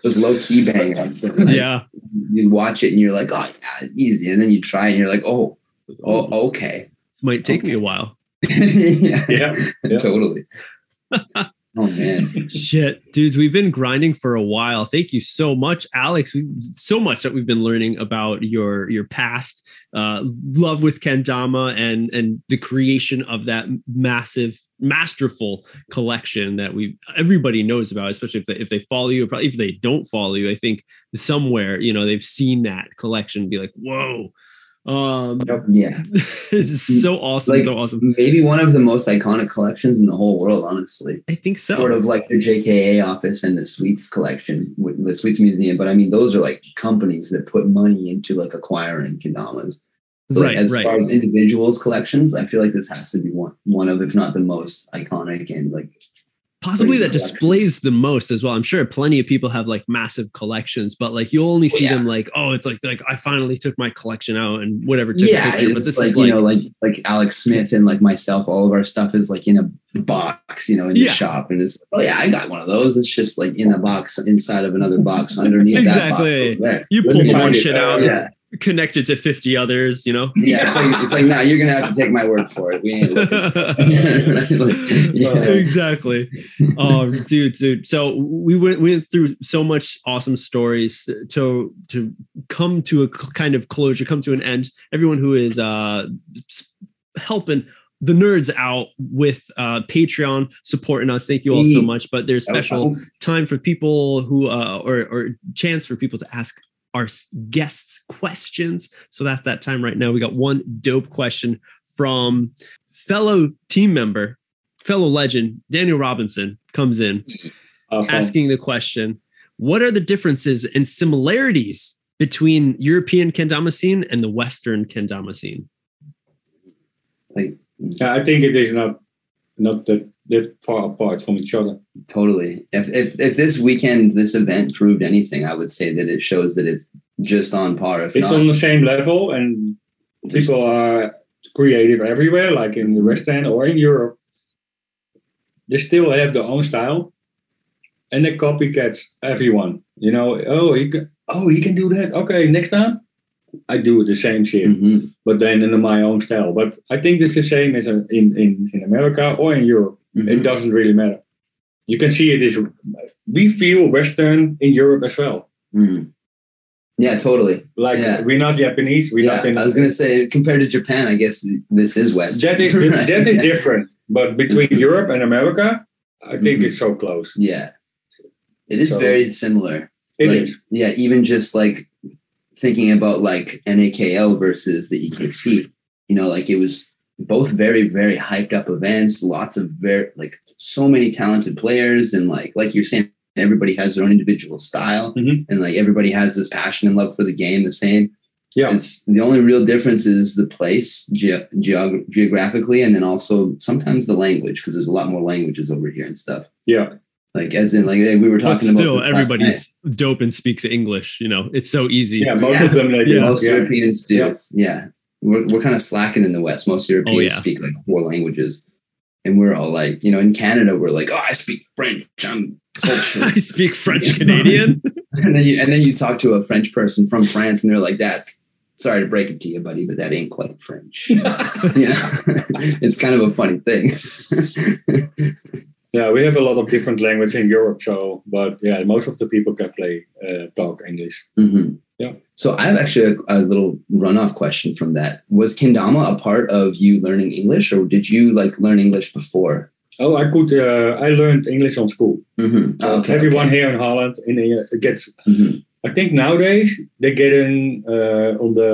those low key bangers. that, like, Yeah. You watch it and you're like, oh, yeah, easy, and then you try and you're like, oh, oh, okay. This might take me a while. yeah, Yeah. Yeah. totally. oh man. Shit, dudes, we've been grinding for a while. Thank you so much, Alex. We so much that we've been learning about your your past uh, love with kendama and and the creation of that massive, masterful collection that we everybody knows about. Especially if they if they follow you, probably if they don't follow you, I think somewhere you know they've seen that collection. Be like, whoa. Um, Yeah. it's so awesome, Like- so awesome. Maybe one of the most iconic collections in the whole world, honestly. I think so. Sort of like the JKA office and the Sweets collection, with the Sweets Museum. But I mean, those are like companies that put money into like acquiring kendamas. So, like, Right, as right. far as individuals collections, I feel like this has to be one one of, if not the most iconic and like possibly that collection. displays the most as well. I'm sure plenty of people have like massive collections, but like you'll only see yeah. them like, oh, it's like like I finally took my collection out and whatever took yeah, a picture. But it's this like is you know, like like Alex Smith and like myself, all of our stuff is like in a box, you know, in Yeah. the shop, and it's oh yeah, I got one of those. It's just like in a box inside of another box underneath Exactly. that box. you pull one shit out. yeah. Connected to 50 others, you know? Yeah, it's like, it's like, you're gonna have to take my word for it. We ain't looking. Yeah. exactly. Oh, dude, dude. So we went went through so much awesome stories to to come to a kind of closure, come to an end. Everyone who is uh helping the nerds out with uh, Patreon supporting us. Thank you all so much. But there's special time for people who uh, or or chance for people to ask our guests questions. So that's that time right now. We got one dope question from fellow team member, fellow legend Daniel Robinson comes in Okay. asking the question: What are the differences and similarities between European kendama scene and the Western kendama scene? Like I think it is not not that that far apart from each other. totally. If, if if this weekend, this event proved anything, I would say that it shows that it's just on par. If It's not, on the same level, and people are creative everywhere, like in the West End or in Europe. They still have their own style, and they copycats everyone. You know, oh he can, oh he can do that. Okay, next time I do the same shit, Mhm. but then in my own style. But I think it's the same as in in, in America or in Europe. Mhm. It doesn't really matter. You can see it is. We feel Western in Europe as well. Mhm. Yeah, totally. Like Yeah. we're not Japanese. We're yeah, not in I was gonna say compared to Japan, I guess this is West. That is that is different. But between Europe and America, I think Mhm. it's so close. Yeah, it is So- very similar. It like, is. Yeah, even just like thinking about like NAKO versus the EKC, you know, like it was both very, very hyped up events, lots of very like so many talented players, and like like you're saying, everybody has their own individual style, Mhm. and like everybody has this passion and love for the game the same. Yeah. It's the only real difference is the place ge- geog- geographically, and then also sometimes the language because there's a lot more languages over here and stuff. Yeah. Like as in like we were But talking about still, the- everybody's dope and speaks English. You know, it's so easy. Yeah, most Yeah. of them they do. Yeah. most Yeah. Europeans do. Yeah. Yeah. We're, we're kind of slacking in the West. Most Europeans Oh, yeah. speak like four languages. And we're all like, you know, in Canada, we're like, oh, I speak French. I'm cultured. I speak French Canadian. and then you and then you talk to a French person from France and they're like, that's sorry to break it to you, buddy, but that ain't quite French. you know? it's kind of a funny thing. Yeah, we have a lot of different language in Europe. So, but yeah, most of the people can play uh, talk English. Mhm. Yeah. So I have actually a, a little runoff question from that. Was Kendama a part of you learning English or did you like learn English before? Oh, I could. Uh, I learned English on school. Mhm. So Okay, everyone okay. here in Holland in uh, gets. Mhm. I think nowadays they get in uh, on the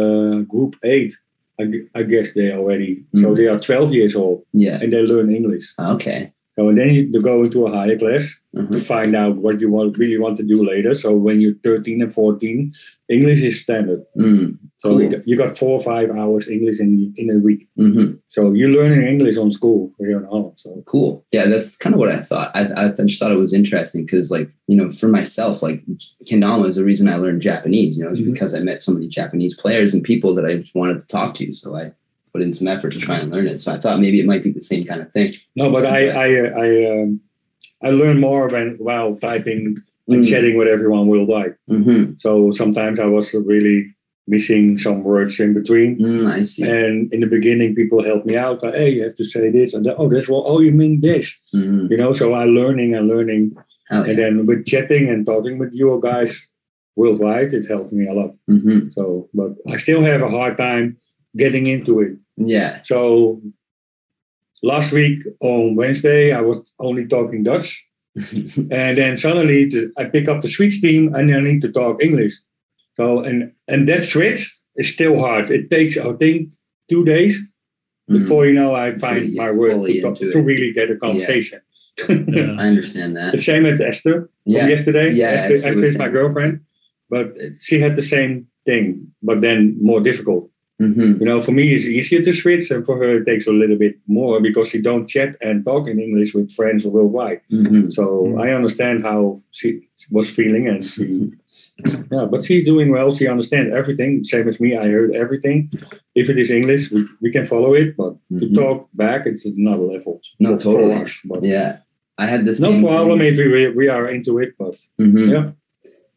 group eight. I, I guess they already. So Mhm. they are twelve years old Yeah. and they learn English. Okay. So and then you to go into a higher class Mhm. to find out what you want really want to do later. So when you're 13 and 14, English is standard. Mm. So Cool. you, got, you got four or five hours English in in a week. hmm So you're learning English on school here in Holland. So Cool. Yeah, that's kind of what I thought. I, I just thought it was interesting because, like, you know, for myself, like, kendama is the reason I learned Japanese. You know, Mhm. because I met so many Japanese players and people that I just wanted to talk to. So I put in some effort to try and learn it. So I thought maybe it might be the same kind of thing. no, but I I uh, I um, I learn more when while typing and Mm. chatting with everyone worldwide. Mm-hmm. So sometimes I was really missing some words in between. Mm, I see. And in the beginning, people helped me out. Like, hey, you have to say this, and then, oh, that's what. Oh, you mean this? Mm. You know. So I learning and learning And yeah. then with chatting and talking with you guys worldwide, it helped me a lot. hmm So, but I still have a hard time getting into it. Yeah. So last week on Wednesday, I was only talking Dutch. And then suddenly to, I pick up the switch team and I need to talk English. So, and, and that switch is still hard. It takes, I think, two days Mm. before, you know, I find get my words to, talk- to really get a conversation. Yeah. I understand that. The same as Esther. Yeah. from yesterday. Yeah, Esther, Esther Esther is my girlfriend, but she had the same thing, but then more difficult. Hmm You know, for me, it's easier to switch, and for her, it takes a little bit more because she don't chat and talk in English with friends worldwide. hmm So Mm. I understand how she was feeling, and she, yeah, but she's doing well. She understands everything, same as me. I heard everything. If it is English, we, we can follow it, but to Mhm. talk back, it's another level. No, totally. us, but Yeah. I had this. no problem if we we are into it, but hmm yeah.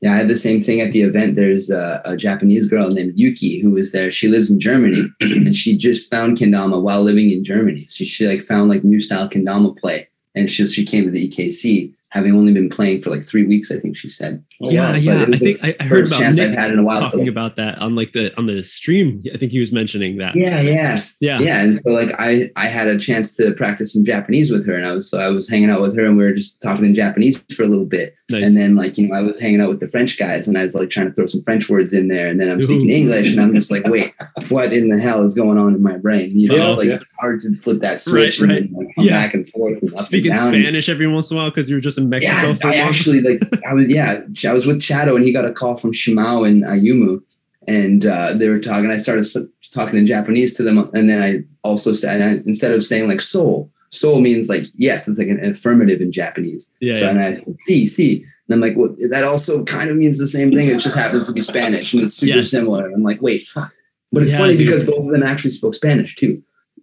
Yeah, I had the same thing at the event. There's a, a Japanese girl named Yuki who was there. She lives in Germany and she just found kendama while living in Germany. So she like found like new style kendama play, and she she came to the EKC having only been playing for like three weeks. I think she said. Oh, yeah, wow. yeah. I think I, I heard about chance Nick I've had in a while talking about that on like the on the stream. I think he was mentioning that. Yeah, yeah, yeah, yeah. And so like I I had a chance to practice some Japanese with her, and I was so I was hanging out with her, and we were just talking in Japanese for a little bit, nice. and then like you know I was hanging out with the French guys, and I was like trying to throw some French words in there, and then I'm speaking Ooh. English, and I'm just like, wait, what in the hell is going on in my brain? You know, yeah, it's oh, like yeah. hard to flip that switch right, right. and then, like, come yeah. back and forth. And Speaking Spanish every once in a while because you're just in Mexico. Yeah, I actually like I was yeah I was with Chado and he got a call from Shimao and Ayumu and uh, they were talking. I started talking in Japanese to them, and then I also said instead of saying like soul, soul means like yes, it's like an affirmative in Japanese. Yeah. So yeah. and I said see see, and I'm like, well, that also kind of means the same thing. It just happens to be Spanish, and it's super yes. similar. And I'm like, wait, fuck. But it's yeah, funny because both of them actually spoke Spanish too.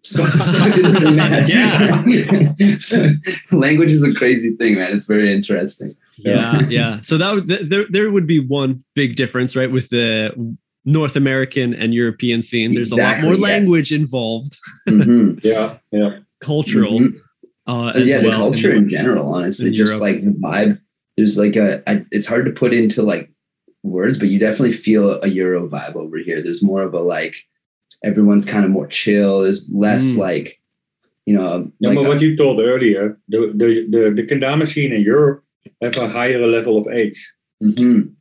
So, so it didn't really matter. yeah. so, language is a crazy thing, man. It's very interesting. Yeah, yeah. So that would there there would be one big difference, right, with the North American and European scene. There's exactly, a lot more language yes. involved. Mm-hmm. yeah, yeah. Cultural. Mm-hmm. Uh, yeah, the culture in, in general, honestly, just Europe. like the vibe. There's like a, I, it's hard to put into like words, but you definitely feel a Euro vibe over here. There's more of a like, everyone's kind of more chill. There's less mm. like, you know. Yeah, like but what you told earlier, the the the, the kendama scene in Europe have a higher level of age. Mm-hmm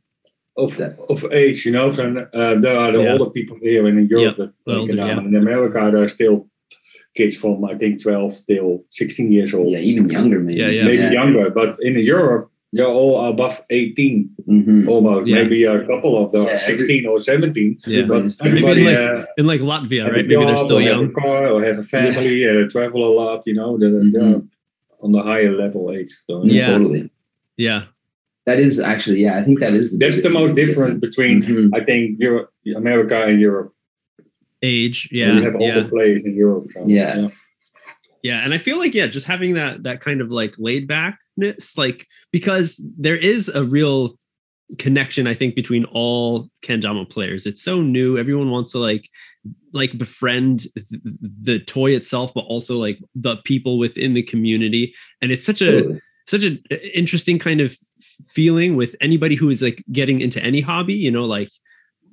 of of age, you know. So, uh, there are the yeah. older people here in Europe that well, yeah. in America there are still kids from I think 12 till 16 years old. Yeah, even younger, maybe. Yeah, yeah. Maybe yeah. younger, but in Europe they're all above 18 mm-hmm. almost yeah. maybe a couple of them yeah, 16 or 17 yeah but maybe in like, uh, in like latvia right maybe they're still young have a car or have a family yeah. and travel a lot you know they're, mm-hmm. they're on the higher level age so, yeah totally yeah that is actually, yeah, I think that is. The That's the most difference between, mm-hmm. I think, Europe, America and Europe. Age, yeah. We have all yeah. the players in Europe. So, yeah. Yeah. And I feel like yeah, just having that that kind of like laid backness, like because there is a real connection I think between all kendama players. It's so new. Everyone wants to like like befriend the toy itself, but also like the people within the community. And it's such a such an uh, interesting kind of feeling with anybody who is like getting into any hobby, you know, like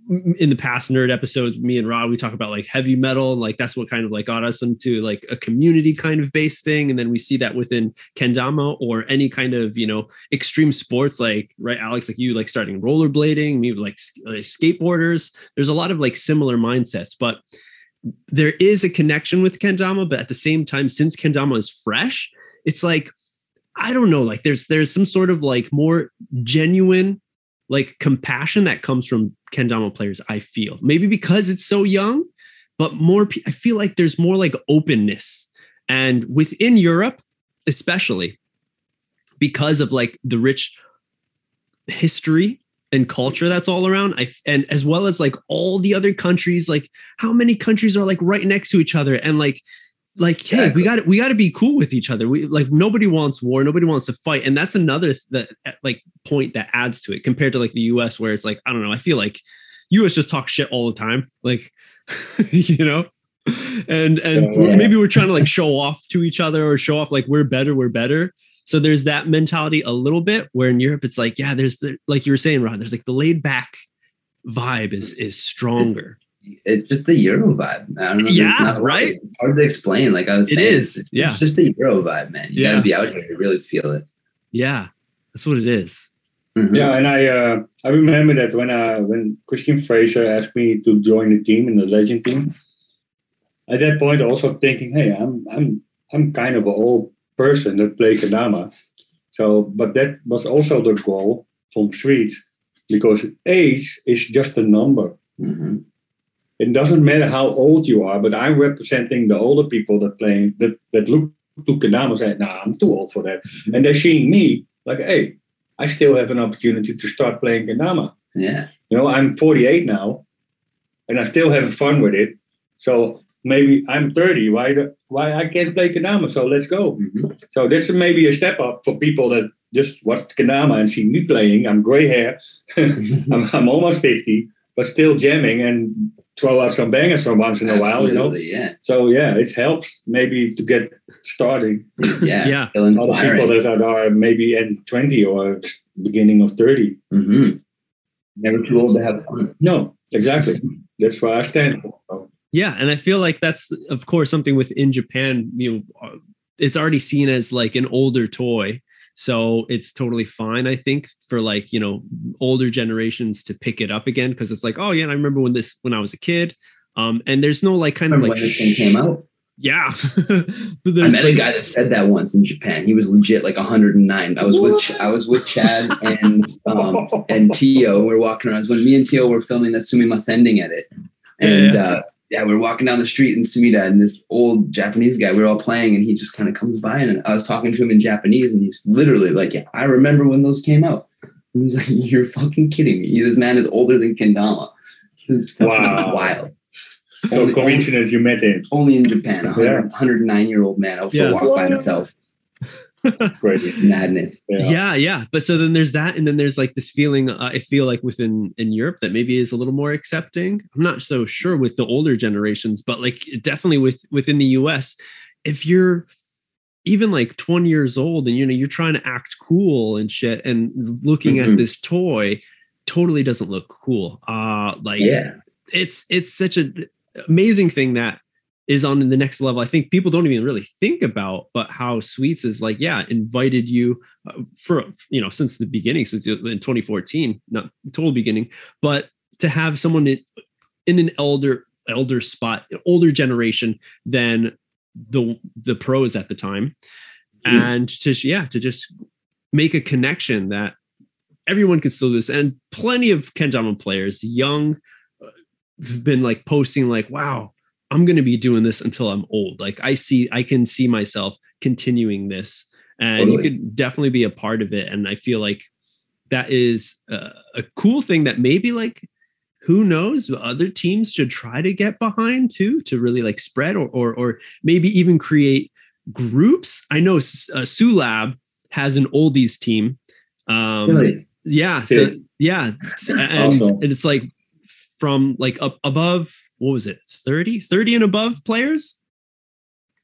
in the past nerd episodes, me and Rod, we talk about like heavy metal, and like that's what kind of like got us into like a community kind of based thing. And then we see that within Kendama or any kind of, you know, extreme sports, like, right, Alex, like you like starting rollerblading, maybe like, like skateboarders. There's a lot of like similar mindsets, but there is a connection with Kendama, but at the same time, since Kendama is fresh, it's like I don't know, like there's there's some sort of like more genuine like compassion that comes from kendama players i feel. Maybe because it's so young but more i feel like there's more like openness. And within europe especially because of like the rich history and culture that's all around i and as well as like all the other countries like how many countries are like right next to each other? And like like hey we got we got to be cool with each other. We like nobody wants war. Nobody wants to fight. And that's another that like point that adds to it compared to like the us where it's like i don't know i feel like us just talk shit all the time like you know? And and yeah. maybe we're trying to like show off to each other or show off like we're better we're better. So there's that mentality a little bit where in europe it's like yeah there's the like you were saying Rod, there's like the laid back vibe is is stronger it's just the Euro vibe. I don't know. Yeah, right. It's hard to explain. Like I was it saying, is. It's, yeah, it's just the Euro vibe, man. You yeah. gotta be out here to really feel it. Yeah, that's what it is. Mm-hmm. Yeah, and I uh, I remember that when uh, when Christian Fraser asked me to join the team in the Legend team. At that point, also thinking, hey, I'm I'm I'm kind of an old person that plays Kendama. So, but that was also the goal from Sweets because age is just a number. Mm-hmm it doesn't matter how old you are, but I'm representing the older people that play that, that look to Kendama and say, nah, I'm too old for that. And they're seeing me like, hey, I still have an opportunity to start playing Kendama. Yeah. You know, I'm 48 now and I still have fun with it. So maybe I'm 30. Why the, why I can't play Kendama? So let's go. Mm-hmm. So this is maybe a step up for people that just watch kendama and see me playing. I'm gray hair. I'm, I'm almost 50, but still jamming and throw out some bangers from once in a while, you know? Yeah. So yeah, it helps maybe to get started. Yeah. Yeah. Feel Other people that are maybe in 20 or beginning of 30. hmm Never too old to have fun. No, exactly. That's why I stand for. Yeah, and I feel like that's of course something within Japan. You know, uh, it's already seen as like an older toy, so it's totally fine. I think for like you know older generations to pick it up again because it's like, oh yeah, I remember when this when I was a kid. Um, and there's no like kind of like when this thing came out? yeah. I there's met a guy that said that once in Japan. He was legit like 109. I was with Ch- I was with Chad and um, and Tio. We're walking around. It was when me and Tio were filming the Sumimasen ending edit, and Yeah. uh, yeah, we are walking down the street in Sumida, and this old Japanese guy. we are all playing, and he just kind of comes by, and I was talking to him in Japanese, and he's literally like, "Yeah, I remember when those came out." And he's like, "You're fucking kidding me! This man is older than Kendama." This is fucking Wow. wild. so Only- coincidence you met him. only in Japan, a Yeah. 109 year old man out for Yeah. a walk by himself. Crazy. Madness. Yeah. yeah yeah but so then there's that and then there's like this feeling uh, i feel like within in europe that maybe is a little more accepting i'm not so sure with the older generations but like definitely with within the us if you're even like 20 years old and you know you're trying to act cool and shit and looking at Mhm. this toy totally doesn't look cool uh like Yeah. it's it's such an amazing thing that is on the next level. I think people don't even really think about, but how Sweets is like, yeah, invited you uh, for you know since the beginning, since in 2014, not total beginning, but to have someone in, in an elder elder spot, older generation than the the pros at the time, Mhm. and to yeah to just make a connection that everyone can still do this, and plenty of Kendama players, young, uh, have been like posting like, wow. I'm going to be doing this until I'm old. Like I see, I can see myself continuing this, and you could definitely be a part of it. And I feel like that is uh, a cool thing that maybe like who knows other teams should try to get behind too to really like spread or or, or maybe even create groups. I know uh, Sulab has an oldies team. Um, Really? yeah. So yeah, and, Awesome. and it's like from like up above what was it 30 30 and above players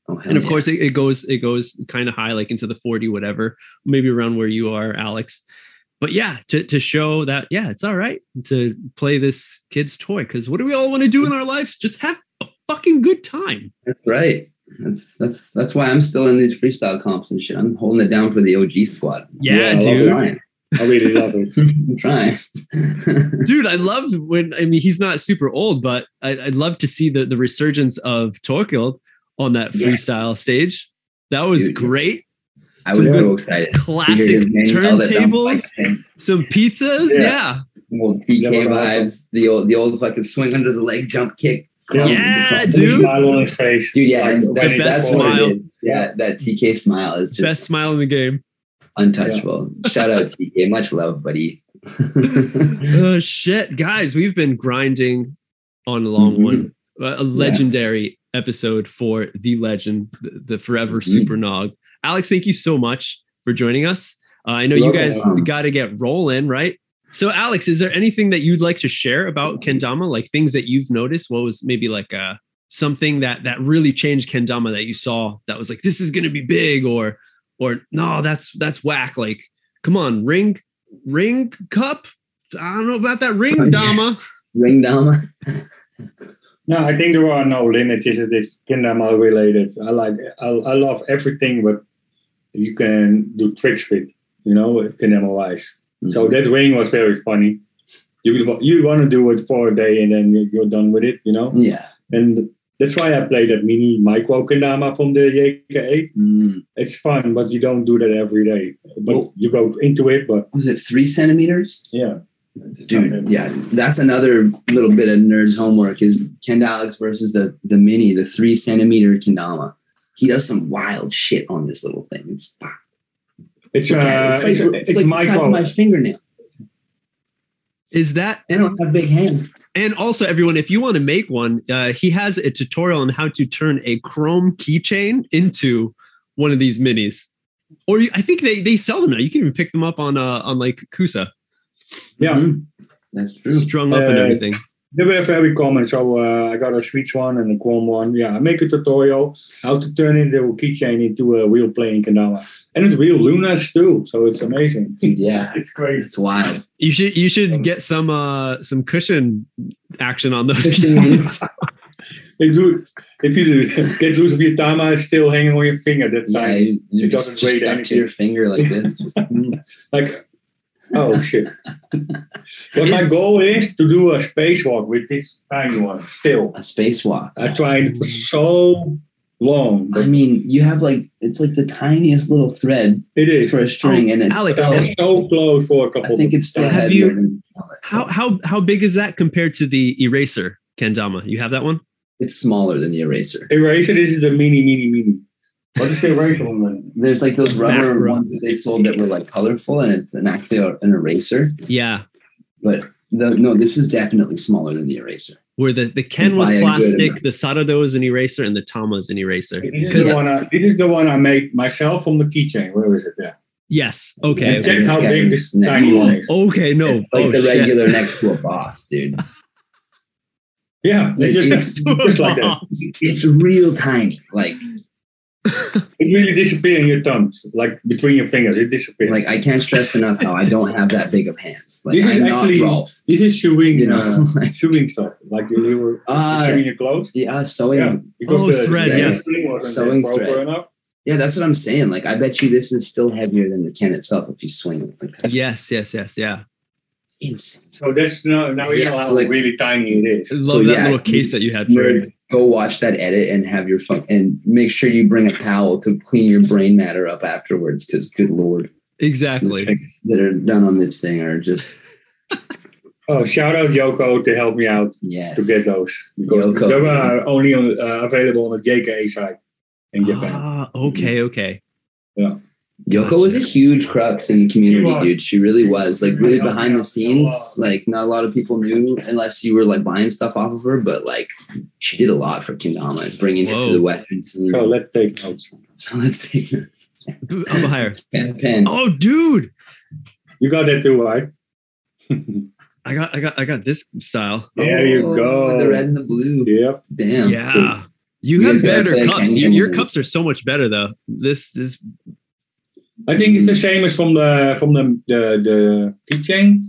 Oh, and of yeah. course it, it goes it goes kind of high like into the 40 whatever maybe around where you are alex but yeah to, to show that yeah it's all right to play this kid's toy because what do we all want to do in our lives just have a fucking good time That's right. That's, that's, that's why I'm still in these freestyle comps and shit. I'm holding it down for the OG squad. yeah, Yeah, dude. I really love it. I'm trying. dude i loved when i mean he's not super old but I, i'd love to see the the resurgence of torkild on that Yeah. freestyle stage that was Dude. great I was Some so excited. classic his name yelled at them turntables some pizzas Yeah. yeah Old TK Yeah, but also- vibes. The old, the old fucking swing under the leg jump kick. Yeah. Yeah, Dude, dude. Smile on his face. Dude, yeah, Like, and when that's, he best that's smile. Yeah, that TK smile is just best smile in the game untouchable. Shout out TK. Much love, buddy. oh shit guys we've been grinding on a long Mhm. one a a legendary episode for the legend the, the forever Mhm. super nog alex thank you so much for joining us uh, i know you You're guys got to get rolling right so alex is there anything that you'd like to share about kendama like things that you've noticed what was maybe like uh something that that really changed kendama that you saw that was like this is going to be big or or no that's that's whack like come on ring ring cup i don't know about that ring yeah. dama Ring down. No, I think there are no limits. It's just Kendama related. I like, I, I love everything what you can do tricks with, you know, Kendama wise. So Mm-hmm. that ring was very funny. You you want to do it for a day and then you're done with it, you know. yeah. And that's why I play that mini micro kendama from the JKA. Mm. It's fun, but you don't do that every day. But Well- you go into it, but Was it three centimeters? yeah. Dude, yeah, that's another little bit of nerd's homework is Kendalex versus the the mini, the three centimeter kendama. He does some wild shit on this little thing. It's, It's uh, it's like, it's, it's it's like micro. my fingernail. Is that I don't have big hands. and also everyone if you want to make one uh, he has a tutorial on how to turn a chrome keychain into one of these minis or you, I think they they sell them now. You can even pick them up on uh on like Kusa, Yeah. Mhm. That's true. strung up and Uh, everything. They were very common. So uh, I got a Switch one and a Chrome one. Yeah, I make a tutorial how to turn into a keychain into a real playing kendama. And it's real lunas too. So it's amazing. Dude, yeah. It's crazy. It's wild. You should you should get some uh some cushion action on those. If you, if you do get loose of your tama, it's still hanging on your finger. That Yeah, time. you, you It just, doesn't just weigh stuck to your finger like this. Mm. Like, oh shit. But my goal is to do a spacewalk with this tiny one. Still, a spacewalk. I tried for mm. so long. I mean, you have like it's like the tiniest little thread it is. for a string, and it, Alex, I was so close for a couple. I think it's still Have heavier you- than How how how big is that compared to the eraser kendama? You have that one? it's smaller than the eraser. eraser. This is the mini, mini, mini. What is the eraser one? then? There's like those rubber Macro. ones that they sold that were like colorful, and it's an actually an eraser. Yeah. But the, no, this is definitely smaller than the eraser. Where the, the Ken was By a good plastic, the Sarado is an eraser, and the Tama is an eraser. This is, Because the one I, this is the one I made myself from the keychain. Where is it? Yeah. yes, okay, And okay. how big this this next tiny one one. is. Okay, no. It's like oh, the shit. regular next to a box, dude. Yeah, it's just, It's- just like that. It's real tiny. Like It really disappears in your thumbs, like between your fingers. It disappears. like I can't stress enough how I don't have that big of hands. Like This is I'm not actually- Rolf. this is chewing, You know, uh, like- chewing stuff, like you, you were Ah, chewing your clothes. yeah, sewing. Yeah, because Oh, the, thread, the yeah. Sewing thread. enough. Yeah, that's what I'm saying. Like, I bet you this is still heavier than the can itself if you swing it. Like, that's Yes, yes, yes, yeah. insane. So that's now, now you Yeah, know how so like- really tiny it is. I love So, that yeah, little case that you had for Nerd, it. Go watch that edit and have your fun and make sure you bring a towel to clean your brain matter up afterwards. Because, good lord, Exactly. that are done on this thing are just Oh, shout out Yoko to help me out yes. to get those because Yoko. they were only on, uh, available on the JKA site in Japan. Ah, okay, okay. Yoko was a huge crux in the community, was. dude. She really was. Like really behind the scenes. Like not a lot of people knew unless you were like buying stuff off of her. But like she did a lot for Kendama and bringing it to the Western scene. So let's take notes. So let's take this. Up higher. Pen, pen. Oh, dude. You got that too, right? I got I got I got this style. There you Oh, go. The red and the blue. Yep. Damn. Yeah. Sweet. You You have better cups. Ken Your, your cups are so much better though. This this I think it's the same as from the from the the, the keychain.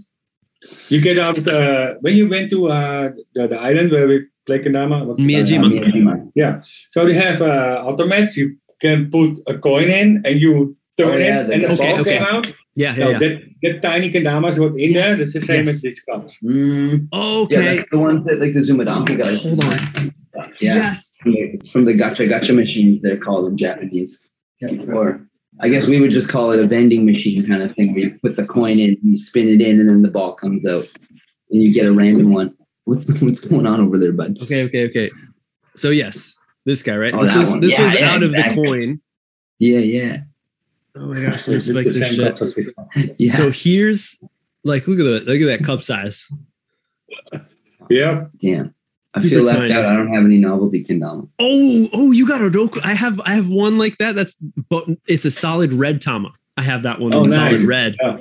You get out uh, when you went to uh, the, the island where we play Kendama. what's the Miyajima. island? Yeah. So they have uh, automats. You can put a coin in and you turn Oh, yeah, it, the- and the okay, ball okay. came out. yeah, So yeah, yeah. that, that tiny kendamas were in there. Yes, That's the same yes. as this cup. Mm, yeah, that's the one that like the Zumadonki guys. Hold on. Yeah. Yes. From the, from the gacha gacha machines, they're called in Japanese. Or I guess we would just call it a vending machine kind of thing where you put the coin in, you spin it in, and then the ball comes out, and you get a random one. What's what's going on over there, bud? Okay, okay, okay. So yes, this guy, right? Oh, this that was one. this Yeah, was yeah, out of the coin. Yeah, yeah, Oh my gosh, let's like the this shit. cup as this one. yeah. So here's like look at that look at that cup size. Yeah. Damn. I Super feel left tiny. out. I don't have any novelty kendama. Oh, oh, you got a Roku. I have I have one like that. That's but it's a solid red Tama. I have that one Oh, in solid red. Yeah.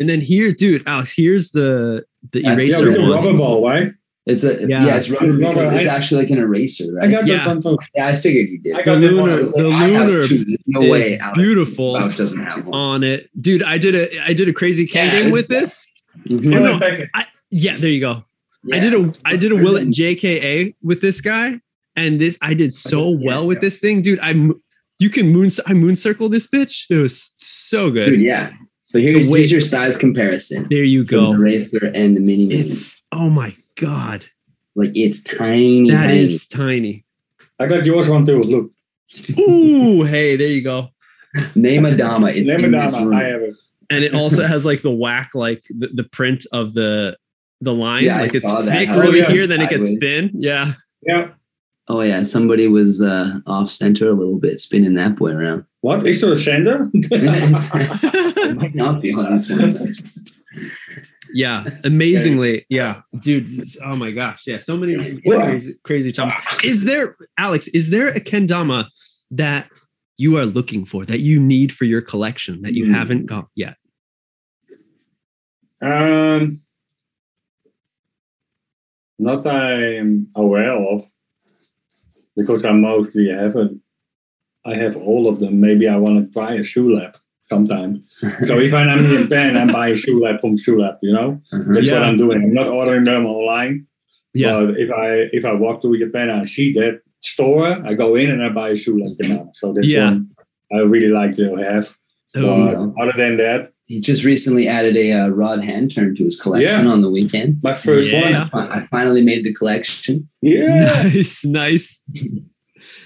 And then here, dude, Alex, here's the the That's- Yeah, eraser the one. rubber ball, right? It's a Yeah. yeah, it's rubber. Rubber, It's I- actually like an eraser, I got Yeah. too. yeah, I figured you did. I got The lunar- I the like, I have lunar no is way. Alex beautiful. Alex doesn't have one. on it. Dude, I did a I did a crazy can Yeah, game with this. Mhm. Oh, no. Packet. Yeah, there you go. I did a I did a will at JKA with this guy, and this I did so Yeah, well with yeah. this thing, dude. I mo- you can moon I moon circle this bitch. It was so good. Dude, yeah. So here's, The here's your size comparison. There you from the go. racer and the mini. mini. It's oh my god, like it's tiny. that tiny. is tiny. I got yours one too. Look. Ooh, hey, there you go. Name a dama. It's in this I have it. And it also has like the whack, like the, the print of the the line. Yeah, I like it's saw that. thick Oh, really yeah. here, then it gets Sideways. thin. Yeah. Yeah. Oh yeah, somebody was uh, off center a little bit, spinning that boy around. What? Is there a sender? might not be on this one. Yeah, amazingly. Yeah, dude. Oh my gosh. Yeah, so many crazy, crazy times. Is there, Alex? Is there a kendama that you are looking for that you need for your collection that you Mm. haven't got yet? Um, not that I'm aware of, because I mostly haven't. I have all of them. Maybe I want to try a shoe lab sometime. so if I'm in Japan, I buy a shoe lab from shoe lab. You know, Uh-huh. that's what I'm doing. I'm not ordering them online. Yeah. But if I if I walk to Japan, I see that store. I go in and I buy a shoe lab. So that's Yeah. one I really like to have. Oh, But other than that, He just recently added a uh, rod hand turn to his collection on the weekend. my first Yeah. I, fi- I finally made the collection. Yeah. nice, nice.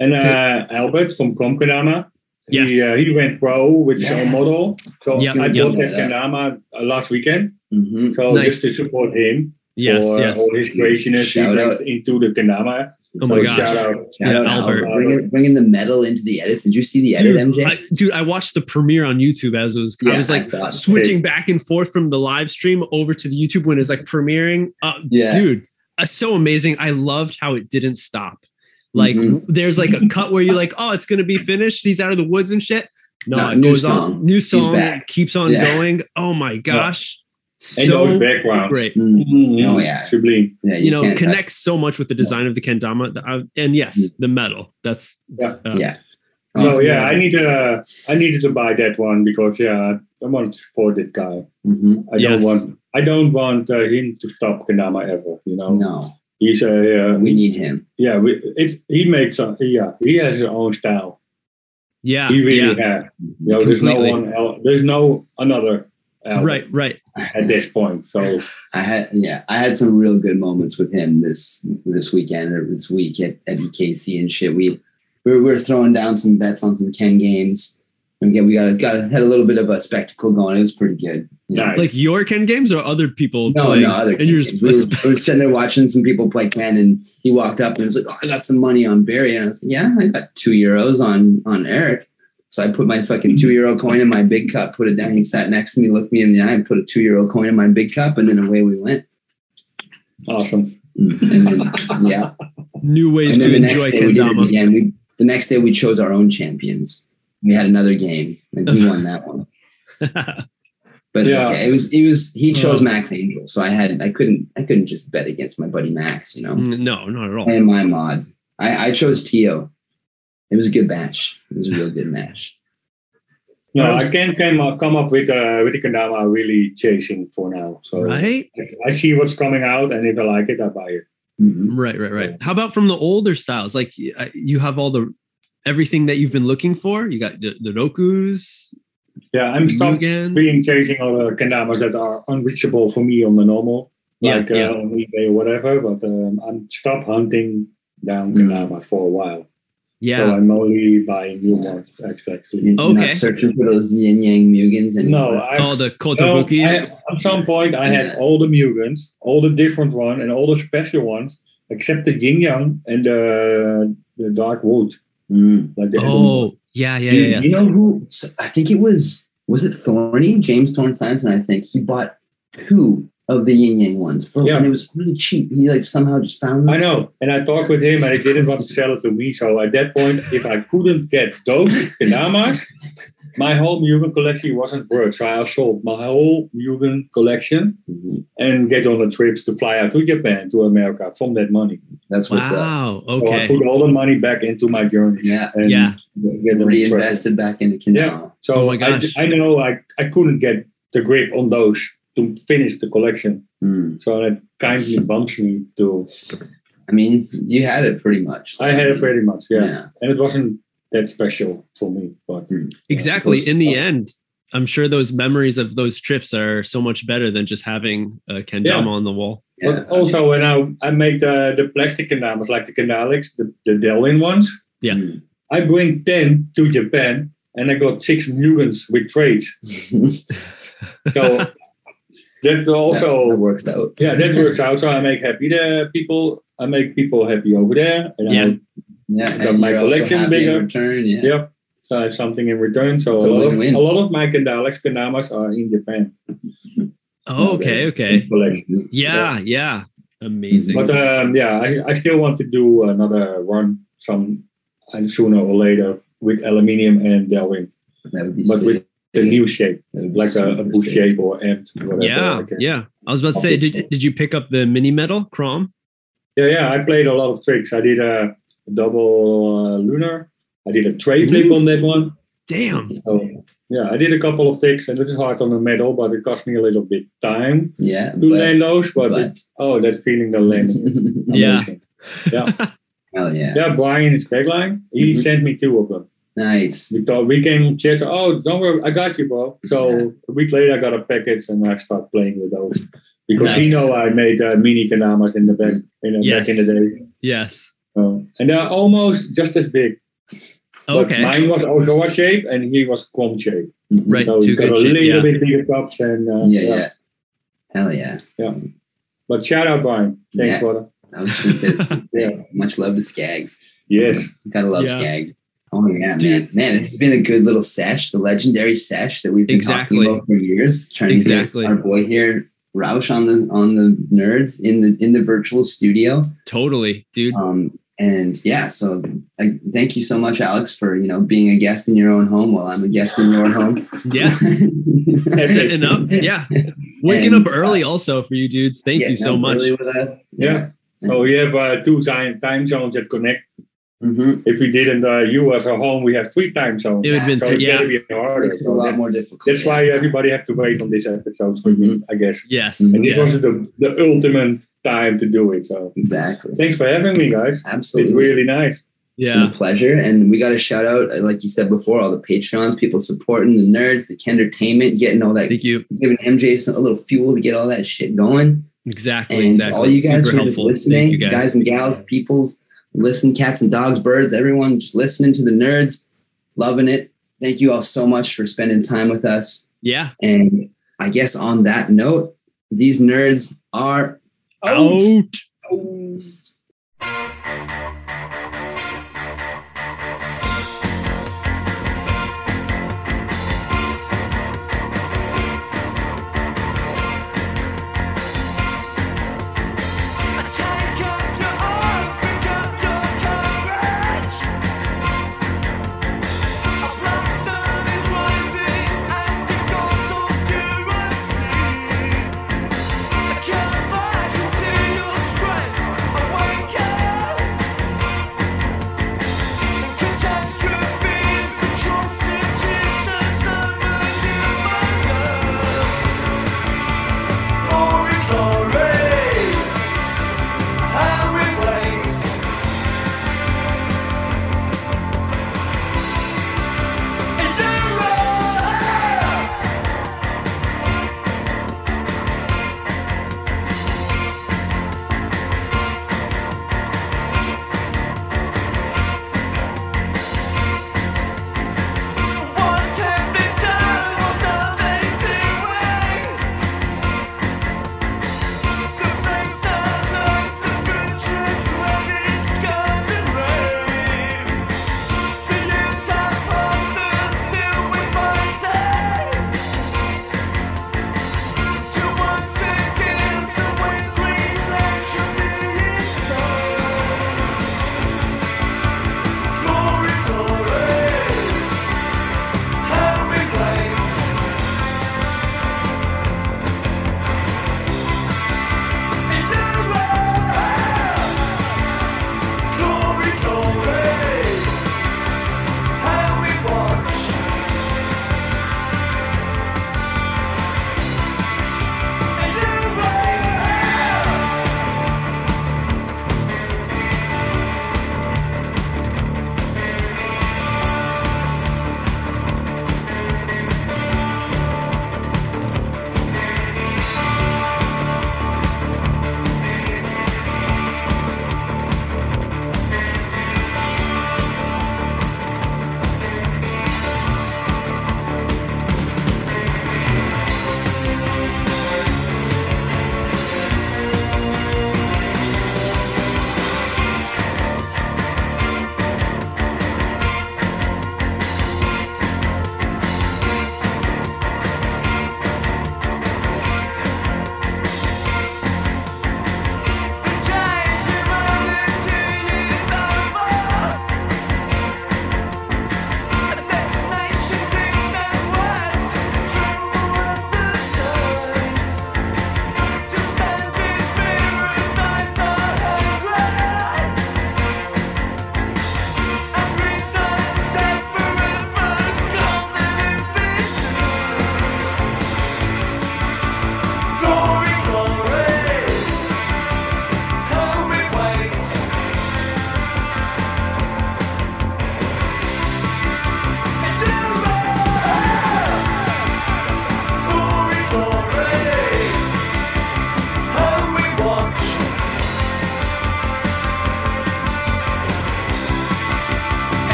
And uh, Albert from Komkedama, Yes. he, uh, he went pro with his own model. So Yep, I yep. bought that Kendama uh, last weekend. hmm So Nice. just to support him Yes, for yes. all his craziness he brings into the Kendama. Oh my so gosh. Shout out. Yeah, Shout out Albert. Bringing, bringing the metal into the edits. Did you see the edit, Dude, MJ? I, dude, I watched the premiere on YouTube as it was. I was like thought- switching back and forth from the live stream over to the YouTube when it's like premiering. Uh, Yeah. dude, uh, so amazing. I loved how it didn't stop. Like, Mhm. there's like a cut where you're like, oh, it's gonna be finished. He's out of the woods and shit. No, No, it new goes on. New song keeps on Yeah. going. Oh my gosh, And those so backgrounds. great. Mm. Mhm. Oh, yeah. Sublime. Yeah, You know, can't- connects so much with the design of the kendama, The- uh, and yes, the metal. That's Yeah. uh, yeah. So Oh, yeah, I need to. I needed to buy that one because yeah, I want to support this guy. mhm. I Yes. don't want. I don't want uh, him to stop Kendama ever. You know, No, he's a. Uh, we need him. yeah, we, it's he makes. A, yeah, he has his own style. yeah, He really yeah. has. You know, there's no one else. There's no another. Albert Right, right. At this point, so I had yeah, I had some real good moments with him this this weekend or this week at, at EKC and shit. We we were, throwing down some bets on some Ken games. And again, we got got had a little bit of a spectacle going. It was pretty good. you know. Nice. Like your Ken games or other people No, playing? no, other and you're just we, were, we were sitting there watching some people play Ken, and he walked up and was like, "Oh, I got some money on Barry," and I was like, "Yeah, I got two euros on on Eric." So I put my fucking two euro coin in my big cup, put it down. He sat next to me, looked me in the eye, and put a two euro coin in my big cup, and then away we went. awesome. Mm. And then, yeah, new ways and to enjoy day we kendama. again. We the next day we chose our own champions. We had another game, and he won that one. But Yeah. okay. It was it was he chose. Max Angel, so I had I couldn't I couldn't just bet against my buddy Max, you know. no, not at all. and my mod. I, I chose Tio. It was a good match. It was a real good match. No, I can't come up, come up with uh, with the Kendama really chasing for now. So Right, I see what's coming out, and if I like it, I buy it. Mhm. right, right, right. How about from the older styles? Like you have all the everything that you've been looking for. You got the, the Rokus, Yeah, I'm the stopped Mugens. being chasing other Kendamas that are unreachable for me on the normal, Yeah, like yeah. Uh, on eBay or whatever. But um, I'm stop hunting down Mm. Kendama for a while. So Yeah. I'm only buying new ones, actually. Okay. Not searching for those yin yang Mugens anymore. No, I Oh, the No, Kotabukis. I- at some point, I had all the Mugens, all the different ones, and all the special ones, except the Yin Yang and the the Dark Wood. Mm. Like the Oh, yeah, yeah, You, yeah, yeah. you know who? I think it was. Was it Thorny? James Thorne Sanson. I think he bought two of the yin yang ones. Bro, Yeah. and it was really cheap. He like somehow just found them. I know, and I talked with him, and he didn't want to sell it to me. So at that point, if I couldn't get those Kendamas, my whole Mugen collection wasn't worth. So I sold my whole Mugen collection Mhm. and get on a trip to fly out to Japan, to America from that money. That's what's up. Wow. So I Okay. put all the money back into my journey. Yeah. and Yeah. get them. Reinvested back into Kendama. So Oh my I, gosh. I know I, I couldn't get the grip on those to finish the collection. Mm. So that kindly bumps me to. I mean, you had it pretty much. I had it pretty much, yeah. Yeah. And it wasn't that special for me. But Exactly. those- In the end, I'm sure those memories of those trips are so much better than just having a kendama Yeah. on the wall. Yeah. But also when I, I make the, the plastic kendamas, like the Kendalex, the, the Delrin ones, Yeah. Mm. I bring 10 to Japan and I got six Mugens with trades. So that also that works out. yeah, that works out. So I make happy the people. I make people happy over there, and Yeah. I, Yeah, Got and my you're also collection happy in bigger. Return, yeah. yep. So I have something in return. So It's a a lot, of, win-win. a lot of my Kendalex Kendamas are in Japan. Oh, okay. Okay. Collection. Yeah. Yeah. Amazing. But um, yeah, I, I still want to do another run. Some and sooner or later with aluminium and Delrin, That would be but sweet. with the new shape, That would be like a, a bush shape or. Whatever. Yeah, a- yeah. I was about to say, did, did you pick up the mini metal Krom? yeah, yeah. I played a lot of tricks. I did a double uh, lunar. I did a tray flip on that one. Damn. So, yeah, I did a couple of tricks, and it is hard on the metal, but it cost me a little bit time Yeah, to but, land those. But, but oh, that feeling the landing, Yeah. amazing. Yeah, hell yeah, yeah. Brian is Tagline. He Mhm. sent me two of them. Nice. We thought we came chat. Oh, don't worry, I got you, bro. So a week later, I got a package and I start playing with those because he know I made uh, mini kendamas in the back in the Yes. back in the day. Yes. Uh, and they're almost just as big. But Okay. mine was outdoor shape and he was Krom shape. Mhm. Right. So Two you got good a shape. little Yeah. bit bigger cups and uh, Yeah, yeah, Hell yeah. Yeah. But shout out Brian. Thanks Yeah. for the I was gonna say, yeah, much love to Skags. yes. Gotta love Yeah. Skag. Oh yeah, Dude. man, man, it's been a good little sesh, the legendary sesh that we've been Exactly. talking about for years. Trying Exactly. to get our boy here, Roush, on the on the nerds in the in the virtual studio. Totally, dude. Um, and yeah, so I thank you so much, Alex, for you know being a guest in your own home while I'm a guest in your home. Yeah. Setting up. Yeah. Waking And, up early also for you dudes. Thank you so much. early with us. Yeah. So we have uh, two time time zones that connect. Mhm. If we didn't uh, you as a home, we have three time zones. It would have been so th- it's yeah. be harder. Makes it a lot that- more difficult. that's why everybody have to wait on this episode for me, I guess. Yes. And this yes. was the, the ultimate time to do it. So exactly. thanks for having me, guys. Absolutely. It's really nice. It's been Yeah. a pleasure. And we got to shout out, uh, like you said before, all the Patreons, people supporting the nerds, the Kendertainment, getting all that, Thank you. giving MJ some, a little fuel to get all that shit going. Exactly. And exactly. all you guys Super who are just helpful. listening, Thank you guys. guys. and gals, peoples, listen, cats and dogs, birds, everyone just listening to the nerds, loving it. Thank you all so much for spending time with us. Yeah. And I guess on that note, these nerds are Out. out.